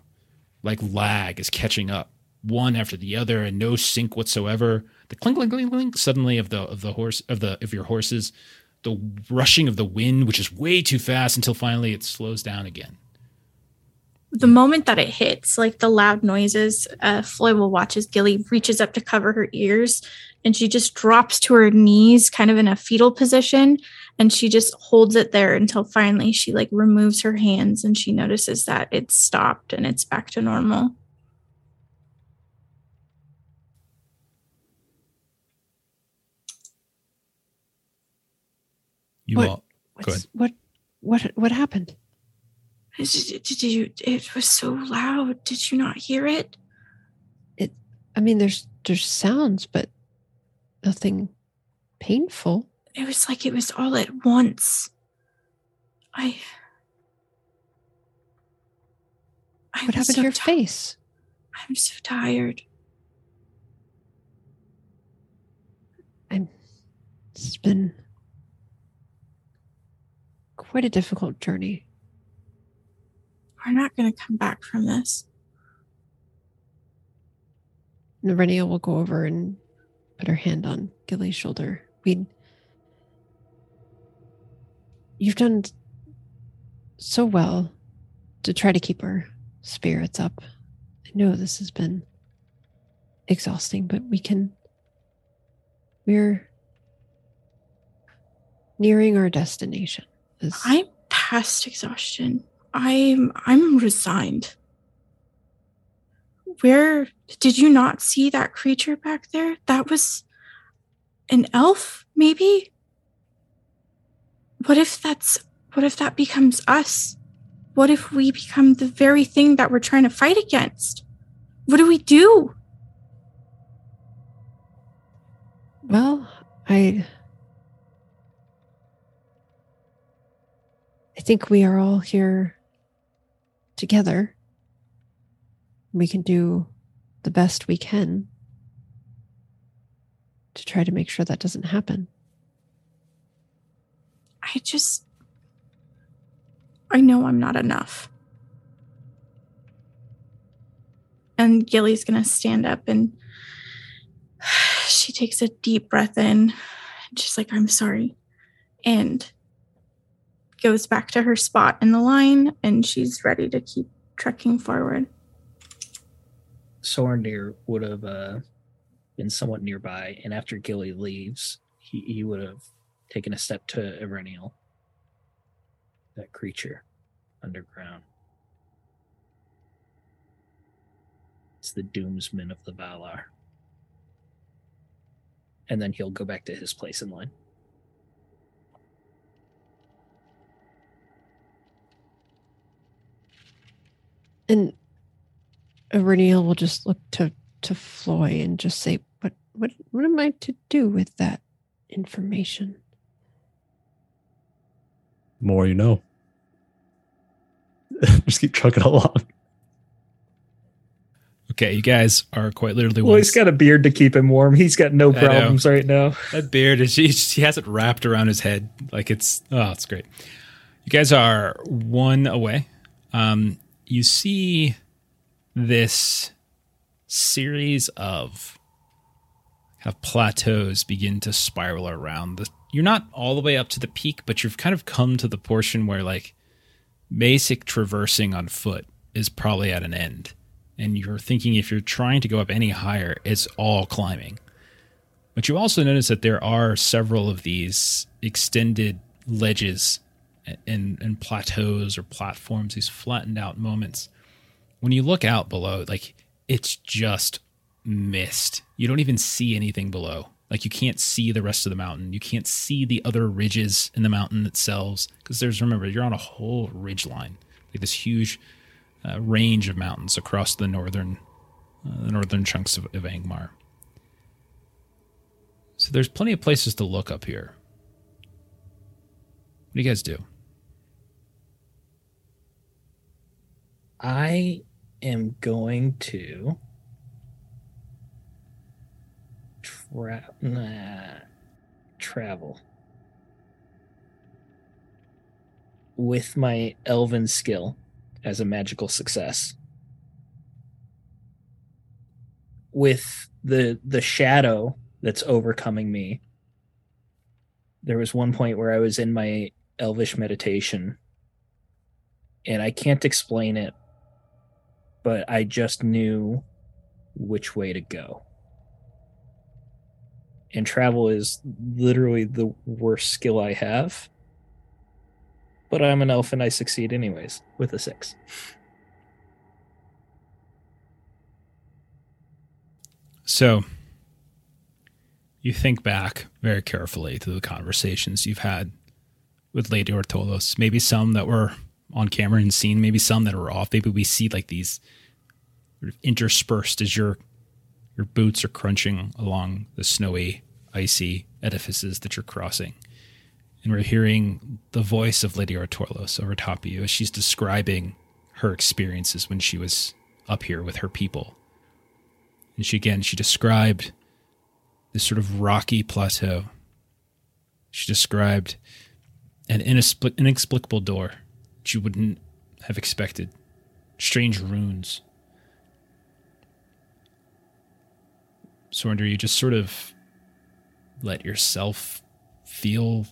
like lag is catching up, one after the other, and no sync whatsoever. The clink, clink, clink, clink suddenly of the of the horse of the of your horses, the rushing of the wind, which is way too fast until finally it slows down again. The moment that it hits, like the loud noises, uh, Floi will watch as Gilly reaches up to cover her ears and she just drops to her knees, kind of in a fetal position. And she just holds it there until finally she like removes her hands and she notices that it's stopped and it's back to normal. You What? all what what what happened? Did, did you? It was so loud. Did you not hear it? it? I mean, there's there's sounds, but nothing painful. It was like it was all at once. I. I'm What happened so to your ti- face? I'm so tired. I'm. It's been quite a difficult journey. We're not going to come back from this. Nerenia will go over and put her hand on Gilly's shoulder. We You've done so well to try to keep our spirits up. I know this has been exhausting, but we can we're nearing our destination. I'm past exhaustion. I'm I'm resigned. Where did you not see that creature back there? That was an elf, maybe? What if that's what if that becomes us? What if we become the very thing that we're trying to fight against? What do we do? Well, I I think we are all here together. We can do the best we can to try to make sure that doesn't happen. I just I know I'm not enough. And Gilly's gonna stand up and she takes a deep breath in. And she's like, I'm sorry. And goes back to her spot in the line and she's ready to keep trekking forward. Sorondir would have uh, been somewhat nearby, and after Gilly leaves, he, he would have taken a step to Eryniel, that creature underground. It's the doomsman of the Valar. And then he'll go back to his place in line. And Eryniel will just look to to Floi and just say, "What what what am I to do with that information?" More you know. Just keep trucking along. Okay, you guys are quite literally. Well, one he's got a beard to keep him warm. He's got no problems right now. That beard is he, he has it wrapped around his head like it's oh it's great. You guys are one away. Um, you see this series of kind of plateaus begin to spiral around. The, you're not all the way up to the peak, but you've kind of come to the portion where like basic traversing on foot is probably at an end. And you're thinking if you're trying to go up any higher, it's all climbing. But you also notice that there are several of these extended ledges and, and plateaus or platforms, these flattened out moments. When you look out below, like it's just mist. You don't even see anything below. Like you can't see the rest of the mountain. You can't see the other ridges in the mountain itself because there's remember you're on a whole ridge line, like this huge uh, range of mountains across the northern uh, the northern chunks of, of Angmar. So there's plenty of places to look up here. What do you guys do? I am going to tra- nah, travel with my elven skill as a magical success. With the the shadow that's overcoming me. There was one point where I was in my elvish meditation and I can't explain it, but I just knew which way to go. And travel is literally the worst skill I have. But I'm an elf and I succeed anyways with a six. So you think back very carefully to the conversations you've had with Lady Ortolos. Maybe some that were on camera and seen, maybe some that were off. Maybe we see like these sort of interspersed as your your boots are crunching along the snowy, icy edifices that you're crossing. And we're hearing the voice of Lady Ortolos over top of you as she's describing her experiences when she was up here with her people. And she again, she described this sort of rocky plateau. She described an inexplic- inexplicable door you wouldn't have expected, strange runes. Sorondir, you just sort of let yourself feel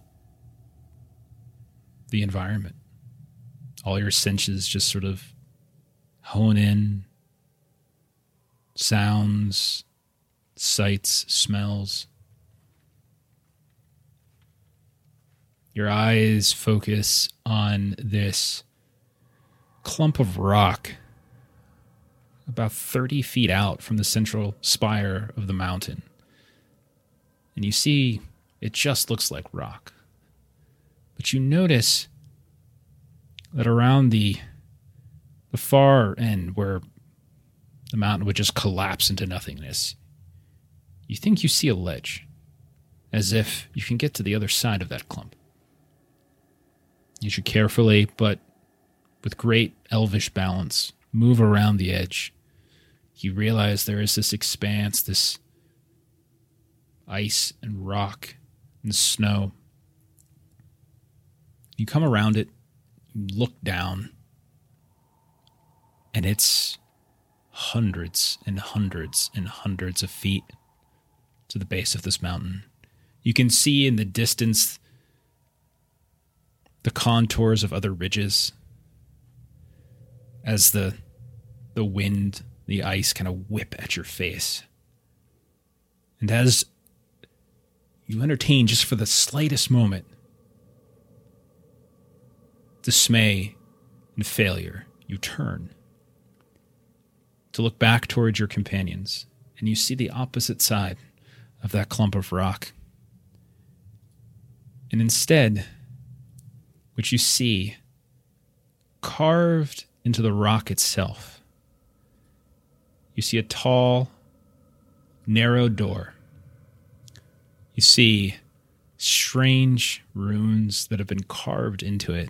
the environment. All your senses just sort of hone in sounds, sights, smells. Your eyes focus on this clump of rock about 30 feet out from the central spire of the mountain. And you see it just looks like rock. But you notice that around the the far end where the mountain would just collapse into nothingness, you think you see a ledge, as if you can get to the other side of that clump. You should carefully, but with great elvish balance, move around the edge. You realize there is this expanse, this ice and rock and snow. You come around it, look down, and it's hundreds and hundreds and hundreds of feet to the base of this mountain. You can see in the distance the contours of other ridges as the the wind, the ice kind of whip at your face. And as you entertain just for the slightest moment dismay and failure, you turn to look back towards your companions, and you see the opposite side of that clump of rock. And instead, what you see carved into the rock itself, you see a tall, narrow door. You see strange runes that have been carved into it.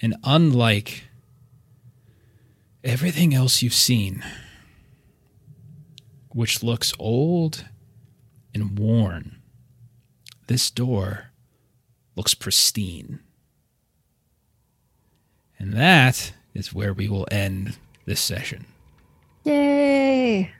And unlike everything else you've seen, which looks old and worn, this door looks pristine. And that is where we will end this session. Yay!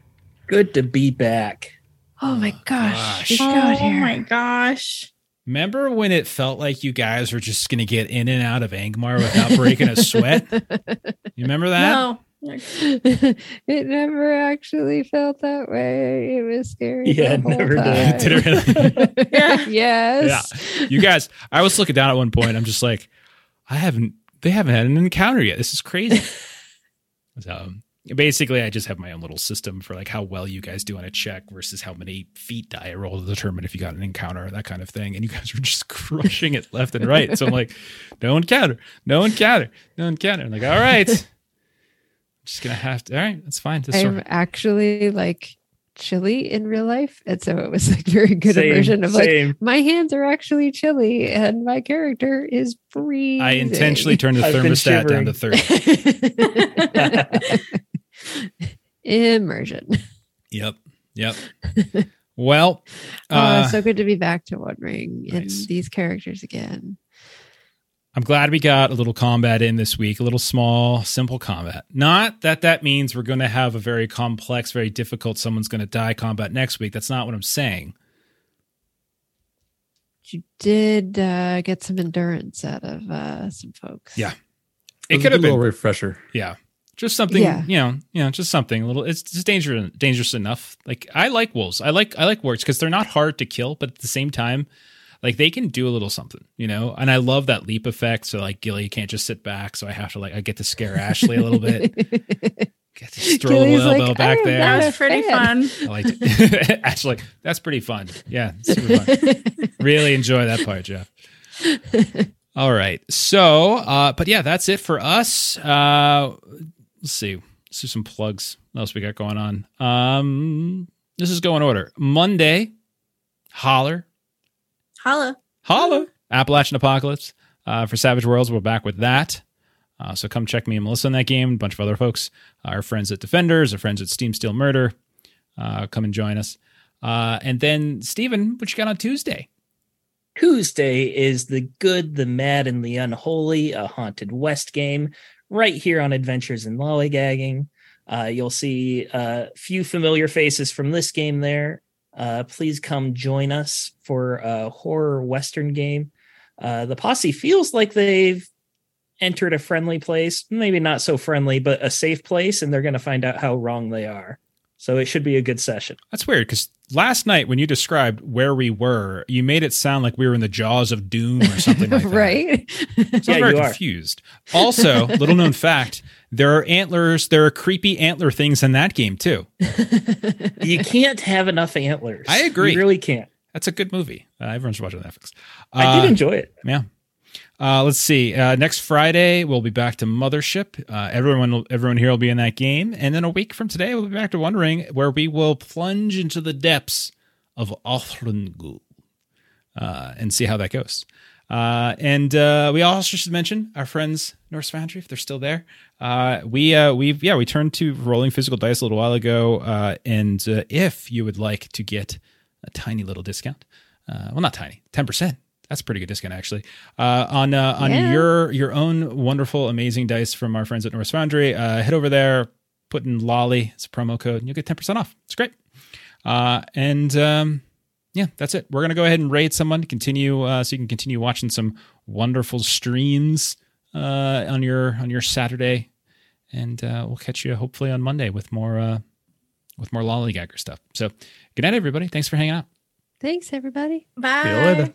Good to be back. Oh my oh, gosh. gosh. Oh here. my gosh. Remember when it felt like you guys were just going to get in and out of Angmar without breaking a sweat? You remember that? No, it never actually felt that way. It was scary. Yeah, it never whole did. time. Did it Yeah. yes. You guys, I was looking down at one point. I'm just like, I haven't. They haven't had an encounter yet. This is crazy. so basically, I just have my own little system for like how well you guys do on a check versus how many feat die I roll to determine if you got an encounter, that kind of thing. And you guys were just crushing it left and right. So I'm like, no encounter, no encounter, no encounter. I'm like, all right, I'm just gonna have to. All right, that's fine. I'm sort- actually like chilly in real life. And so it was like very good Same, immersion of like my hands are actually chilly and my character is freezing. I intentionally turned the I've thermostat down to 30. immersion. Yep. Yep. Well, Uh, uh, so good to be back to One Ring nice. and these characters again. I'm glad we got a little combat in this week, a little small, simple combat. Not that that means we're going to have a very complex, very difficult, someone's going to die combat next week. That's not what I'm saying. You did uh, get some endurance out of uh, some folks. Yeah. It It was could a little refresher. yeah, just something, Yeah. you know, you know, just something a little. It's just dangerous, dangerous enough. Like I like wolves. I like, I like wargs because they're not hard to kill, but at the same time, like they can do a little something, you know. And I love that leap effect. So like Gilly can't just sit back, so I have to like I get to scare Ashley a little bit. Get to just throw a Gilly's little like, elbow back there. that was pretty fan. fun. I liked it. Actually, that's pretty fun. Yeah, super fun. really enjoy that part, Jeff. All right. So, uh, but yeah, that's it for us. Uh, let's see. Let's do some plugs. What else we got going on? Um, this is going order. Monday, holler, Holla. holla, Appalachian Apocalypse uh, for Savage Worlds. We're back with that. Uh, so come check me and Melissa in that game. A bunch of other folks, our friends at Defenders, our friends at Steam Steel Murder. Uh, come and join us. Uh, and then, Steven, what you got on Tuesday? Tuesday is the good, the mad, and the unholy, a haunted west game right here on Adventures in Lollygagging. Uh, you'll see a few familiar faces from this game there. Uh, please come join us for a horror western game. Uh, the posse feels like they've entered a friendly place, maybe not so friendly, but a safe place, and they're going to find out how wrong they are. So it should be a good session. That's weird because last night when you described where we were, you made it sound like we were in the jaws of doom or something like that. right? So I'm Yeah, very you are. confused. Also, little known fact, there are antlers, there are creepy antler things in that game too. You can't have enough antlers. I agree. You really can't. That's a good movie. Uh, everyone's watching Netflix. I Uh, did enjoy it. Yeah. Uh, let's see. Uh, next Friday we'll be back to Mothership. Uh, everyone, everyone here will be in that game, and then a week from today we'll be back to One Ring, where we will plunge into the depths of Othlungul uh, and see how that goes. Uh, and uh, we also should mention our friends Norse Foundry if they're still there. We we yeah we turned to rolling physical dice a little while ago, and if you would like to get a tiny little discount, well not tiny, ten percent. That's a pretty good discount actually uh, on uh, on Yeah. your your own wonderful amazing dice from our friends at Norse Foundry. Uh, head over there, put in Lolly as a promo code, and you'll get ten percent off. It's great. Uh, and um, yeah, that's it. We're gonna go ahead and raid someone to continue, uh, so you can continue watching some wonderful streams uh, on your on your Saturday, and uh, we'll catch you hopefully on Monday with more uh, with more lollygagger stuff. So, good night, everybody. Thanks for hanging out. Thanks, everybody. Bye. See you later.